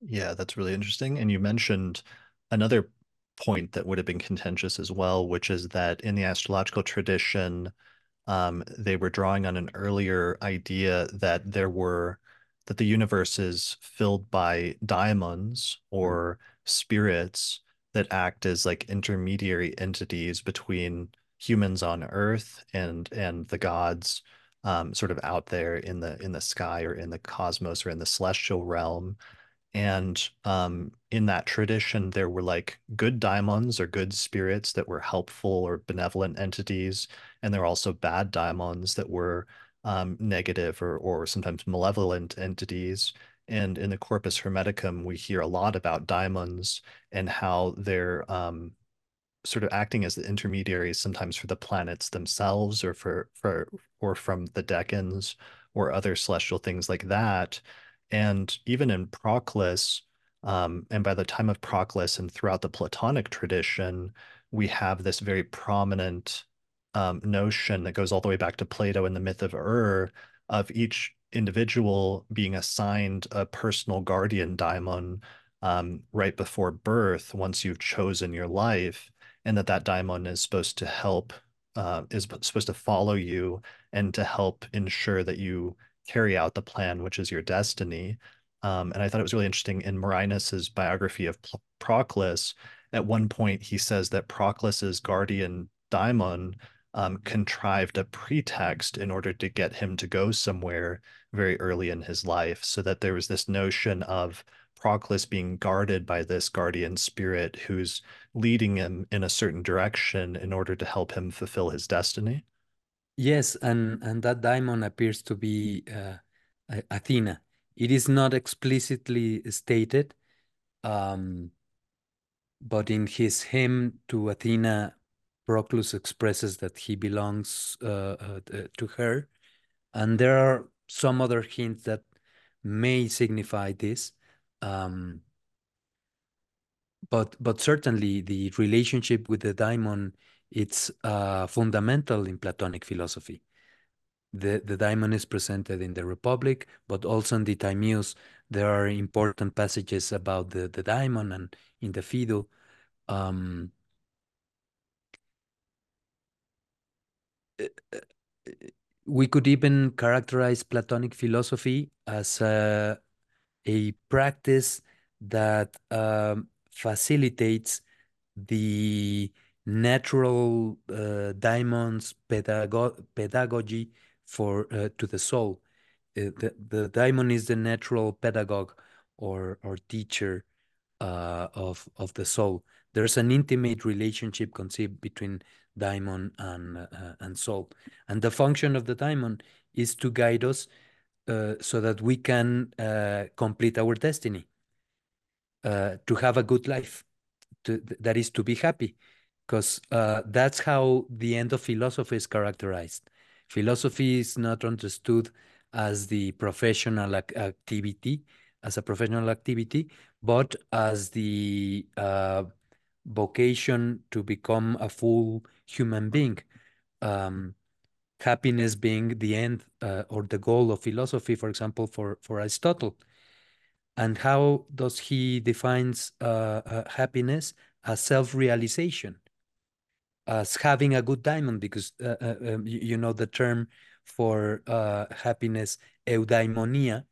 Yeah, that's really interesting. And you mentioned another point that would have been contentious as well, which is that in the astrological tradition, um, they were drawing on an earlier idea that there were that the universe is filled by daimons or spirits that act as like intermediary entities between humans on Earth and and the gods, um, sort of out there in the in the sky or in the cosmos or in the celestial realm. And um, in that tradition, there were like good daimons or good spirits that were helpful or benevolent entities. And there were also bad daimons that were um, negative or, or sometimes malevolent entities. And in the Corpus Hermeticum, we hear a lot about daimons and how they're um, sort of acting as the intermediaries sometimes for the planets themselves or for for or from the decans or other celestial things like that and even in Proclus, um, and by the time of Proclus and throughout the Platonic tradition, we have this very prominent um, notion that goes all the way back to Plato and the myth of Ur of each individual being assigned a personal guardian daimon um, right before birth once you've chosen your life and that that daimon is supposed to help uh, is supposed to follow you and to help ensure that you carry out the plan, which is your destiny. Um, and I thought it was really interesting in Marinus's biography of Proclus. At one point, he says that Proclus's guardian daimon um, contrived a pretext in order to get him to go somewhere very early in his life, so that there was this notion of Proclus being guarded by this guardian spirit who's leading him in a certain direction in order to help him fulfill his destiny. Yes, and and that daimon appears to be uh, Athena. It is not explicitly stated, um, but in his hymn to Athena, Proclus expresses that he belongs uh, uh, to her, and there are some other hints that may signify this. Um, but but certainly the relationship with the daimon it's uh, fundamental in Platonic philosophy. The, the daimon is presented in the Republic, but also in the Timaeus, there are important passages about the, the daimon and in the Phaedo. Um, we could even characterize Platonic philosophy as a, a practice that um, facilitates the natural uh, daimons pedago pedagogy for uh, to the soul. Uh, the, the daimon is the natural pedagogue or or teacher uh, of of the soul. There's an intimate relationship conceived between daimon and uh, and soul, and the function of the daimon is to guide us uh, so that we can complete our destiny, to have a good life, to, that is to be happy because uh, that's how the end of philosophy is characterized. Philosophy is not understood as the professional ac activity, as a professional activity, but as the uh, vocation to become a full human being. Um, happiness being the end uh, or the goal of philosophy, for example, for, for Aristotle. And how does he defines uh, uh, happiness as self-realization? As having a good daimon because uh, uh, um, you, you, know the term for uh, happiness eudaimonia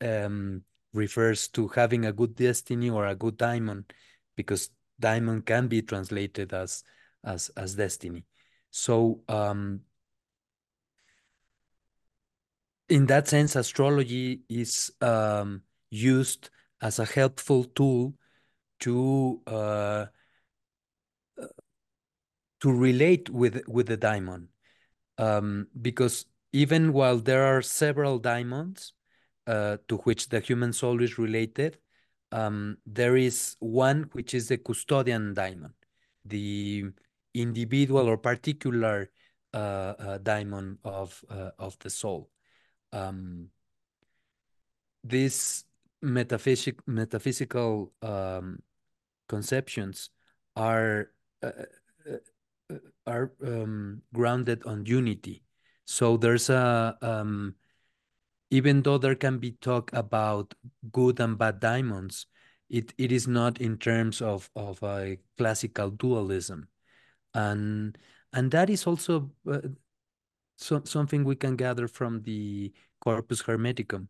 um, refers to having a good destiny or a good daimon because daimon can be translated as as as destiny. So um, in that sense astrology is um, used as a helpful tool to uh, to relate with with the daimon. Um, because even while there are several daimons uh, to which the human soul is related um, there is one which is the custodian daimon. The individual or particular uh, uh, daimon of uh, of the soul. Um, these metaphysic metaphysical um, conceptions are uh, are um, grounded on unity. So there's a um, even though there can be talk about good and bad daimons, it, it is not in terms of, of a classical dualism. And and that is also uh, so, something we can gather from the Corpus Hermeticum.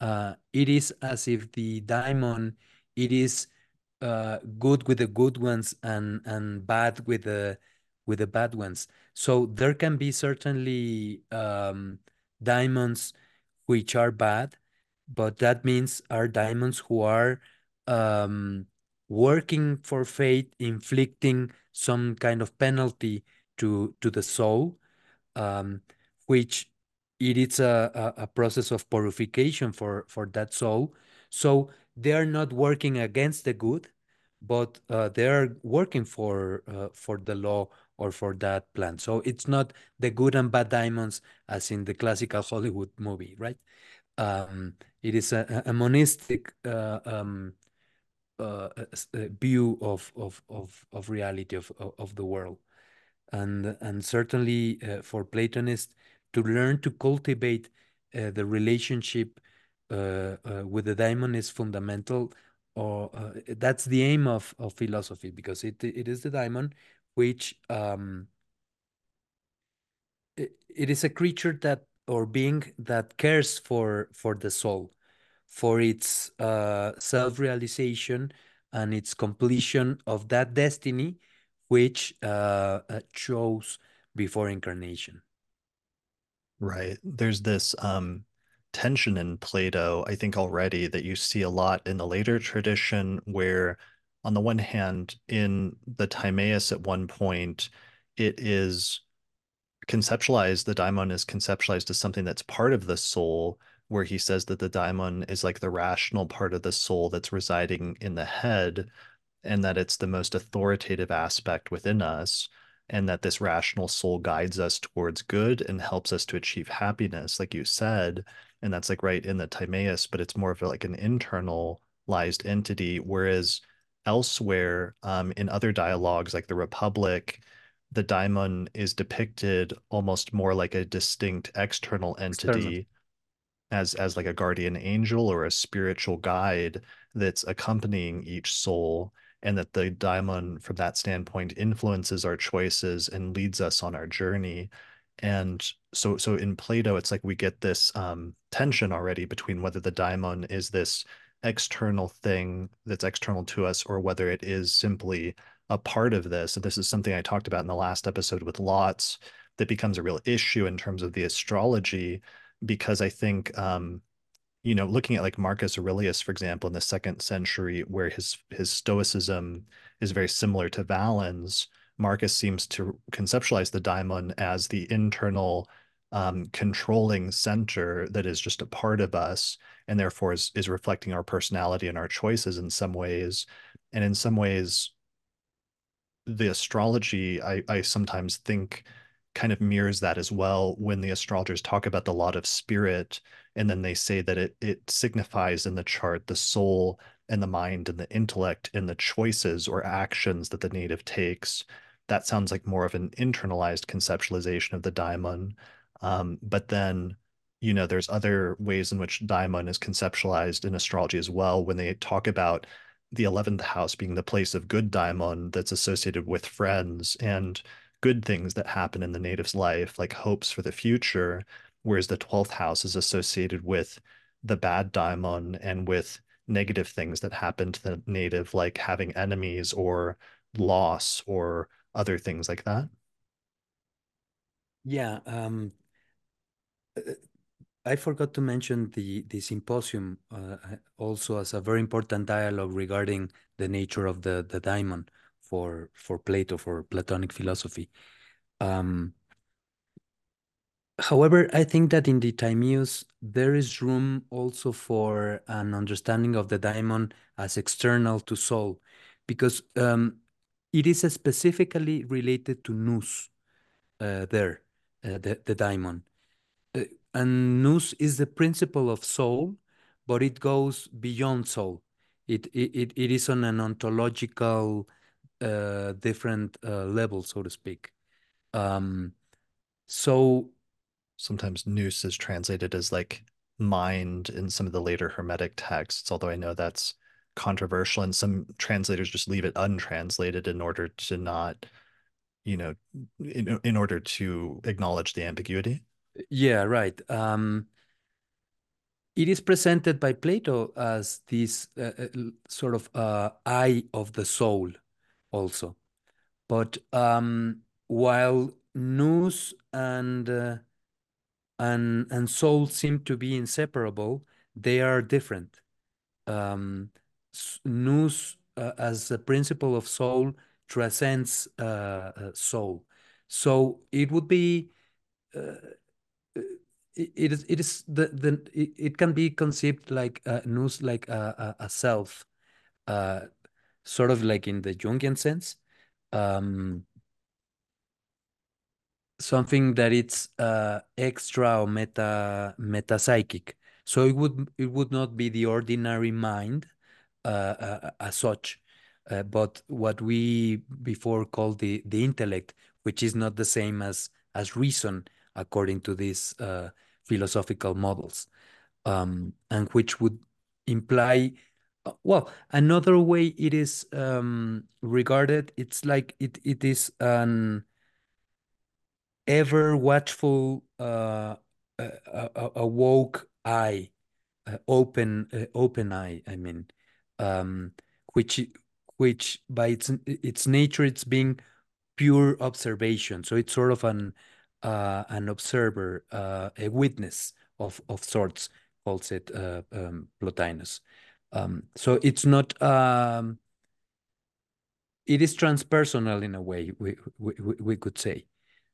Uh, it is as if the daimon it is uh, good with the good ones and and bad with the with the bad ones. So there can be certainly um, daimons which are bad, but that means are daimons who are um, working for fate, inflicting some kind of penalty to to the soul, um, which it is a, a, a process of purification for for that soul. So they are not working against the good, but uh, they are working for uh, for the law or for that plan. So it's not the good and bad daimons as in the classical Hollywood movie, right? Um, it is a, a monistic uh, um, uh, view of, of, of, of reality of, of the world. And, and certainly uh, for Platonists, to learn to cultivate uh, the relationship uh, uh, with the daimon is fundamental or that's the aim of, of philosophy because it, it is the daimon which um, it, it is a creature that or being that cares for for the soul, for its uh, self-realization and its completion of that destiny which uh, uh, chose before incarnation. Right. There's this um, tension in Plato, I think already that you see a lot in the later tradition where on the one hand, in the Timaeus at one point, it is conceptualized, the daimon is conceptualized as something that's part of the soul, where he says that the daimon is like the rational part of the soul that's residing in the head, and that it's the most authoritative aspect within us, and that this rational soul guides us towards good and helps us to achieve happiness, like you said. And that's like right in the Timaeus, but it's more of like an internalized entity, whereas elsewhere um, in other dialogues like the Republic, the daimon is depicted almost more like a distinct external entity as as like a guardian angel or a spiritual guide that's accompanying each soul and that the daimon from that standpoint influences our choices and leads us on our journey. And so so in plato it's like we get this um, tension already between whether the daimon is this external thing that's external to us or whether it is simply a part of this. And this is something I talked about in the last episode with Lots that becomes a real issue in terms of the astrology, because I think, um, you know, looking at like Marcus Aurelius, for example, in the second century, where his his Stoicism is very similar to Valens, Marcus seems to conceptualize the daimon as the internal um, controlling center that is just a part of us and therefore is, is reflecting our personality and our choices in some ways. And in some ways, the astrology, I, I sometimes think kind of mirrors that as well when the astrologers talk about the lot of spirit and then they say that it it signifies in the chart the soul and the mind and the intellect and the choices or actions that the native takes that sounds like more of an internalized conceptualization of the daimon um, but then you know there's other ways in which daimon is conceptualized in astrology as well when they talk about the 11th house being the place of good daimon that's associated with friends and good things that happen in the native's life, like hopes for the future, whereas the 12th house is associated with the bad daimon and with negative things that happen to the native, like having enemies or loss or other things like that. Yeah, um, I forgot to mention the the symposium uh, also as a very important dialogue regarding the nature of the the daimon for for Plato for Platonic philosophy. Um, however, I think that in the Timaeus there is room also for an understanding of the daimon as external to soul, because um, it is specifically related to nous uh, there, uh, the the daimon and nous is the principle of soul, but it goes beyond soul. It it it is on an ontological uh, different uh, levels, so to speak. Um, so sometimes nous is translated as like mind in some of the later Hermetic texts, although I know that's controversial and some translators just leave it untranslated in order to not, you know, in, in order to acknowledge the ambiguity. Yeah, right. Um, it is presented by Plato as this uh, uh sort of uh, eye of the soul, also. But um, while nous and uh, and and soul seem to be inseparable, they are different. Um, nous, uh, as a principle of soul, transcends uh, soul. So it would be it is it is the the it, can be conceived like uh, nous like a, a, a self uh sort of like in the jungian sense um something that it's uh extra or meta meta psychic so it would it would not be the ordinary mind uh, uh as such uh, but what we before called the the intellect which is not the same as as reason according to these uh, philosophical models, um, and which would imply, uh, well, another way it is um, regarded, it's like it, it is an ever watchful, uh, a, a, woke eye, uh, open, uh, open eye, I mean, um, which which by its its nature it's being pure observation. So it's sort of an uh, an observer, uh, a witness of, of sorts, calls it uh, um, Plotinus. Um, so it's not, um, it is transpersonal in a way, we, we, we could say.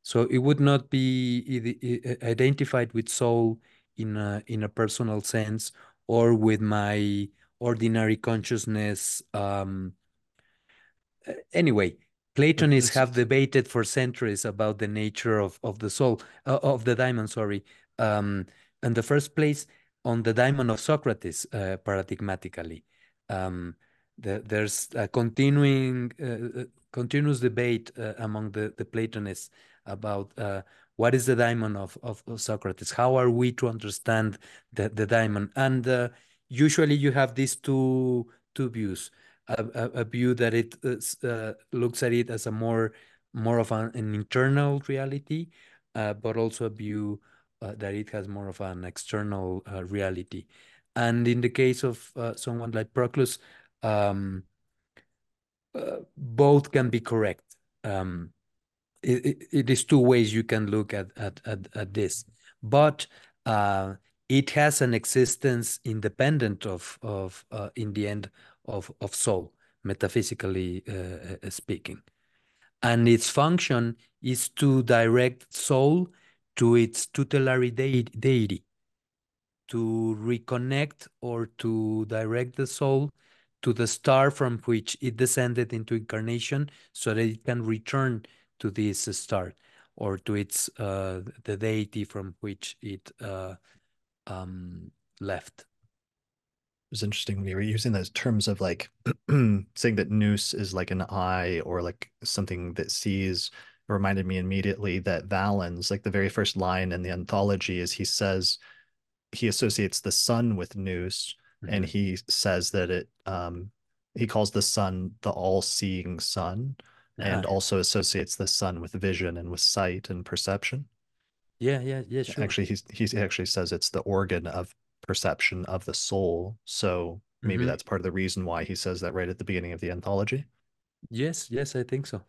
So it would not be identified with soul in a, in a personal sense or with my ordinary consciousness. Um, anyway, Platonists have debated for centuries about the nature of, of the soul, uh, of the daimon, sorry. Um, in the first place, on the daimon of Socrates, uh, paradigmatically. Um, the, there's a continuing, uh, uh continuous debate uh, among the, the Platonists about uh, what is the daimon of, of, of, Socrates? How are we to understand the, the daimon? And usually you have these two, two views a, a, view that it uh, looks at it as a more more of an, an internal reality, uh, but also a view uh, that it has more of an external uh, reality. And in the case of uh, someone like Proclus, um, uh, both can be correct. Um, it, it, it is two ways you can look at at at, at this, but it has an existence independent of of in the end of, of soul, metaphysically uh, uh, speaking. And its function is to direct soul to its tutelary de deity, to reconnect or to direct the soul to the star from which it descended into incarnation so that it can return to this star or to its uh, the deity from which it uh, um, left was interesting when you were using those terms of like saying that nous is like an eye or like something that sees reminded me immediately that Valens, like the very first line in the anthology is he says he associates the sun with nous mm-hmm. and he says that it um he calls the sun the all-seeing sun and also associates the sun with vision and with sight and perception. Yeah, yeah, yeah, sure. Actually, he's he actually says it's the organ of perception of the soul. So maybe mm-hmm. that's part of the reason why he says that right at the beginning of the anthology. Yes, yes, I think so.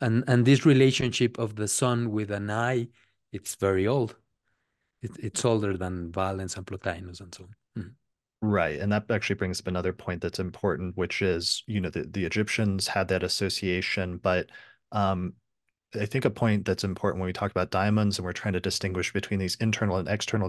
And and this relationship of the sun with an eye, it's very old. It, it's older than Valens and Plotinus and so on. Mm-hmm. Right. And that actually brings up another point that's important, which is, you know, the, the Egyptians had that association, but um, I think a point that's important when we talk about daimons and we're trying to distinguish between these internal and external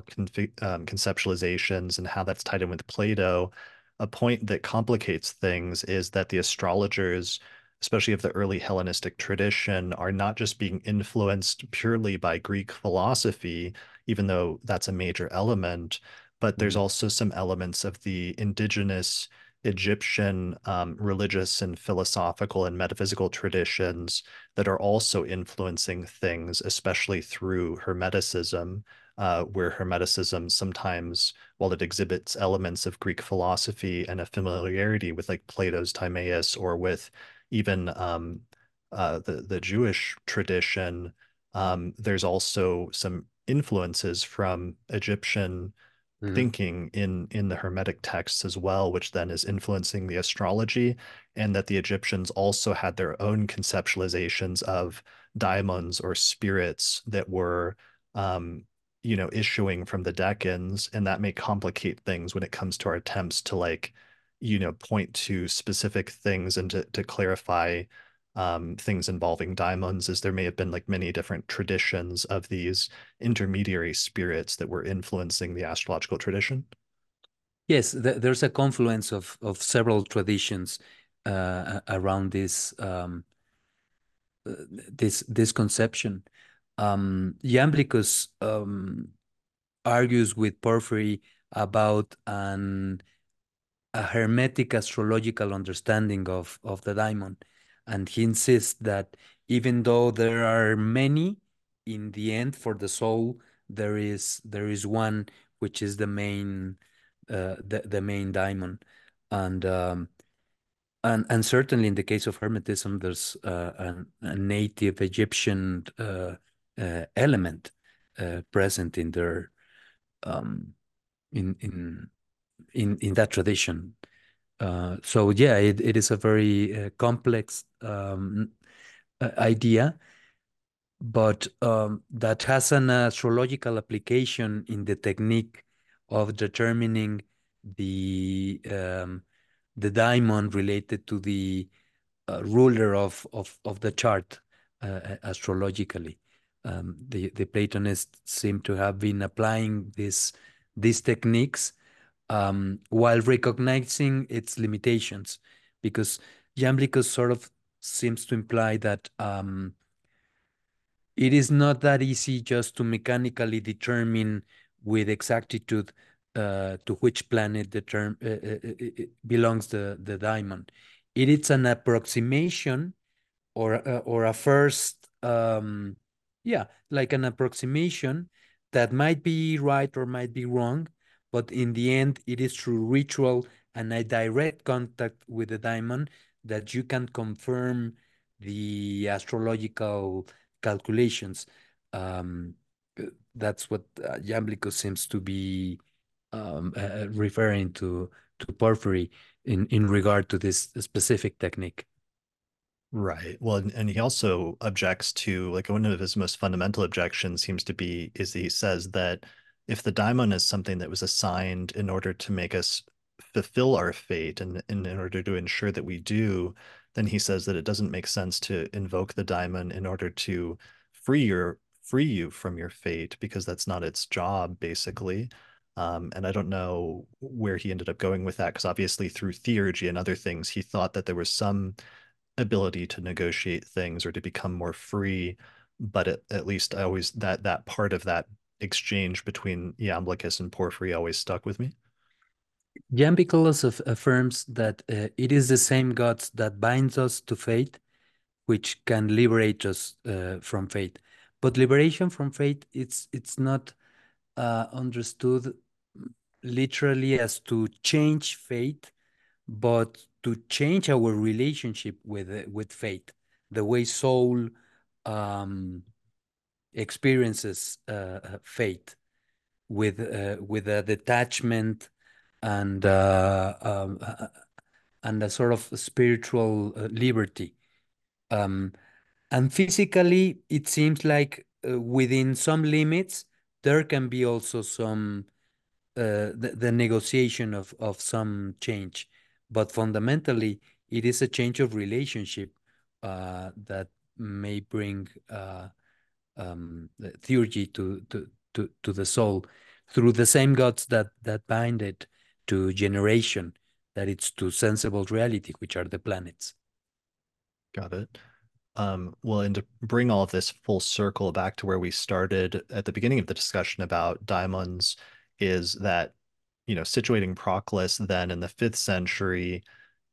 um, conceptualizations and how that's tied in with Plato, a point that complicates things is that the astrologers, especially of the early Hellenistic tradition, are not just being influenced purely by Greek philosophy, even though that's a major element, but there's mm-hmm. also some elements of the indigenous Egyptian um, religious and philosophical and metaphysical traditions that are also influencing things, especially through Hermeticism, uh, where Hermeticism sometimes, while it exhibits elements of Greek philosophy and a familiarity with like Plato's Timaeus or with even um, uh, the the Jewish tradition, um, there's also some influences from Egyptian mm. thinking in in the Hermetic texts as well, which then is influencing the astrology, and that the Egyptians also had their own conceptualizations of daimons or spirits that were um, you know issuing from the decans and that may complicate things when it comes to our attempts to like you know point to specific things and to, to clarify um, things involving daimons as there may have been like many different traditions of these intermediary spirits that were influencing the astrological tradition? Yes th there's a confluence of of several traditions uh, around this um, uh, this this conception. Um, Iamblichus um, argues with Porphyry about an a hermetic astrological understanding of of the daimon and he insists that even though there are many in the end for the soul there is there is one which is the main uh, the, the main daimon and um, and and certainly in the case of hermetism there's uh, a, a, native egyptian uh, uh element uh, present in their um, in in in in that tradition uh, so yeah, it, it is a very uh, complex um, uh, idea, but um, that has an astrological application in the technique of determining the um, the daimon related to the uh, ruler of, of of the chart uh, astrologically. Um, the the Platonists seem to have been applying this these techniques um, while recognizing its limitations, because Iamblichus sort of seems to imply that um, it is not that easy just to mechanically determine with exactitude uh, to which planet the term uh, uh, uh, uh belongs the the daimon. It is an approximation or uh, or a first um, yeah like an approximation that might be right or might be wrong but in the end, it is through ritual and a direct contact with the daimon that you can confirm the astrological calculations. Um, that's what uh, Iamblichus seems to be um, uh, uh, referring to to Porphyry in in regard to this specific technique. Right. Well, and, and he also objects to like one of his most fundamental objections seems to be is he says that if the daimon is something that was assigned in order to make us fulfill our fate and, and in order to ensure that we do, then he says that it doesn't make sense to invoke the daimon in order to free your free you from your fate because that's not its job basically. Um, and I don't know where he ended up going with that because obviously through theurgy and other things, he thought that there was some ability to negotiate things or to become more free. But at, at least I always that that part of that exchange between Iamblichus and Porphyry always stuck with me. Iamblichus affirms that uh, it is the same gods that binds us to fate, which can liberate us uh, from fate. But liberation from fate, it's it's not uh, understood literally as to change fate, but to change our relationship with uh, with fate, the way soul um, experiences uh, uh, fate with uh, with a detachment and um, and a sort of spiritual liberty. Um, and physically, it seems like within some limits, there can be also some uh, the, the, negotiation of, of some change. But fundamentally, it is a change of relationship uh, that may bring uh, um, theurgy to, to, to, to the soul through the same gods that, that bind it to generation, that it's to sensible reality, which are the planets. Got it. Um, well, and to bring all of this full circle back to where we started at the beginning of the discussion about daimons, is that you know, situating Proclus then in the fifth century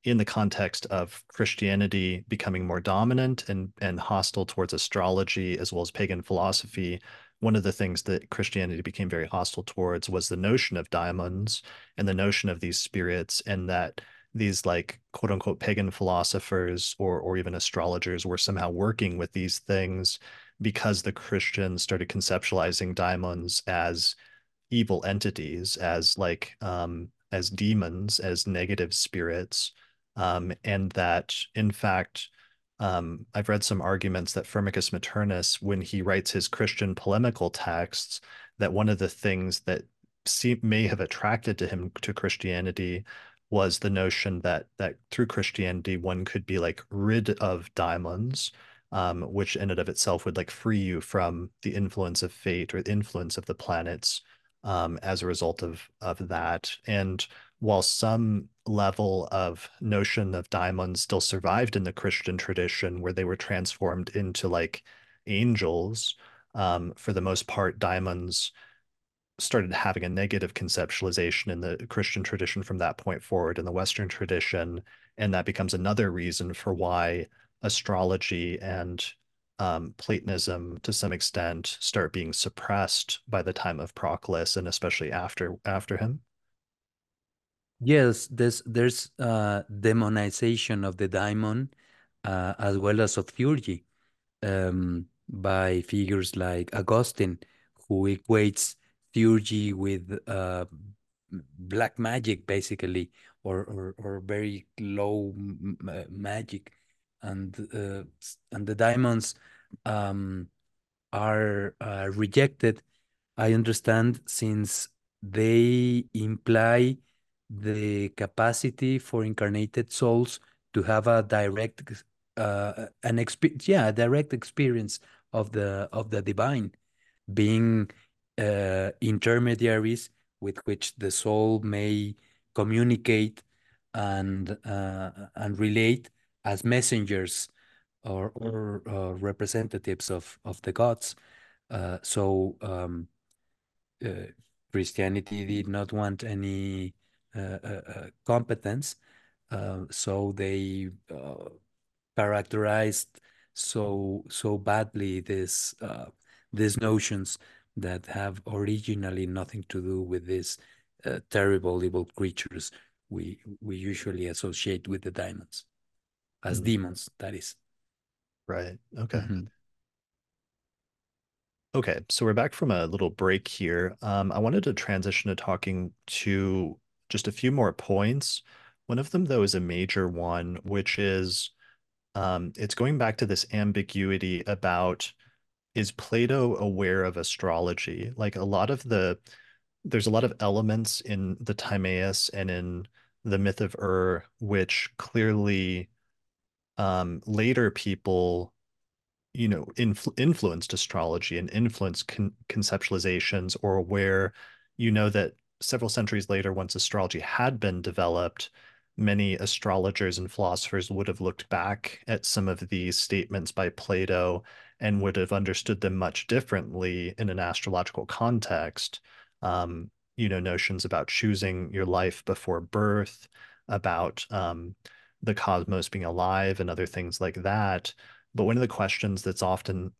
in the context of Christianity becoming more dominant and, and hostile towards astrology as well as pagan philosophy, one of the things that Christianity became very hostile towards was the notion of daimons and the notion of these spirits, and that these like quote unquote pagan philosophers or or even astrologers were somehow working with these things because the Christians started conceptualizing daimons as evil entities, as like um, as demons, as negative spirits, um, and that in fact, um, I've read some arguments that Firmicus Maternus, when he writes his Christian polemical texts, that one of the things that may have attracted to him to Christianity was the notion that that through Christianity one could be like rid of daimons, um, which in and of itself would like free you from the influence of fate or the influence of the planets um, as a result of of that. And while some level of notion of daimons still survived in the Christian tradition, where they were transformed into like angels, um, for the most part, daimons started having a negative conceptualization in the Christian tradition from that point forward in the Western tradition. And that becomes another reason for why astrology and um, Platonism to some extent start being suppressed by the time of Proclus and especially after after him. Yes, there's there's uh, demonization of the daimon uh, as well as of theurgy um, by figures like Augustine, who equates theurgy with uh, black magic, basically, or or, or very low uh, magic, and uh, and the daimons um, are uh, rejected. I understand since they imply the capacity for incarnated souls to have a direct uh, an experience yeah a direct experience of the of the divine being uh, intermediaries with which the soul may communicate and uh, and relate as messengers or or uh, representatives of of the gods. Uh, so um, uh, Christianity did not want any competence, so they characterized so so badly this these notions that have originally nothing to do with these uh, terrible evil creatures we we usually associate with the daimons as mm. demons that is right okay mm-hmm. okay so we're back from a little break here um, i wanted to transition to talking to just a few more points one of them though is a major one which is um, it's going back to this ambiguity about is Plato aware of astrology? Like a lot of the there's a lot of elements in the Timaeus and in the myth of Ur which clearly um, later people you know influ- influenced astrology and influenced con- conceptualizations or where you know that several centuries later once astrology had been developed many astrologers and philosophers would have looked back at some of these statements by Plato and would have understood them much differently in an astrological context. Um, you know, notions about choosing your life before birth, about um, the cosmos being alive, and other things like that. But one of the questions that's often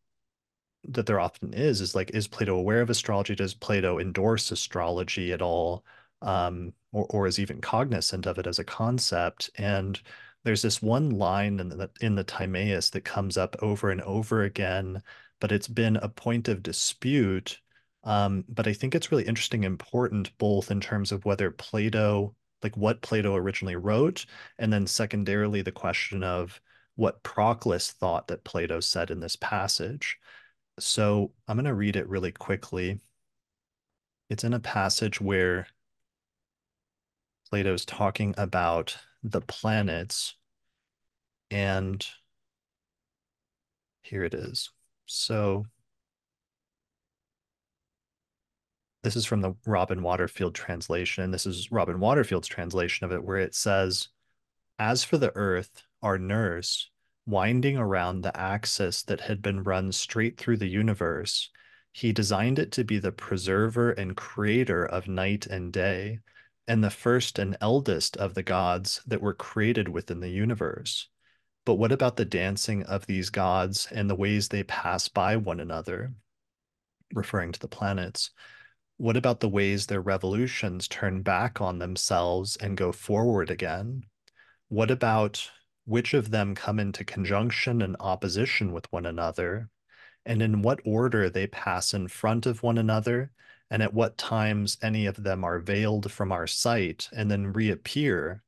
that there often is is like, is Plato aware of astrology? Does Plato endorse astrology at all? Um, or, or is even cognizant of it as a concept? And there's this one line in the in the Timaeus that comes up over and over again, but it's been a point of dispute. Um, but I think it's really interesting, important both in terms of whether Plato, like what Plato originally wrote, and then secondarily the question of what Proclus thought that Plato said in this passage. So I'm going to read it really quickly. It's in a passage where Plato's talking about the planets. And here it is. So this is from the Robin Waterfield translation. This is Robin Waterfield's translation of it, where it says, As for the earth, our nurse, winding around the axis that had been run straight through the universe, he designed it to be the preserver and creator of night and day, and the first and eldest of the gods that were created within the universe. But what about the dancing of these gods and the ways they pass by one another, referring to the planets? What about the ways their revolutions turn back on themselves and go forward again? What about which of them come into conjunction and opposition with one another, and in what order they pass in front of one another, and at what times any of them are veiled from our sight and then reappear.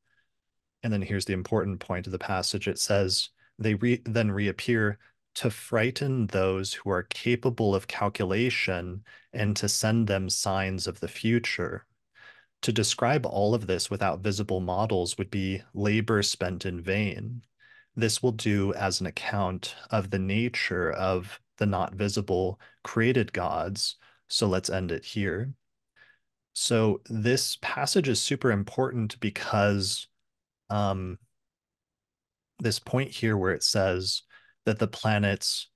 And then here's the important point of the passage it says, they re- then reappear to frighten those who are capable of calculation and to send them signs of the future. To describe all of this without visible models would be labor spent in vain. This will do as an account of the nature of the not visible created gods. So let's end it here. So this passage is super important because um, this point here where it says that the planets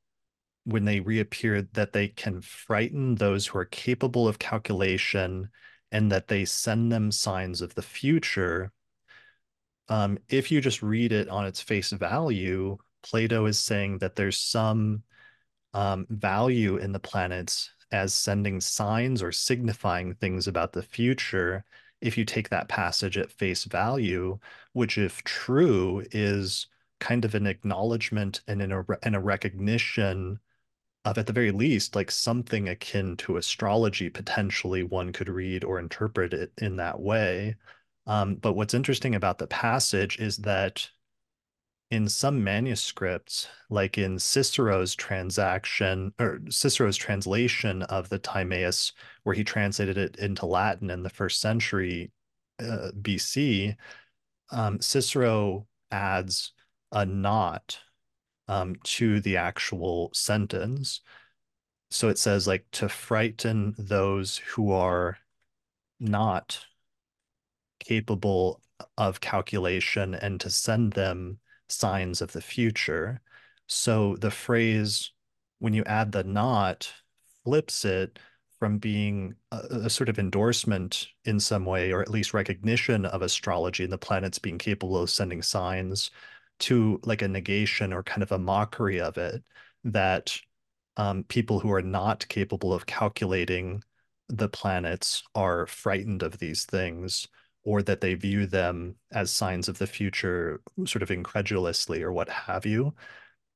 when they reappear that they can frighten those who are capable of calculation and that they send them signs of the future. Um, if you just read it on its face value, Plato is saying that there's some um, value in the planets as sending signs or signifying things about the future. If you take that passage at face value, which, if true, is kind of an acknowledgement and a, and a recognition of at the very least like something akin to astrology potentially one could read or interpret it in that way. Um, but what's interesting about the passage is that in some manuscripts like in cicero's transaction or cicero's translation of the timaeus where he translated it into latin in the first century uh, bc um, cicero adds a not um, to the actual sentence. So it says, like, to frighten those who are not capable of calculation and to send them signs of the future. So the phrase, when you add the not, flips it from being a, a, sort of endorsement in some way, or at least recognition of astrology and the planets being capable of sending signs to like a negation or kind of a mockery of it that um, people who are not capable of calculating the planets are frightened of these things or that they view them as signs of the future sort of incredulously or what have you.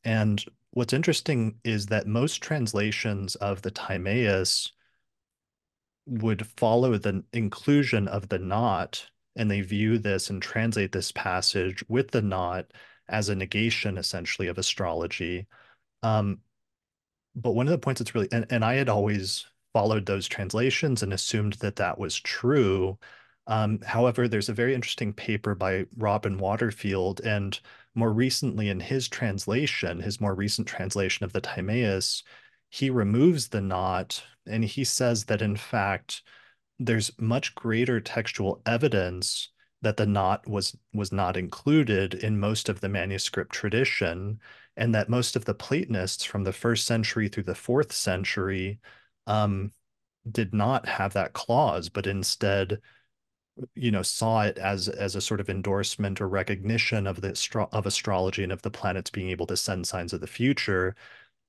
And what's interesting is that most translations of the Timaeus would follow the inclusion of the not, and they view this and translate this passage with the not as a negation essentially of astrology. Um, but one of the points that's really, and, and I had always followed those translations and assumed that that was true. Um, however, there's a very interesting paper by Robin Waterfield, and more recently in his translation, his more recent translation of the Timaeus, he removes the not and he says that in fact, there's much greater textual evidence that the not was was not included in most of the manuscript tradition and that most of the platonists from the first century through the fourth century um, did not have that clause but instead you know saw it as as a sort of endorsement or recognition of the of astrology and of the planets being able to send signs of the future.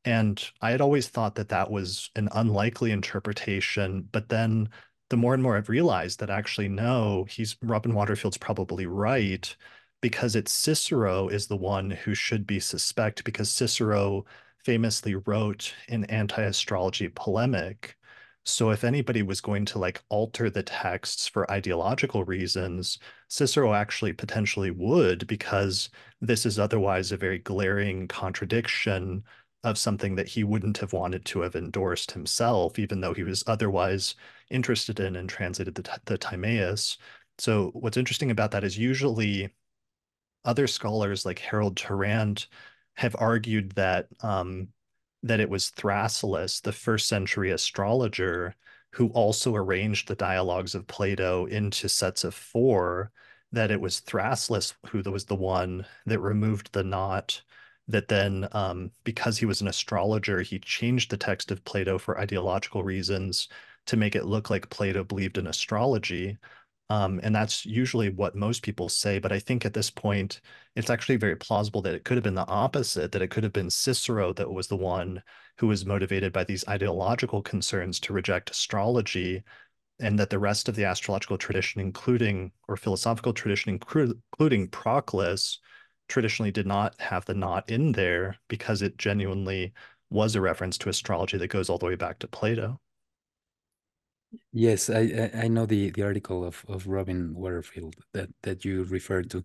And i had always thought that that was an unlikely interpretation but then the more and more I've realized that actually no, he's Robin Waterfield's probably right because it's Cicero is the one who should be suspect because Cicero famously wrote an anti-astrology polemic. So if anybody was going to like alter the texts for ideological reasons, Cicero actually potentially would because this is otherwise a very glaring contradiction of something that he wouldn't have wanted to have endorsed himself, even though he was otherwise interested in and translated the, the Timaeus. So what's interesting about that is usually other scholars like Harold Tarrant have argued that um, that it was Thrasyllus, the first century astrologer, who also arranged the dialogues of Plato into sets of four, that it was Thrasyllus who was the one that removed the not, that then um, because he was an astrologer he changed the text of plato for ideological reasons to make it look like plato believed in astrology Um, and that's usually what most people say. But I think at this point, it's actually very plausible that it could have been the opposite, that it could have been Cicero that was the one who was motivated by these ideological concerns to reject astrology, and that the rest of the astrological tradition, including or philosophical tradition, including Proclus, traditionally did not have the not in there because it genuinely was a reference to astrology that goes all the way back to Plato. Yes, I I know the the article of of Robin Waterfield that that you referred to,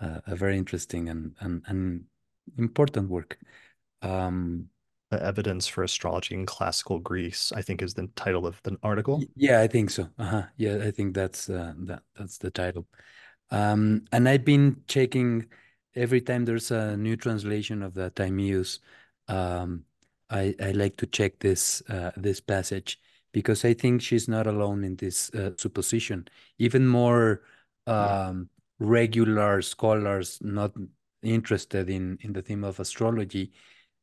uh, a very interesting and and and important work. Um, the evidence for astrology in classical Greece, I think, is the title of the article. Yeah, I think so. Uh-huh. Yeah, I think that's uh, that that's the title. Um, and I've been checking every time there's a new translation of the Timaeus. Um, I I like to check this uh, this passage because I think she's not alone in this uh, supposition. Even more um, regular scholars not interested in, in the theme of astrology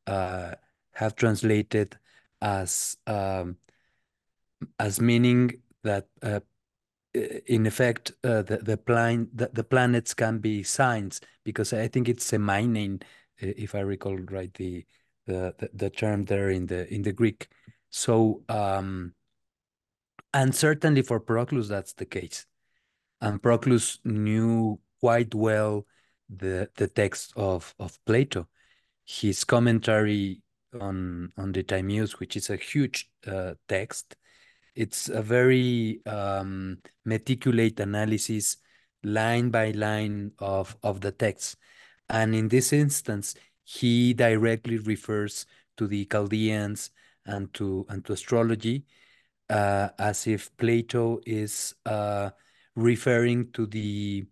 uh, have translated as um, as meaning that uh, in effect uh, the the, plan, the the planets can be signs because I think it's a mining if I recall right the the the, the term there in the in the Greek. So um, and certainly for Proclus, that's the case. And Proclus knew quite well the the text of of Plato. His commentary on on the Timaeus, which is a huge uh, text, it's a very um, meticulous analysis, line by line of of the text. And in this instance, he directly refers to the Chaldeans and to and to astrology uh, as if Plato is uh, referring to the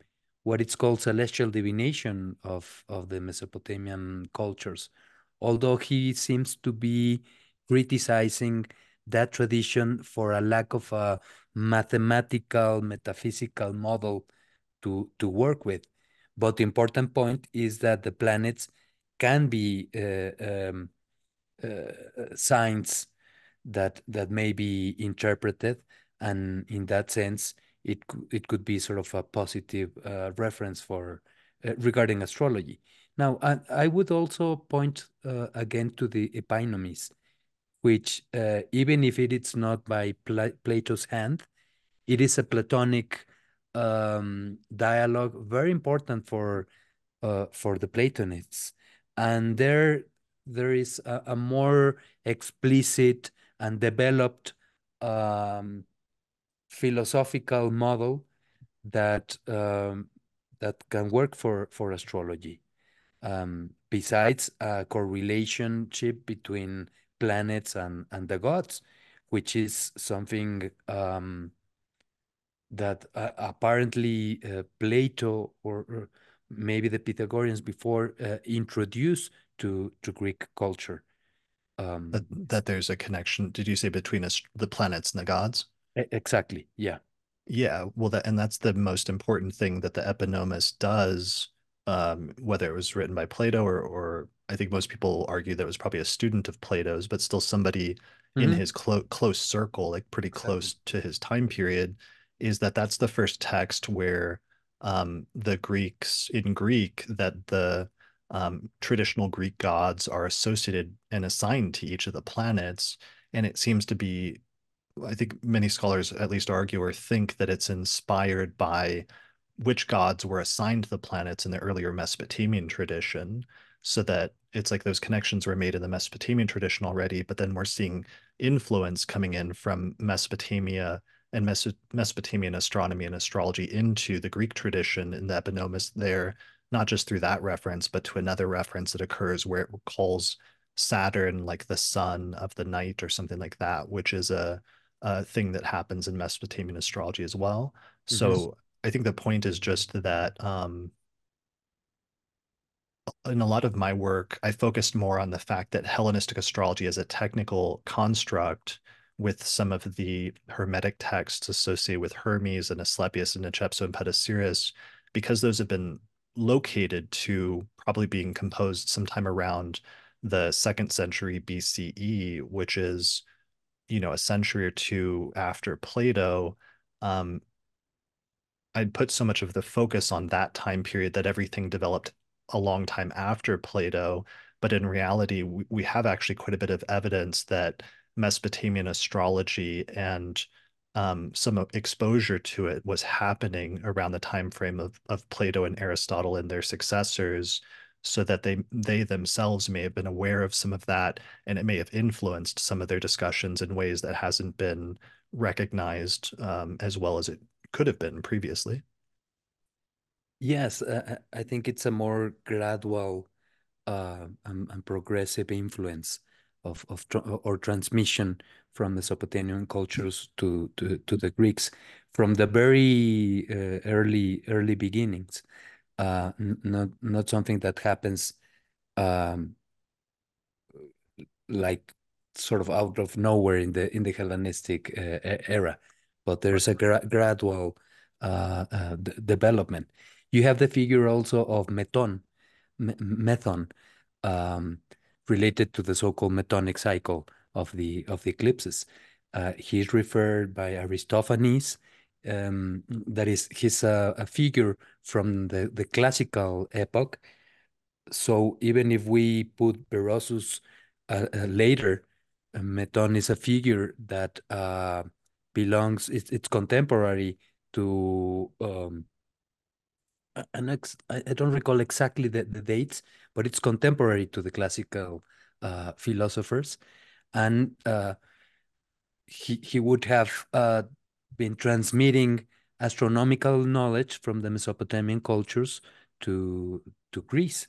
what it's called celestial divination of of the Mesopotamian cultures, although he seems to be criticizing that tradition for a lack of a mathematical metaphysical model to to work with. But the important point is that the planets can be uh, um, uh, signs that that may be interpreted, and in that sense, it it could be sort of a positive uh, reference for uh, regarding astrology. Now, I, I would also point uh, again to the epinomis, which uh, even if it is not by Pla Plato's hand, it is a Platonic um, dialogue, very important for uh, for the Platonists, and there there is a, a more explicit and developed um, philosophical model that um, that can work for for astrology. Um, besides a correlationship between planets and and the gods, which is something um, that uh, apparently uh, Plato or, or, maybe the Pythagoreans before uh, introduced to to Greek culture. Um, that, that there's a connection. Did you say between us, the planets and the gods? Exactly. Yeah. Yeah. Well, that and that's the most important thing that the Epinomis does. Um, whether it was written by Plato or, or I think most people argue that was probably a student of Plato's, but still somebody mm-hmm. in his clo- close circle, like pretty exactly. close to his time period, is that that's the first text where um, the Greeks in Greek that the um, traditional Greek gods are associated and assigned to each of the planets. And it seems to be, I think many scholars at least argue or think that it's inspired by which gods were assigned the planets in the earlier Mesopotamian tradition. So that it's like those connections were made in the Mesopotamian tradition already, but then we're seeing influence coming in from Mesopotamia and Meso- Mesopotamian astronomy and astrology into the Greek tradition in the Epinomis there not just through that reference, but to another reference that occurs where it calls Saturn like the sun of the night or something like that, which is a, a thing that happens in Mesopotamian astrology as well. Mm-hmm. So I think the point is just that um, in a lot of my work, I focused more on the fact that Hellenistic astrology is a technical construct with some of the Hermetic texts associated with Hermes and Asclepius and Nechepso and Petosiris, because those have been located to probably being composed sometime around the second century BCE, which is, you know, a century or two after Plato. Um, I'd put so much of the focus on that time period that everything developed a long time after Plato. But in reality, we, we have actually quite a bit of evidence that Mesopotamian astrology and um, some exposure to it was happening around the time frame of, of Plato and Aristotle and their successors so that they they themselves may have been aware of some of that and it may have influenced some of their discussions in ways that hasn't been recognized um, as well as it could have been previously. Yes uh, i think it's a more gradual uh, and, and, progressive influence of, of or transmission from Mesopotamian cultures to, to, to the Greeks from the very uh, early early beginnings uh, not not something that happens um, like sort of out of nowhere in the in the Hellenistic uh, era, but there's a gra gradual uh, uh, development. You have the figure also of Meton, Methon, um, related to the so-called metonic cycle of the of the eclipses. Uh, he's referred by Aristophanes um, that is he's a, a, figure from the, the classical epoch. So even if we put Berosus uh, uh, later, uh, Meton is a figure that uh, belongs, it's, it's contemporary to, um, an ex, I, I don't recall exactly the, the dates, but it's contemporary to the classical uh, philosophers. And uh, he, he would have been transmitting astronomical knowledge from the Mesopotamian cultures to to Greece.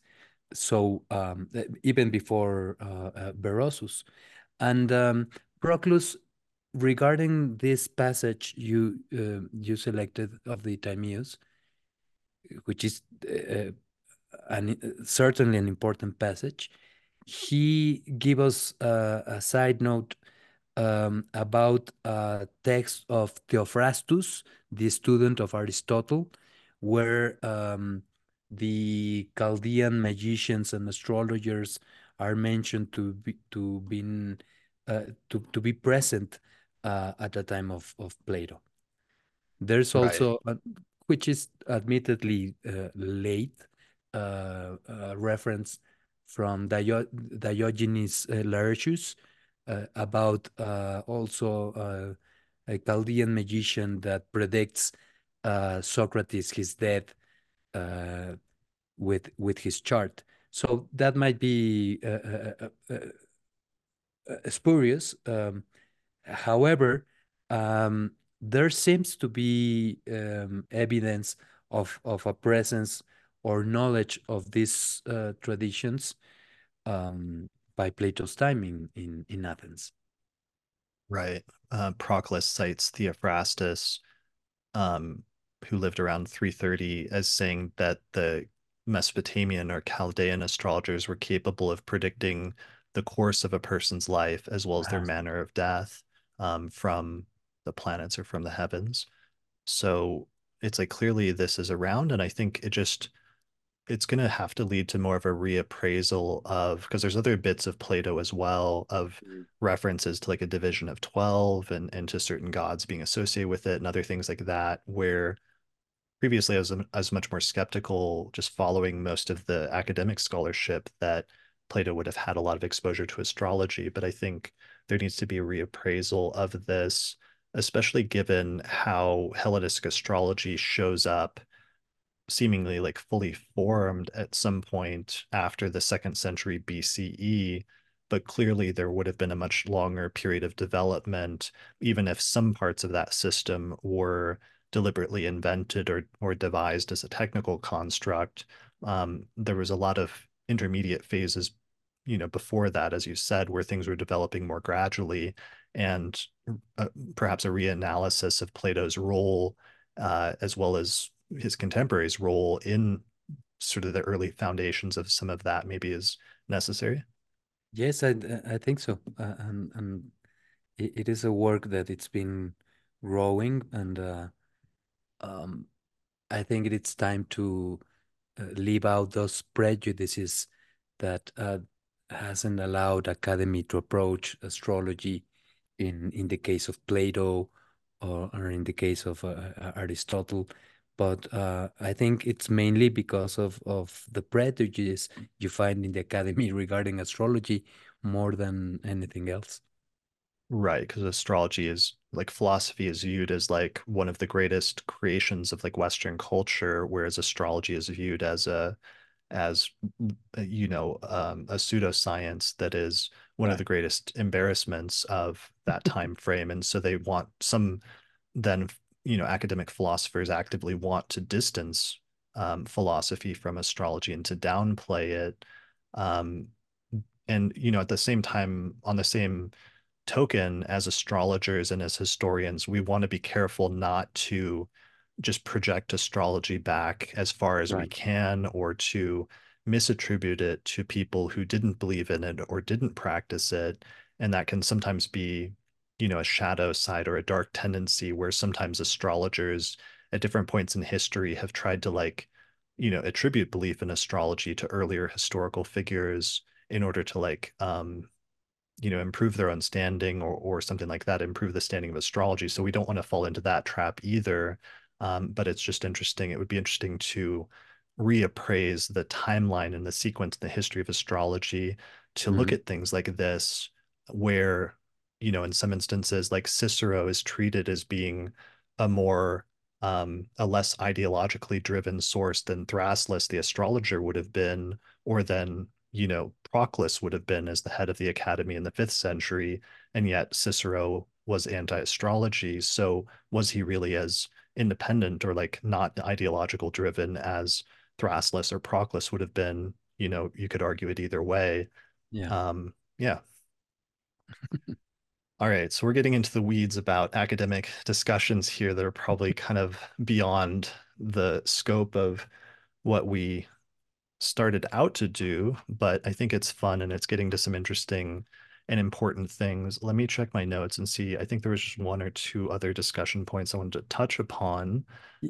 So um, even before uh, uh, Berosus, and um, Proclus, regarding this passage you uh, you selected of the Timaeus, which is uh, certainly an important passage, he gave us a side note um, about a text of Theophrastus, the student of Aristotle, where um, the Chaldean magicians and astrologers are mentioned to be to been uh, to to be present uh, at the time of of Plato. There's also, right. a, which is admittedly uh, late, uh, reference from Dio Diogenes uh, Laertius, uh, about uh, also a Chaldean magician that predicts Socrates his death with with his chart. So that might be spurious. Um, however, um, there seems to be um, evidence of, of a presence or knowledge of these uh, traditions um, by Plato's time in, in, in Athens. Right. Uh, Proclus cites Theophrastus, um, who lived around 330, as saying that the Mesopotamian or Chaldean astrologers were capable of predicting the course of a person's life as well as their manner of death um, from the planets or from the heavens. So it's like clearly this is around, and I think it just it's going to have to lead to more of a reappraisal of because there's other bits of Plato as well of mm. references to like a division of 12 and and to certain gods being associated with it and other things like that where previously I was, I was much more skeptical just following most of the academic scholarship that Plato would have had a lot of exposure to astrology but I think there needs to be a reappraisal of this especially given how Hellenistic astrology shows up seemingly like fully formed at some point after the second century BCE, but clearly there would have been a much longer period of development, even if some parts of that system were deliberately invented or or devised as a technical construct. Um, there was a lot of intermediate phases, you know, before that, as you said, where things were developing more gradually, and uh, perhaps a reanalysis of Plato's role, uh, as well as his contemporaries' role in sort of the early foundations of some of that maybe is necessary. Yes, I I think so, uh, and and it, it is a work that it's been growing, and uh, um, I think it's time to uh, leave out those prejudices that uh, hasn't allowed academy to approach astrology in in the case of Plato or, or in the case of uh, Aristotle but uh, I think it's mainly because of of the prejudice you find in the academy regarding astrology more than anything else. Right, because astrology is like philosophy is viewed as like one of the greatest creations of like Western culture, whereas astrology is viewed as a as you know um, a pseudoscience that is one of the greatest embarrassments of that time frame, and so they want some then you know academic philosophers actively want to distance um, philosophy from astrology and to downplay it. Um, and you know at the same time on the same token as astrologers and as historians we want to be careful not to just project astrology back as far as right. we can or to misattribute it to people who didn't believe in it or didn't practice it and that can sometimes be you know a shadow side or a dark tendency where sometimes astrologers at different points in history have tried to like you know attribute belief in astrology to earlier historical figures in order to like um you know improve their own standing or or something like that improve the standing of astrology so we don't want to fall into that trap either um, but it's just interesting it would be interesting to reappraise the timeline and the sequence in the history of astrology to mm-hmm. look at things like this where you know in some instances like cicero is treated as being a more um, a less ideologically driven source than Thrasyllus, the astrologer, would have been, or than you know, Proclus would have been as the head of the academy in the fifth century, and yet Cicero was anti-astrology. So was he really as independent or like not ideological driven as Thrasyllus or Proclus would have been? You know, you could argue it either way. Yeah. Um, yeah. All right, so we're getting into the weeds about academic discussions here that are probably kind of beyond the scope of what we started out to do, but I think it's fun and it's getting to some interesting and important things. Let me check my notes and see. I think there was just one or two other discussion points I wanted to touch upon.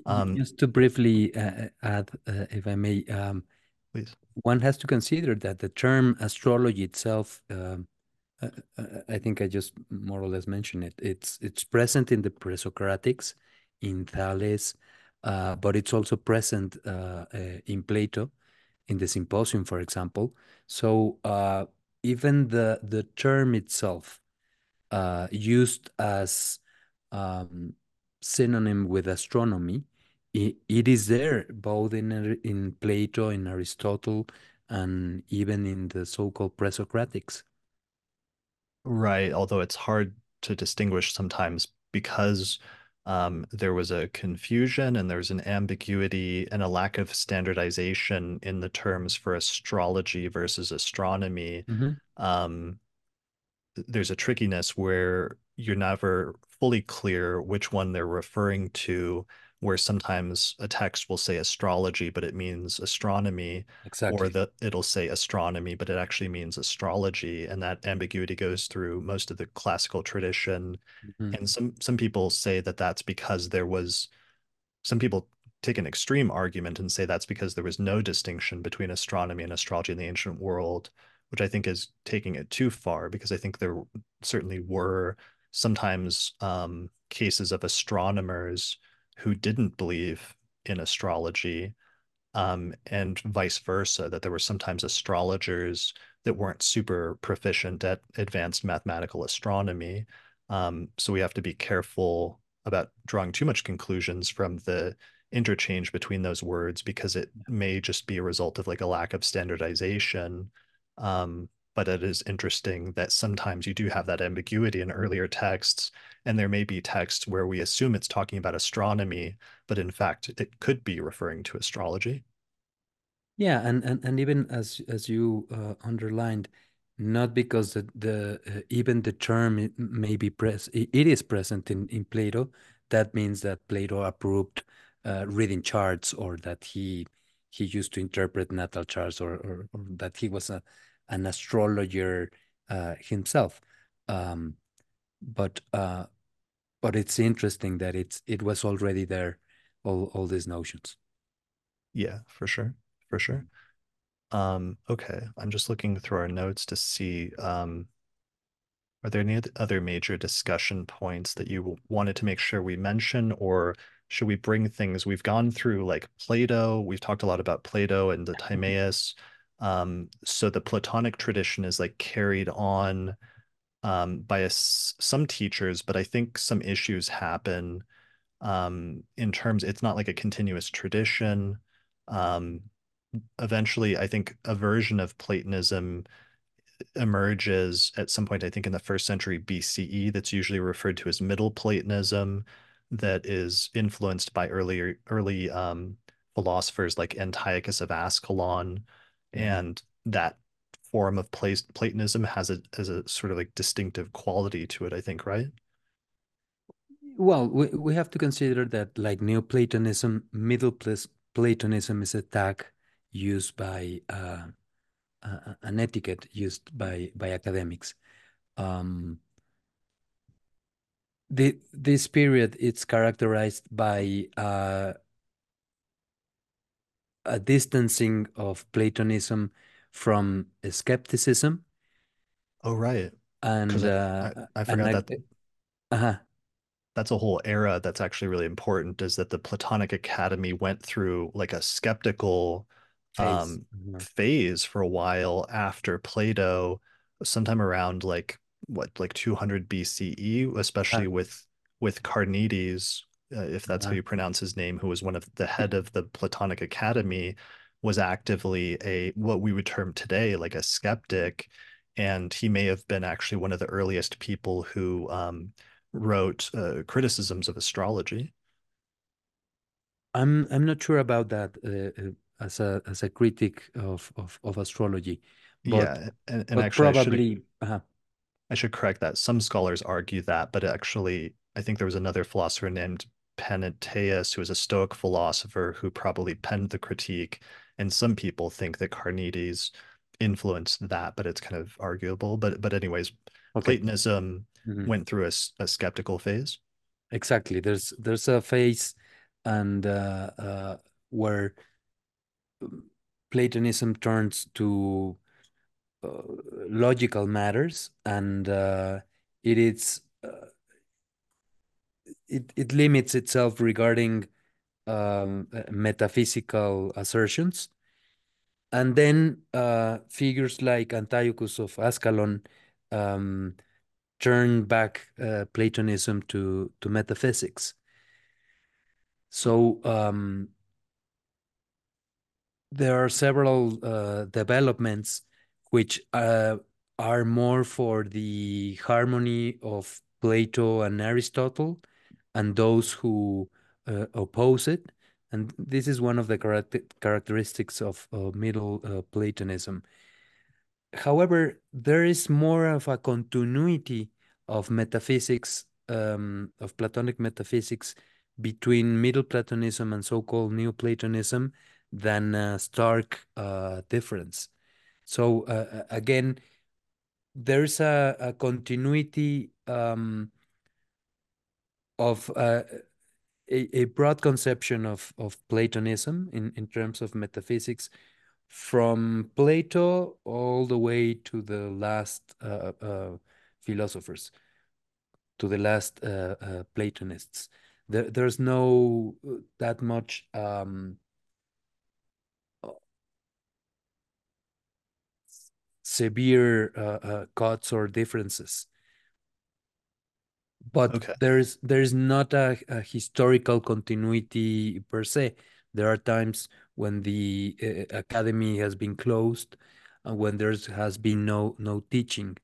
Um, just to briefly uh, add, uh, if I may, um, please. One has to consider that the term astrology itself, um, I think I just more or less mentioned it. It's it's present in the pre-Socratics, in Thales, uh, but it's also present uh, in Plato in the symposium, for example. So uh, even the the term itself, uh, used as um, synonym with astronomy, it, it is there both in in Plato, in Aristotle, and even in the so-called pre-Socratics. Right, although it's hard to distinguish sometimes because um, there was a confusion and there's an ambiguity and a lack of standardization in the terms for astrology versus astronomy. Mm-hmm. Um, there's a trickiness where you're never fully clear which one they're referring to where sometimes a text will say astrology but it means astronomy exactly. or that it'll say astronomy but it actually means astrology and that ambiguity goes through most of the classical tradition mm-hmm. and some some people say that that's because there was some people take an extreme argument and say that's because there was no distinction between astronomy and astrology in the ancient world which i think is taking it too far because i think there certainly were sometimes um, cases of astronomers who didn't believe in astrology um, and vice versa, that there were sometimes astrologers that weren't super proficient at advanced mathematical astronomy. Um, so we have to be careful about drawing too much conclusions from the interchange between those words because it may just be a result of like a lack of standardization. Um, but it is interesting that sometimes you do have that ambiguity in earlier texts and there may be texts where we assume it's talking about astronomy but in fact it could be referring to astrology. Yeah and and, and even as as you uh, underlined not because the, the uh, even the term may be pres it is present in in plato that means that plato approved uh, reading charts or that he he used to interpret natal charts or, or, or that he was a an astrologer uh, himself. Um, but uh, but it's interesting that it's it was already there, all all these notions. Yeah, for sure, for sure. Um, okay, I'm just looking through our notes to see. Um, are there any other major discussion points that you wanted to make sure we mention, or should we bring things we've gone through like Plato, we've talked a lot about Plato and the Timaeus. Um, so the Platonic tradition is like carried on um, by a, some teachers, but I think some issues happen um, in terms, it's not like a continuous tradition. Um, eventually, I think a version of Platonism emerges at some point, I think in the first century BCE, that's usually referred to as Middle Platonism, that is influenced by earlier early um, philosophers like Antiochus of Ascalon. And that form of Platonism has a as a sort of like distinctive quality to it, I think, right? Well, we, we have to consider that like Neoplatonism, Middle Platonism is a tag used by uh, uh, an etiquette used by by academics. Um, the this period it's characterized by uh, a distancing of Platonism from skepticism. Oh right, and uh, I, I, forgot and that. Uh-huh that's a whole era that's actually really important is that the Platonic Academy went through like a skeptical phase, um, mm-hmm. phase for a while after Plato, sometime around like what like 200 BCE, especially with with Carneades, uh, if that's how you pronounce his name, who was one of the head of the Platonic Academy, was actively a what we would term today like a skeptic, and he may have been actually one of the earliest people who um, wrote uh, criticisms of astrology. I'm I'm not sure about that uh, uh, as a as a critic of of, of astrology. But, yeah, and, and actually, probably I should, uh-huh. I should correct that. Some scholars argue that, but actually, I think there was another philosopher named Panaetius, who was a Stoic philosopher who probably penned the critique. And some people think that Carneades influenced that, but it's kind of arguable. But but anyways, okay. Platonism mm-hmm. went through a, a skeptical phase. Exactly. There's there's a phase, and uh, uh, where um, Platonism turns to uh, logical matters, and uh, it is uh, it it limits itself regarding um, uh, metaphysical assertions, and then figures like Antiochus of Ascalon um, turn back uh, Platonism to to metaphysics. So um, there are several uh, developments which uh, are more for the harmony of Plato and Aristotle, and those who uh, oppose it. And this is one of the characteristics of, of Middle uh, Platonism however, there is more of a continuity of metaphysics, um, of Platonic metaphysics between Middle Platonism and so-called Neoplatonism than a stark uh, difference. So uh, again, there's a, a continuity um, of uh, a, a, broad conception of, of Platonism in, in terms of metaphysics, from Plato all the way to the last uh, uh, philosophers, to the last uh, uh Platonists. There, there's no uh, that much um, severe cuts or differences. But okay. there's there's not a, a historical continuity per se. There are times when the uh, academy has been closed and when there has been no no teaching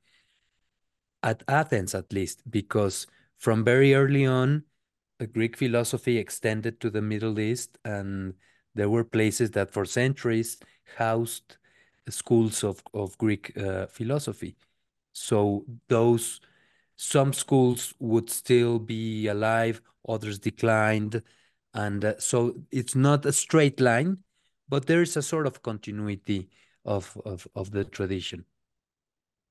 at Athens at least because from very early on Greek philosophy extended to the Middle East and there were places that for centuries housed schools of, of Greek uh, philosophy. So those some schools would still be alive, others declined, and uh, so it's not a straight line, but there is a sort of continuity of, of, of the tradition.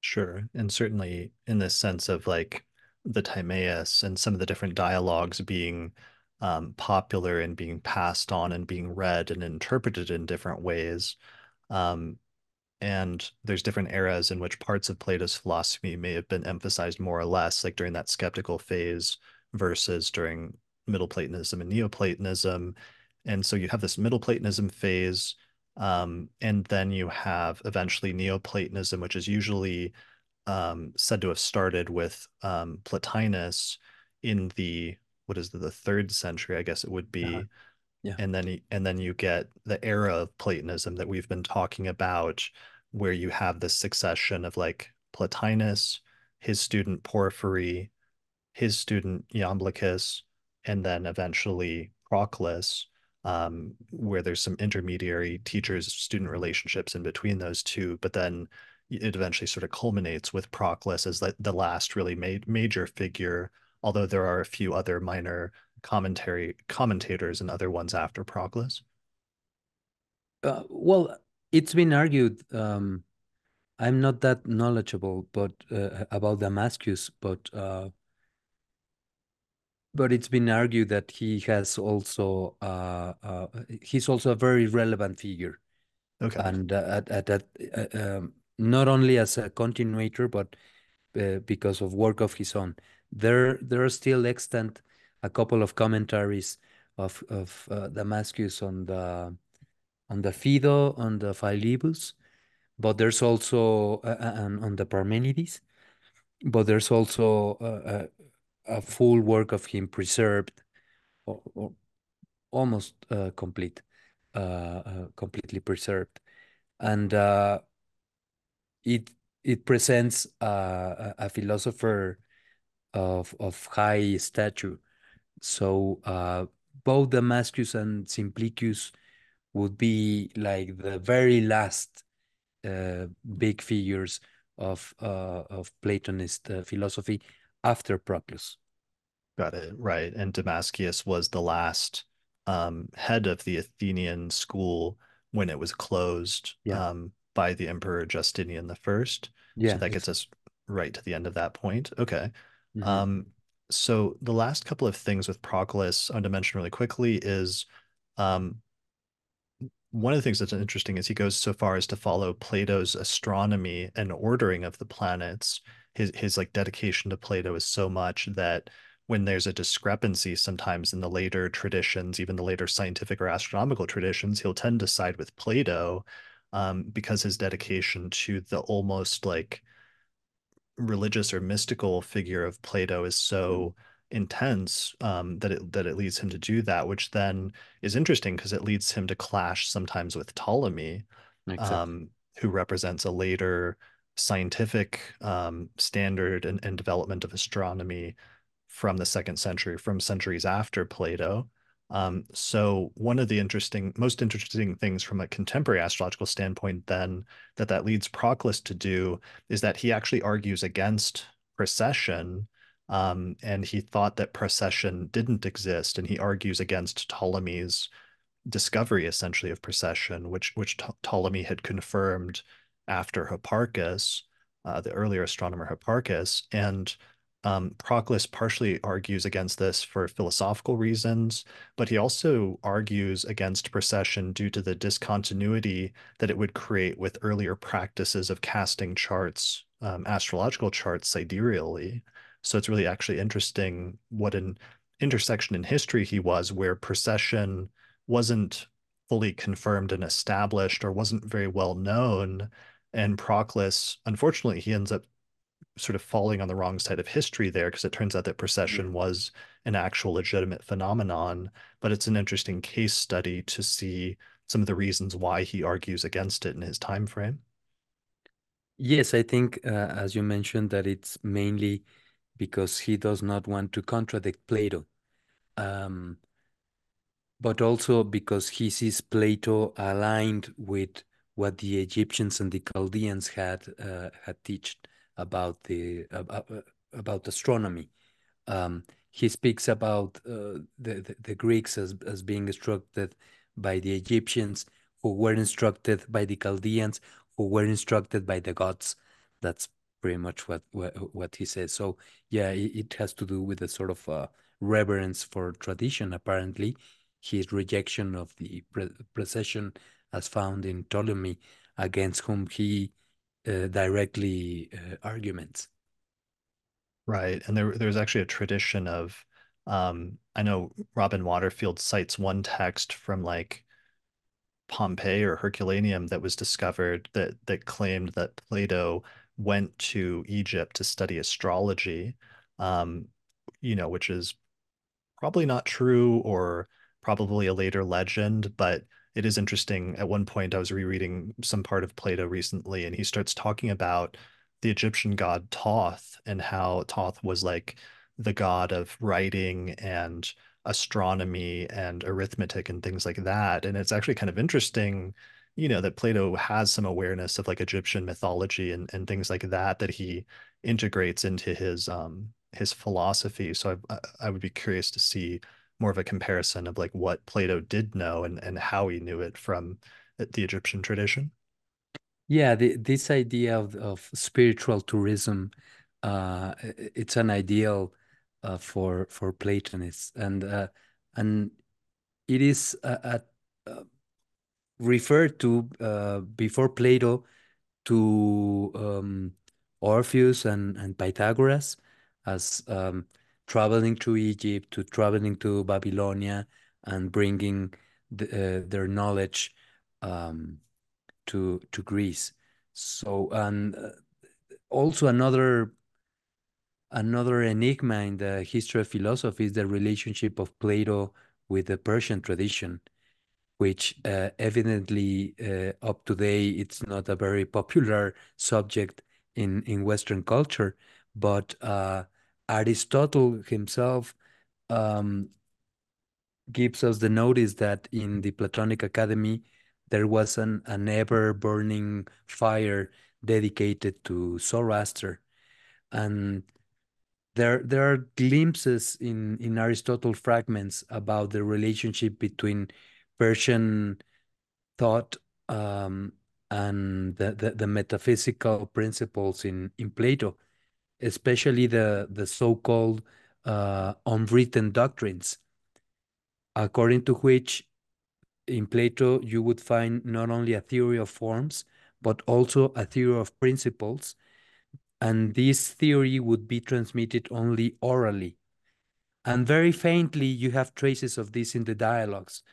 Sure. And certainly in the sense of like the Timaeus and some of the different dialogues being um, popular and being passed on and being read and interpreted in different ways. Um, and there's different eras in which parts of Plato's philosophy may have been emphasized more or less, like during that skeptical phase versus during Middle Platonism and Neoplatonism. And so you have this Middle Platonism phase, um, and then you have eventually Neoplatonism, which is usually um, said to have started with um, Plotinus in the what is the, the third century, I guess it would be. Uh-huh. Yeah. And then and then you get the era of Platonism that we've been talking about, where you have this succession of like Plotinus, his student Porphyry, his student Iamblichus, and then eventually Proclus, um, where there's some intermediary teachers student relationships in between those two. But then it eventually sort of culminates with Proclus as the, the last really ma- major figure, although there are a few other minor commentary commentators and other ones after Proclus. Uh, well, it's been argued. Um, I'm not that knowledgeable, but uh, about Damascius, but uh, but it's been argued that he has also uh, uh, he's also a very relevant figure. Okay. And uh, at, at, at um, not only as a continuator, but uh, because of work of his own. There, there are still extant a couple of commentaries of of uh, Damascius on the on the Phaedo, on the Philebus, but there's also uh, uh on the Parmenides, but there's also uh, a, a, full work of him preserved, or, or almost uh, complete, uh, completely preserved, and it it presents a, a philosopher of of high stature. So uh, both Damascius and Simplicius would be like the very last uh, big figures of uh, of Platonist uh, philosophy after Proclus. Got it right. And Damascius was the last um, head of the Athenian school when it was closed. Yeah. Um, by the Emperor Justinian the First. Yeah. So that gets us right to the end of that point. Okay. Mm-hmm. Um, so the last couple of things with Proclus I want to mention really quickly is um, one of the things that's interesting is he goes so far as to follow Plato's astronomy and ordering of the planets. His his like dedication to Plato is so much that when there's a discrepancy sometimes in the later traditions, even the later scientific or astronomical traditions, he'll tend to side with Plato um, because his dedication to the almost like religious or mystical figure of Plato is so mm-hmm. Intense um, that it that it leads him to do that, which then is interesting because it leads him to clash sometimes with Ptolemy, exactly. um, who represents a later scientific um, standard and, and development of astronomy from the second century, from centuries after Plato. Um, so one of the interesting, most interesting things from a contemporary astrological standpoint, then that that leads Proclus to do is that he actually argues against precession, um, and he thought that precession didn't exist, and he argues against Ptolemy's discovery, essentially, of precession, which which Ptolemy had confirmed after Hipparchus, uh, the earlier astronomer Hipparchus, and um, Proclus partially argues against this for philosophical reasons, but he also argues against precession due to the discontinuity that it would create with earlier practices of casting charts, um, astrological charts sidereally. So it's really actually interesting what an intersection in history he was, where precession wasn't fully confirmed and established or wasn't very well known. And Proclus, unfortunately, he ends up sort of falling on the wrong side of history there because it turns out that precession mm-hmm. was an actual legitimate phenomenon but it's an interesting case study to see some of the reasons why he argues against it in his time frame yes i think uh, as you mentioned that it's mainly because he does not want to contradict plato um, but also because he sees plato aligned with what the egyptians and the chaldeans had uh, had taught about the about, about astronomy. Um, he speaks about uh, the, the, the Greeks as as being instructed by the Egyptians, who were instructed by the Chaldeans, who were instructed by the gods. That's pretty much what what, what he says. So yeah, it, it, has to do with a sort of uh, reverence for tradition. Apparently, his rejection of the pre as found in Ptolemy, against whom he uh, directly uh, arguments. Right, and there there's actually a tradition of Um, I know Robin Waterfield cites one text from like Pompeii or Herculaneum that was discovered that that claimed that Plato went to Egypt to study astrology, um, you know, which is probably not true or probably a later legend, but it is interesting. At one point, I was rereading some part of Plato recently, and he starts talking about the Egyptian god Thoth and how Thoth was like the god of writing and astronomy and arithmetic and things like that. And it's actually kind of interesting, you know, that Plato has some awareness of like Egyptian mythology and, and things like that that he integrates into his um his philosophy. So I I would be curious to see more of a comparison of like what Plato did know and and how he knew it from the Egyptian tradition. Yeah, the, this idea of, of spiritual tourism, uh, it's an ideal uh, for for Platonists, and uh, and it is a. uh, referred to uh, before Plato to um, Orpheus and, and Pythagoras as um, traveling to Egypt, to traveling to Babylonia, and bringing the, uh, their knowledge um, to to Greece. So and uh, also another another enigma in the history of philosophy is the relationship of Plato with the Persian tradition, which uh, evidently uh, up to today it's not a very popular subject in in Western culture, but uh, Aristotle himself um, gives us the notice that in the Platonic Academy there was an, an ever burning fire dedicated to Zoroaster. And there, there are glimpses in, in Aristotle fragments about the relationship between Persian thought um, and the, the, the, metaphysical principles in, in Plato especially the, the so-called uh, unwritten doctrines, according to which in Plato you would find not only a theory of forms, but also a theory of principles. And this theory would be transmitted only orally. And very faintly, you have traces of this in the dialogues.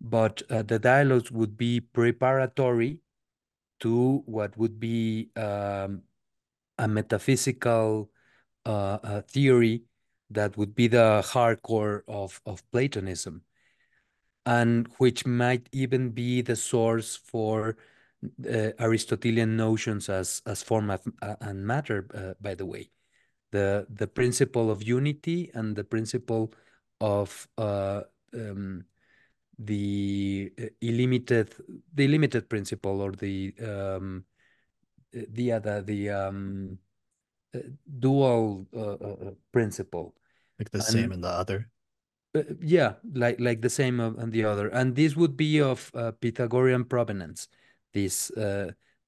But uh, the dialogues would be preparatory to what would be um, a metaphysical uh, a theory that would be the hardcore of, of Platonism, and which might even be the source for uh, Aristotelian notions as as form of, uh, and matter. Uh, by the way, the the principle of unity and the principle of uh, um, the uh, illimited the limited principle or the um, the other the um, uh, dual uh, uh, principle. Like the and, same and the other? Yeah like like the same and the other. And this would be of pythagorean provenance these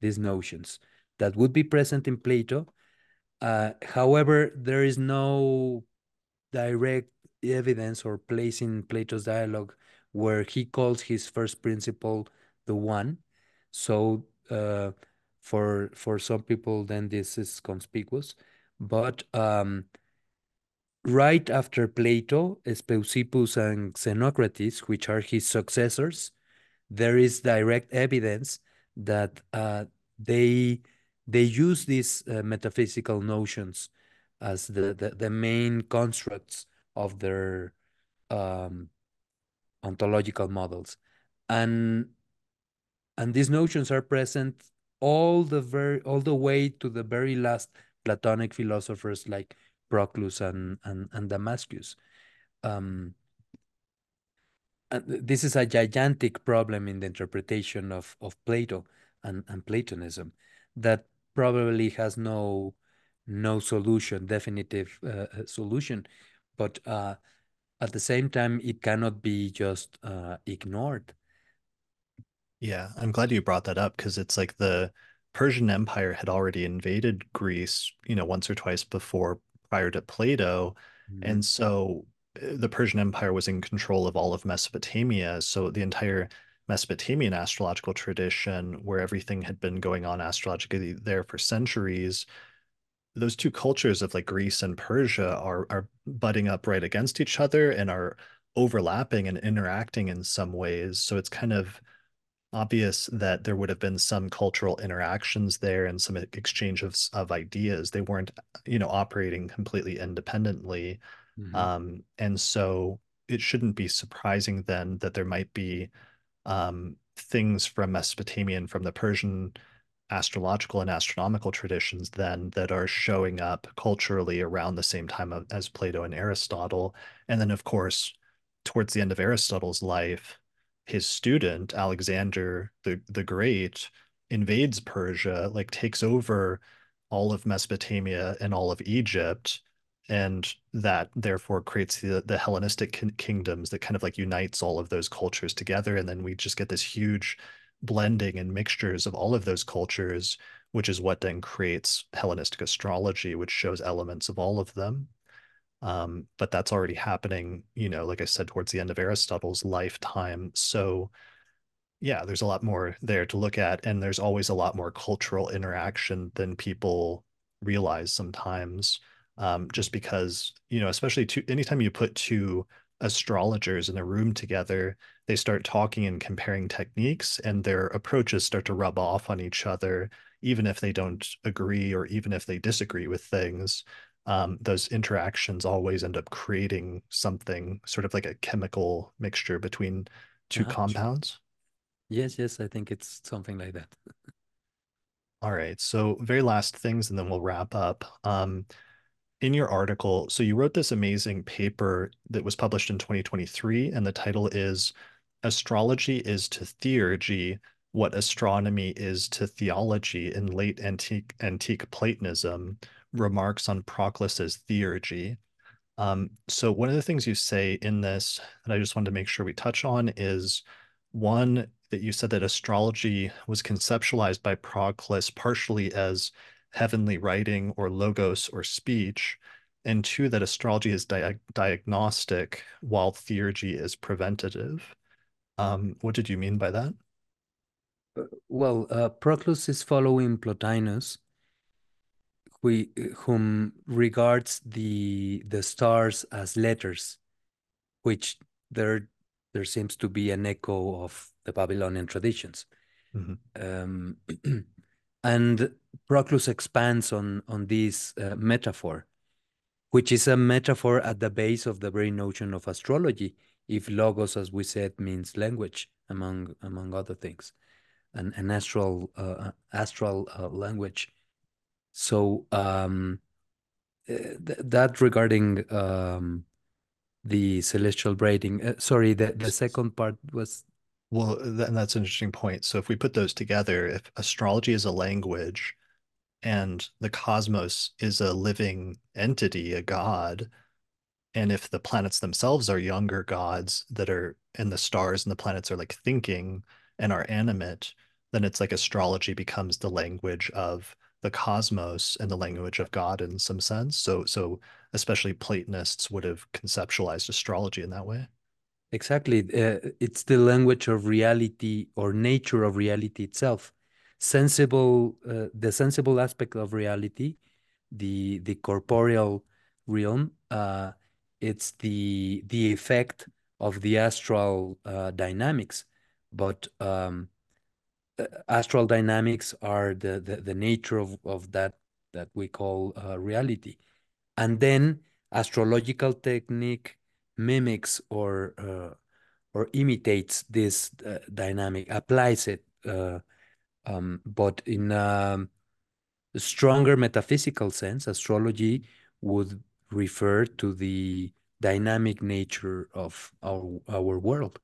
these notions that would be present in plato. However there is no direct evidence or place in plato's dialogue where he calls his first principle the one. So uh, for for some people then this is conspicuous. But um, right after plato speusippus and xenocrates which are his successors there is direct evidence that uh, they they use these uh, metaphysical notions as the, the, the main constructs of their um, ontological models and and these notions are present all the very all the way to the very last Platonic philosophers like Proclus and and, and Damascius. Um, and this is a gigantic problem in the interpretation of of Plato and, and Platonism that probably has no no solution, definitive uh, uh solution, but uh, at the same time, it cannot be just uh, ignored. Yeah, I'm glad you brought that up because it's like the Persian Empire had already invaded Greece, you know, once or twice before prior to Plato. Mm-hmm. And so uh, the Persian Empire was in control of all of Mesopotamia. So the entire Mesopotamian astrological tradition, where everything had been going on astrologically there for centuries, those two cultures of like Greece and Persia are are butting up right against each other and are overlapping and interacting in some ways. So it's kind of obvious that there would have been some cultural interactions there and some exchange of, of ideas. They weren't, you know, operating completely independently. Mm-hmm. Um, and so it shouldn't be surprising then that there might be um, things from Mesopotamian, from the Persian astrological and astronomical traditions then that are showing up culturally around the same time as Plato and Aristotle. And then, of course, towards the end of Aristotle's life, his student Alexander the the Great invades Persia, like takes over all of Mesopotamia and all of Egypt, and that therefore creates the the Hellenistic kingdoms that kind of like unites all of those cultures together, and then we just get this huge blending and mixtures of all of those cultures, which is what then creates Hellenistic astrology, which shows elements of all of them. Um, but that's already happening, you know, like I said, towards the end of Aristotle's lifetime. So, yeah, there's a lot more there to look at, and there's always a lot more cultural interaction than people realize sometimes. Um, just because, you know, especially to anytime you put two astrologers in a room together, they start talking and comparing techniques, and their approaches start to rub off on each other, even if they don't agree or even if they disagree with things um, those interactions always end up creating something sort of like a chemical mixture between two uh-huh. compounds. Yes, yes, I think it's something like that. All right. So, very last things, and then we'll wrap up. Um, in your article, so you wrote this amazing paper that was published in 2023, and the title is Astrology is to Theurgy What Astronomy is to Theology in Late Antique, Antique Platonism remarks on Proclus's theurgy. Um, so one of the things you say in this that I just wanted to make sure we touch on is one that you said that astrology was conceptualized by Proclus partially as heavenly writing or logos or speech, and two that astrology is di diagnostic while theurgy is preventative. Um, what did you mean by that? Uh, well, uh, Proclus is following Plotinus, we, whom regards the the stars as letters, which there there seems to be an echo of the Babylonian traditions. Mm-hmm. Um, and Proclus expands on on this uh, metaphor, which is a metaphor at the base of the very notion of astrology. If logos, as we said, means language, among among other things, an, an astral uh, astral uh, language so um, eh, th that regarding um, the celestial braiding. Uh, sorry, the, the second part was. Well, th that's an interesting point. So if we put those together, if astrology is a language and the cosmos is a living entity, a god, and if the planets themselves are younger gods that are and the stars and the planets are like thinking and are animate, then it's like astrology becomes the language of the cosmos and the language of God in some sense. So so especially Platonists would have conceptualized astrology in that way. Exactly. Uh, it's the language of reality or nature of reality itself. Sensible, uh, the sensible aspect of reality, the the corporeal realm. Uh, it's the the effect of the astral uh, dynamics, but um, uh, astral dynamics are the, the, the nature of, of that that we call uh, reality. And then astrological technique mimics or uh, or imitates this uh, dynamic, applies it, uh, um, but in a stronger metaphysical sense, astrology would refer to the dynamic nature of our our world.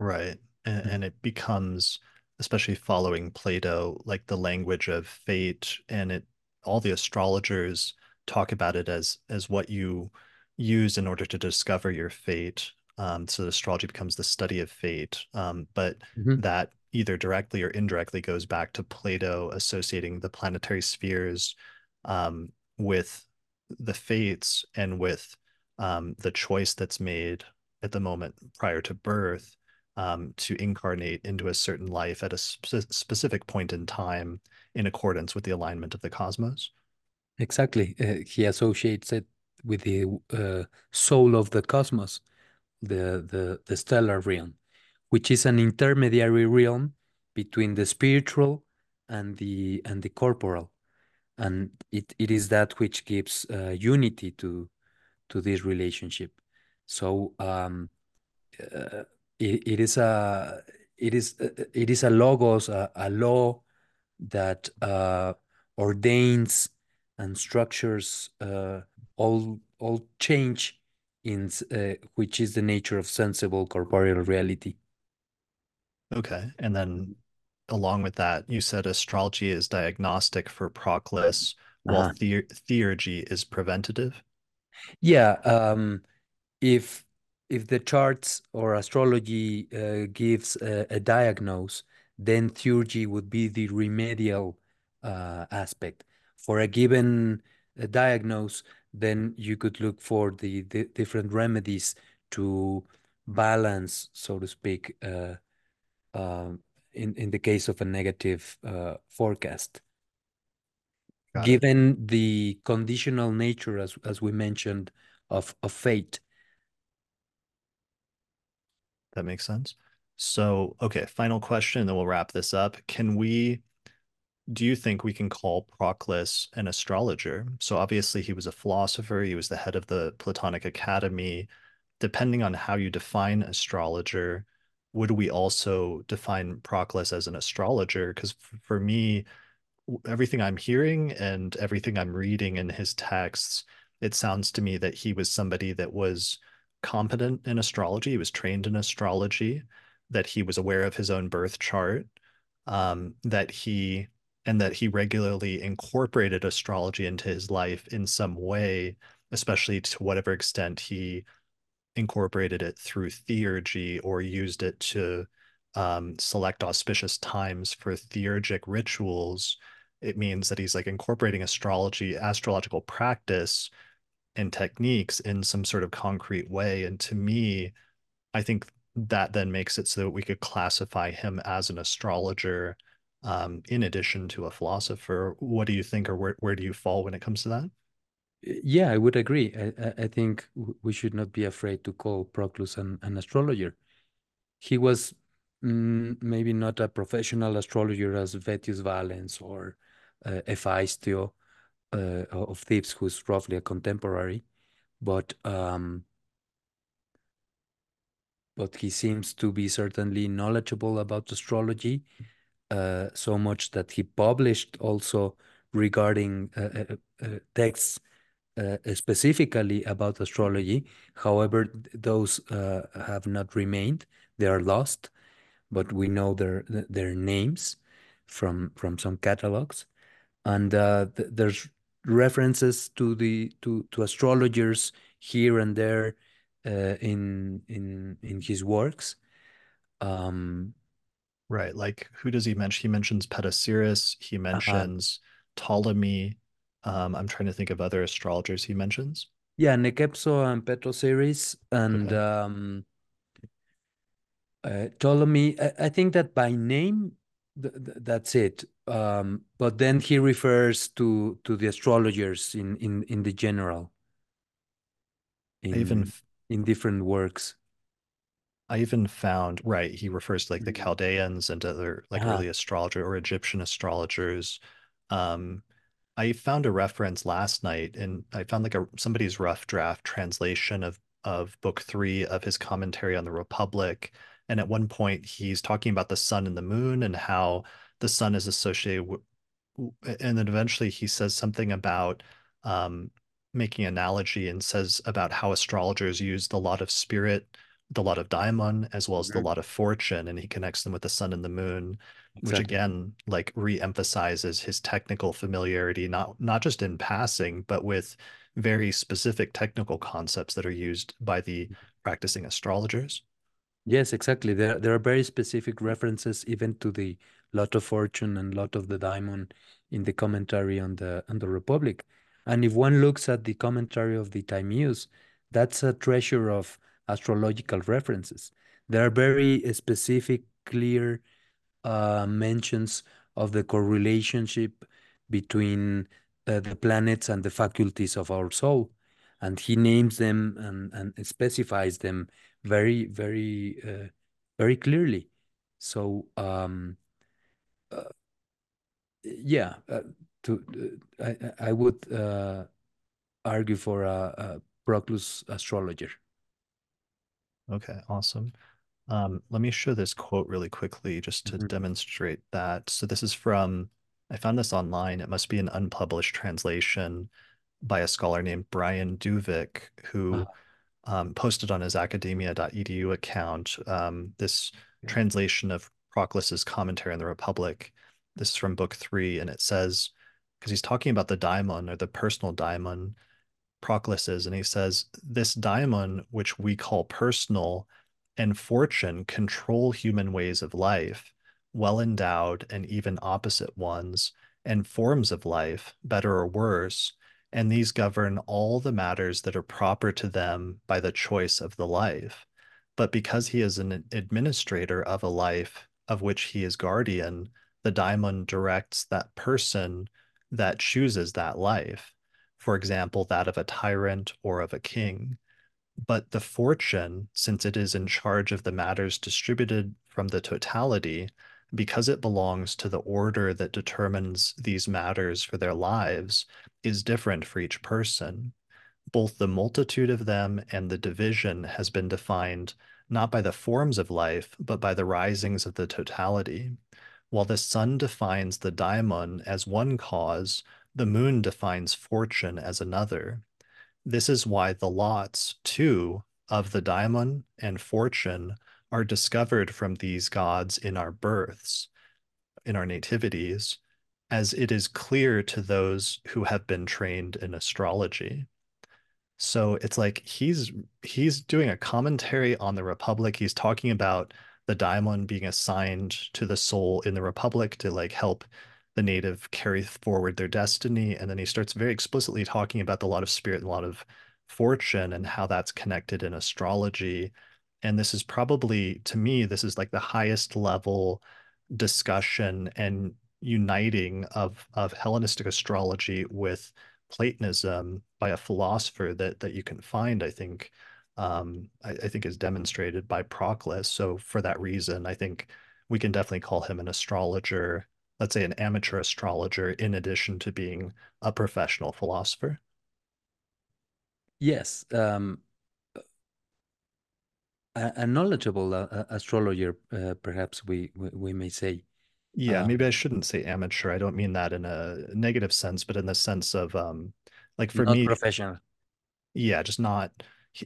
Right and, and it becomes especially following Plato, like the language of fate, and it all the astrologers talk about it as as what you use in order to discover your fate. Um, so astrology becomes the study of fate, um, but mm-hmm. that either directly or indirectly goes back to Plato associating the planetary spheres um, with the fates and with um, the choice that's made at the moment prior to birth um, to incarnate into a certain life at a spe- specific point in time in accordance with the alignment of the cosmos. Exactly. Uh, he associates it with the uh, soul of the cosmos, the, the, the stellar realm, which is an intermediary realm between the spiritual and the and the corporal. And it, it is that which gives uh, unity to to this relationship. So um, uh, it, it is a it is it is a logos, a, a law that uh, ordains and structures uh, all all change in uh, which is the nature of sensible corporeal reality. Okay, and then along with that, you said astrology is diagnostic for Proclus, while uh -huh. the theurgy is preventative. Yeah, um, if if the charts or astrology uh, gives a, a, diagnose, then theurgy would be the remedial uh, aspect. For a given uh, diagnose, then you could look for the, the, different remedies to balance, so to speak, uh, um, in, in the case of a negative uh, forecast. Got Given it. the conditional nature, as, as we mentioned, of, of fate, that makes sense. So, okay, final question, then we'll wrap this up. Can we, do you think we can call Proclus an astrologer? So, obviously, he was a philosopher, he was the head of the Platonic Academy. Depending on how you define astrologer, would we also define Proclus as an astrologer? Because for me, everything I'm hearing and everything I'm reading in his texts, it sounds to me that he was somebody that was competent in astrology. He was trained in astrology, that he was aware of his own birth chart, um, that he and that he regularly incorporated astrology into his life in some way, especially to whatever extent he incorporated it through theurgy or used it to um, select auspicious times for theurgic rituals. It means that he's like incorporating astrology, astrological practice and techniques in some sort of concrete way. And to me, I think that then makes it so that we could classify him as an astrologer um, in addition to a philosopher. What do you think, or where, where do you fall when it comes to that? Yeah, I would agree. I, I think we should not be afraid to call Proclus an, an astrologer. He was mm, maybe not a professional astrologer as Vettius Valens or uh, Hephaestio, uh, of Thebes, who's roughly a contemporary, but um, but he seems to be certainly knowledgeable about astrology, uh, so much that he published also regarding uh, uh, uh texts uh, specifically about astrology. However, those have not remained; they are lost. But we know their their names from from some catalogs, and th there's references to the to to astrologers here and there uh, in in in his works. Um, right, like who does he mention? He mentions Petosiris. He uh-huh. mentions uh, Ptolemy. Um, I'm trying to think of other astrologers he mentions. Yeah, Nechepso and Petosiris and okay. um, uh, Ptolemy. I, I, think that by name, th th that's it. Um, but then he refers to to the astrologers in in in the general. In, even in different works. I even found right. He refers to like the mm-hmm. Chaldeans and other like uh-huh. early astrologer or Egyptian astrologers. Um, I found a reference last night, and I found like a somebody's rough draft translation of of book three of his commentary on the Republic. And at one point, he's talking about the sun and the moon and how the sun is associated with, and then eventually he says something about um, making analogy and says about how astrologers use the lot of spirit, the lot of daimon, as well as mm-hmm. the lot of fortune, and he connects them with the sun and the moon, exactly. which again like re-emphasizes his technical familiarity, not not just in passing, but with very specific technical concepts that are used by the mm-hmm. practicing astrologers. Yes, exactly. There there are very specific references even to the lot of fortune and lot of the daimon in the commentary on the on the Republic. And if one looks at the commentary of the Timaeus, that's a treasure of astrological references. There are very specific, clear uh, mentions of the correlationship between uh, the planets and the faculties of our soul, and he names them and and specifies them very very uh, very clearly. So um, uh, yeah, uh, to uh, I I would argue for a, a Proclus astrologer. Okay, awesome. Um, let me show this quote really quickly just to Mhm. demonstrate that. So this is from, I found this online. It must be an unpublished translation by a scholar named Brian Duvick, who Uh, um, posted on his academia.edu account um, this Yeah. translation of Proclus's commentary on the Republic. This is from book three, and it says, because he's talking about the daimon or the personal daimon, Proclus is, and he says, This daimon, which we call personal, and fortune control human ways of life, well endowed and even opposite ones, and forms of life, better or worse, and these govern all the matters that are proper to them by the choice of the life. But because he is an administrator of a life of which he is guardian, the daimon directs that person that chooses that life, for example, that of a tyrant or of a king. But the fortune, since it is in charge of the matters distributed from the totality, because it belongs to the order that determines these matters for their lives, is different for each person. Both the multitude of them and the division has been defined not by the forms of life, but by the risings of the totality. While the sun defines the daimon as one cause, the moon defines fortune as another. This is why the lots, too, of the daimon and fortune are discovered from these gods in our births, in our nativities, as it is clear to those who have been trained in astrology. So it's like he's he's doing a commentary on the Republic. He's talking about the daimon being assigned to the soul in the Republic to like help the native carry forward their destiny. And then he starts very explicitly talking about the lot of spirit and lot of fortune and how that's connected in astrology. And this is probably, to me, this is like the highest level discussion and uniting of of Hellenistic astrology with Platonism by a philosopher that that you can find, I think, um, I, I think is demonstrated by Proclus. So for that reason, I think we can definitely call him an astrologer let's say an amateur astrologer in addition to being a professional philosopher? Yes, um, a, a knowledgeable uh, astrologer, uh, perhaps we, we, we may say. Yeah, uh, maybe I shouldn't say amateur. I don't mean that in a negative sense, but in the sense of um, like for not me, professional. Yeah, just not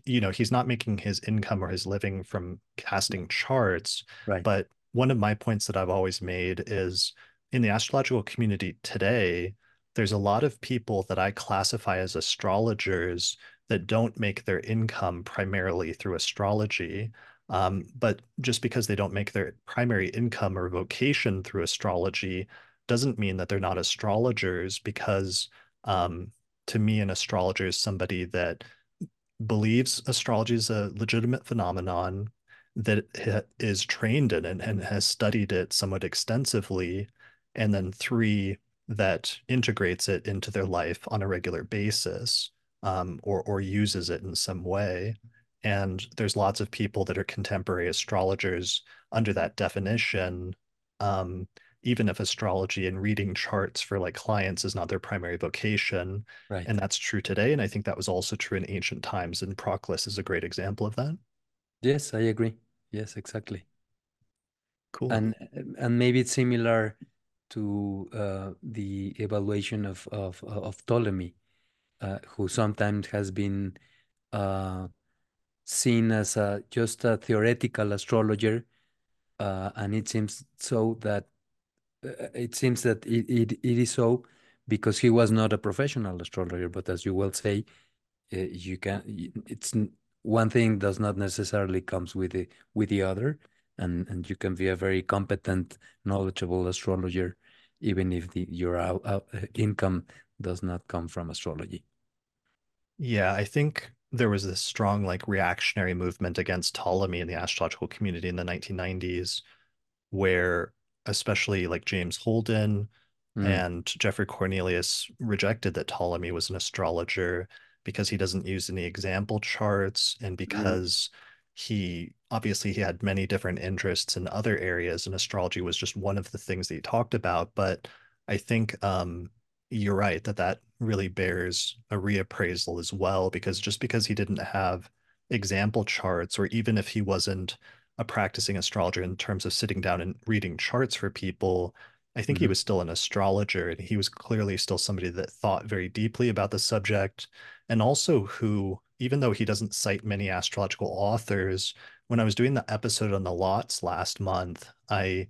you know he's not making his income or his living from casting charts right but one of my points that i've always made is in the astrological community today, there's a lot of people that I classify as astrologers that don't make their income primarily through astrology. Um, but just because they don't make their primary income or vocation through astrology doesn't mean that they're not astrologers because um, to me, an astrologer is somebody that believes astrology is a legitimate phenomenon that is trained in it and has studied it somewhat extensively and then three that integrates it into their life on a regular basis um, or or uses it in some way. And there's lots of people that are contemporary astrologers under that definition. Um, even if astrology and reading charts for like clients is not their primary vocation. Right. And that's true today. And I think that was also true in ancient times. And Proclus is a great example of that. Yes, I agree. Yes, exactly. Cool. And and maybe it's similar to uh, the evaluation of, of, of Ptolemy, uh, who sometimes has been uh, seen as a, just a theoretical astrologer. Uh, and it seems so that uh, it seems that it, it, it is so because he was not a professional astrologer, but as you will say, uh, you can it's one thing does not necessarily comes with the with the other and and you can be a very competent knowledgeable astrologer even if the your out, income does not come from astrology. Yeah, I think there was this strong like reactionary movement against Ptolemy in the astrological community in the 1990s, where especially like James Holden, Mm. And Geoffrey Cornelius rejected that Ptolemy was an astrologer because he doesn't use any example charts and because he obviously he had many different interests in other areas and astrology was just one of the things that he talked about but i think um, you're right that that really bears a reappraisal as well because just because he didn't have example charts or even if he wasn't a practicing astrologer in terms of sitting down and reading charts for people i think mm-hmm. he was still an astrologer and he was clearly still somebody that thought very deeply about the subject and also who even though he doesn't cite many astrological authors when i was doing the episode on the lots last month i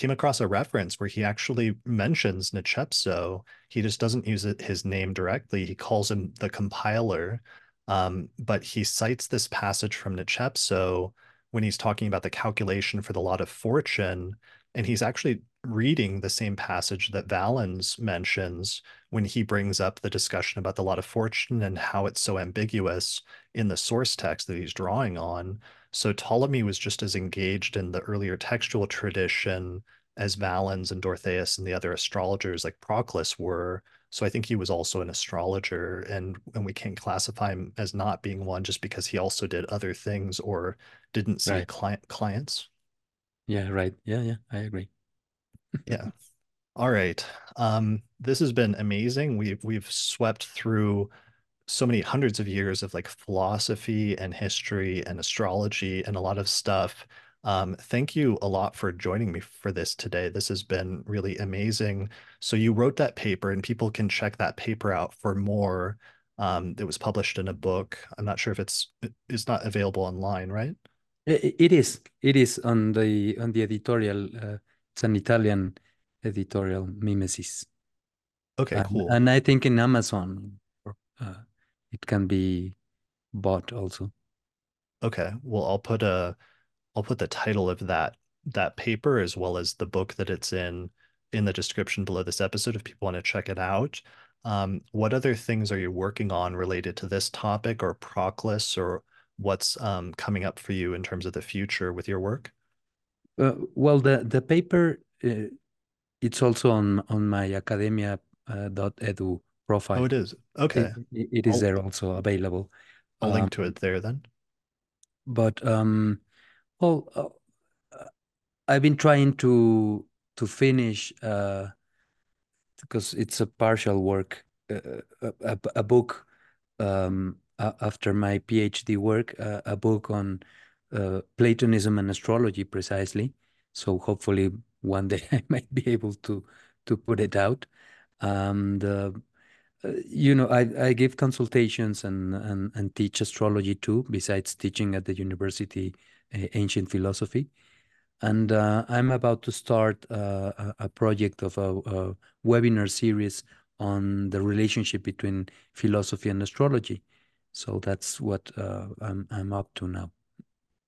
came across a reference where he actually mentions Nechepso. He just doesn't use it, his name directly. He calls him the compiler, um, but he cites this passage from Nechepso when he's talking about the calculation for the lot of fortune. And he's actually reading the same passage that Valens mentions when he brings up the discussion about the lot of fortune and how it's so ambiguous in the source text that he's drawing on. So Ptolemy was just as engaged in the earlier textual tradition as Valens and Dorotheus and the other astrologers like Proclus were. So I think he was also an astrologer, and and we can't classify him as not being one just because he also did other things or didn't see right. client clients. Yeah, right. Yeah, yeah, I agree. Yeah. All right. Um, this has been amazing. We've we've swept through so many hundreds of years of like philosophy and history and astrology and a lot of stuff. Um, thank you a lot for joining me for this today. This has been really amazing. So you wrote that paper, and people can check that paper out for more. Um, it was published in a book. I'm not sure if it's it's not available online, right? It is. It is on the on the editorial. Uh, it's an Italian editorial, Mimesis. Okay, cool. And, and I think in Amazon. Uh, it can be bought also. Okay. Well, I'll put a I'll put the title of that that paper as well as the book that it's in in the description below this episode if people want to check it out. Um, what other things are you working on related to this topic or Proclus or what's um, coming up for you in terms of the future with your work? Uh, well, the the paper uh, it's also on on my academia.edu uh, profile. Oh, it is. Okay. It, it is I'll, there also available. I'll link um, to it there then. But um, well, uh, I've been trying to to finish uh, because it's a partial work, uh, a, a, book um, after my PhD work, uh, a book on uh, Platonism and astrology precisely. So hopefully one day I might be able to to put it out. And uh, uh, you know, I, I give consultations and, and, and teach astrology too, besides teaching at the university uh, ancient philosophy. And uh, I'm about to start a, a, project of a, a, webinar series on the relationship between philosophy and astrology. So that's what I'm, I'm up to now.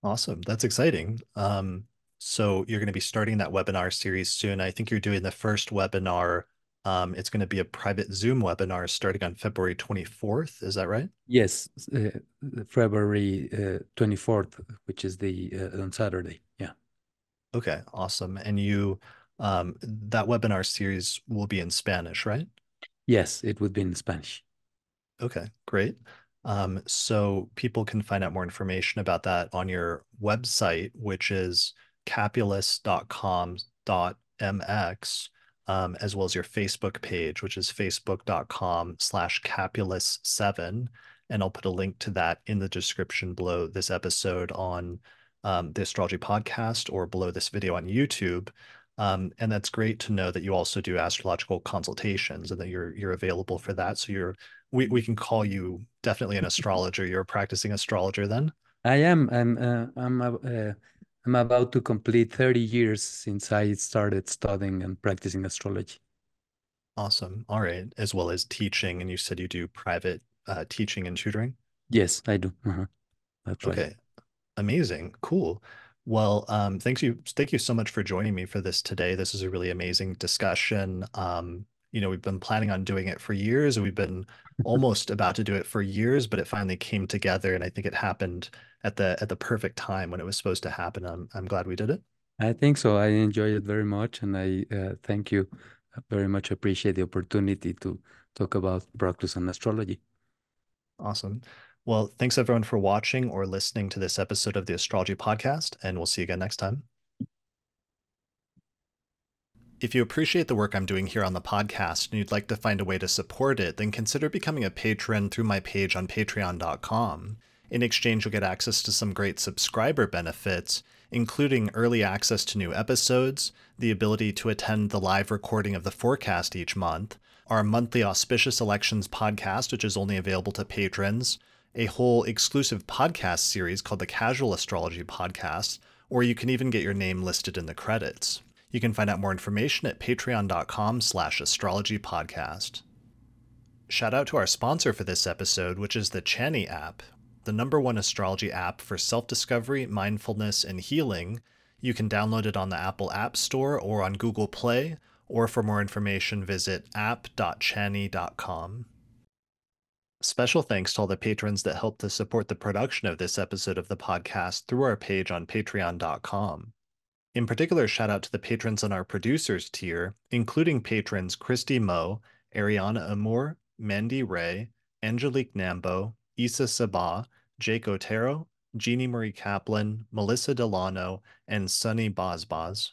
Awesome. That's exciting. Um, so you're going to be starting that webinar series soon. I think you're doing the first webinar um, it's going to be a private Zoom webinar starting on February 24th. Is that right? Yes, uh, February uh, 24th, which is the uh, on Saturday. Yeah. Okay, awesome. And you, um, that webinar series will be in Spanish, right? Yes, it would be in Spanish. Okay, great. Um, so people can find out more information about that on your website, which is capulus.com.mx um, as well as your Facebook page, which is facebook.com slash capulus7. And I'll put a link to that in the description below this episode on um, the Astrology Podcast or below this video on YouTube. Um, and that's great to know that you also do astrological consultations and that you're you're available for that. So you're we, we can call you definitely an astrologer. You're a practicing astrologer then. I am. I'm uh, I'm uh, I'm about to complete 30 years since I started studying and practicing astrology. Awesome. All right. As well as teaching. And you said you do private uh, teaching and tutoring? Yes, I do. Uh-huh. That's okay. Right. Amazing. Cool. Well, um, thanks you. Thank you so much for joining me for this today. This is a really amazing discussion. Um, you know, we've been planning on doing it for years. We've been almost about to do it for years, but it finally came together, and I think it happened at the at the perfect time when it was supposed to happen. I'm I'm glad we did it. I think so. I enjoyed it very much, and I uh, thank you very much appreciate the opportunity to talk about Proclus and astrology. Awesome. Well, thanks everyone for watching or listening to this episode of the Astrology Podcast, and we'll see you again next time. If you appreciate the work I'm doing here on the podcast and you'd like to find a way to support it, then consider becoming a patron through my page on patreon.com. In exchange, you'll get access to some great subscriber benefits, including early access to new episodes, the ability to attend the live recording of the forecast each month, our monthly auspicious elections podcast, which is only available to patrons, a whole exclusive podcast series called the Casual Astrology Podcast, or you can even get your name listed in the credits. You can find out more information at patreon.com slash astrologypodcast. Shout out to our sponsor for this episode, which is the Chani app, the number one astrology app for self-discovery, mindfulness, and healing. You can download it on the Apple App Store or on Google Play, or for more information, visit app.chani.com. Special thanks to all the patrons that helped to support the production of this episode of the podcast through our page on patreon.com. In particular, shout out to the patrons on our producers tier, including patrons Christy Moe, Ariana Amour, Mandy Ray, Angelique Nambo, Issa Sabah, Jake Otero, Jeannie Marie Kaplan, Melissa Delano, and Sunny Bozbaz.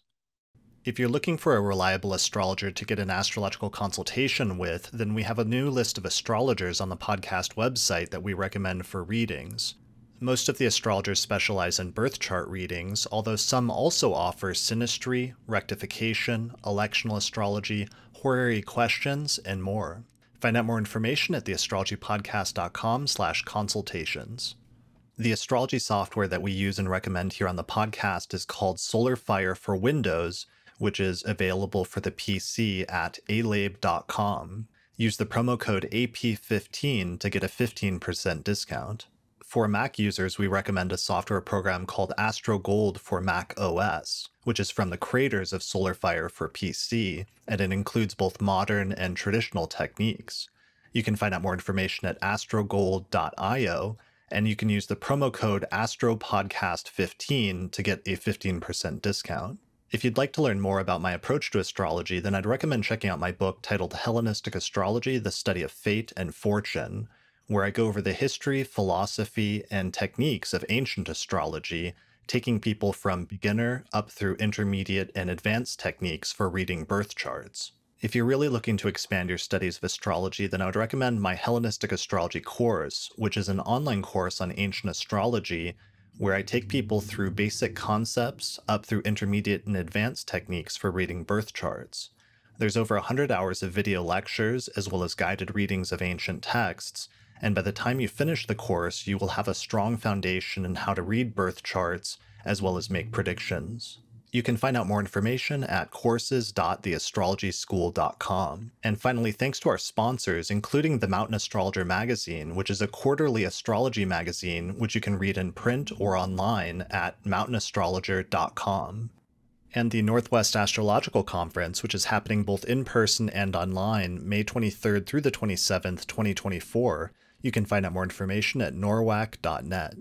If you're looking for a reliable astrologer to get an astrological consultation with, then we have a new list of astrologers on the podcast website that we recommend for readings. Most of the astrologers specialize in birth chart readings, although some also offer synastry, rectification, electional astrology, horary questions, and more. Find out more information at theastrologypodcast.com slash consultations. The astrology software that we use and recommend here on the podcast is called Solar Fire for Windows, which is available for the PC at alabe.com. Use the promo code AP15 to get a 15% discount for Mac users, we recommend a software program called AstroGold for Mac OS, which is from the creators of SolarFire for PC, and it includes both modern and traditional techniques. You can find out more information at astrogold.io, and you can use the promo code AstroPodcast15 to get a 15% discount. If you'd like to learn more about my approach to astrology, then I'd recommend checking out my book titled Hellenistic Astrology The Study of Fate and Fortune where I go over the history, philosophy, and techniques of ancient astrology, taking people from beginner up through intermediate and advanced techniques for reading birth charts. If you're really looking to expand your studies of astrology, then I would recommend my Hellenistic Astrology course, which is an online course on ancient astrology where I take people through basic concepts up through intermediate and advanced techniques for reading birth charts. There's over 100 hours of video lectures, as well as guided readings of ancient texts, and by the time you finish the course, you will have a strong foundation in how to read birth charts as well as make predictions. You can find out more information at courses.theastrologyschool.com. And finally, thanks to our sponsors, including the Mountain Astrologer magazine, which is a quarterly astrology magazine which you can read in print or online at mountainastrologer.com. And the Northwest Astrological Conference, which is happening both in person and online, May 23rd through the 27th, 2024 you can find out more information at norwac.net.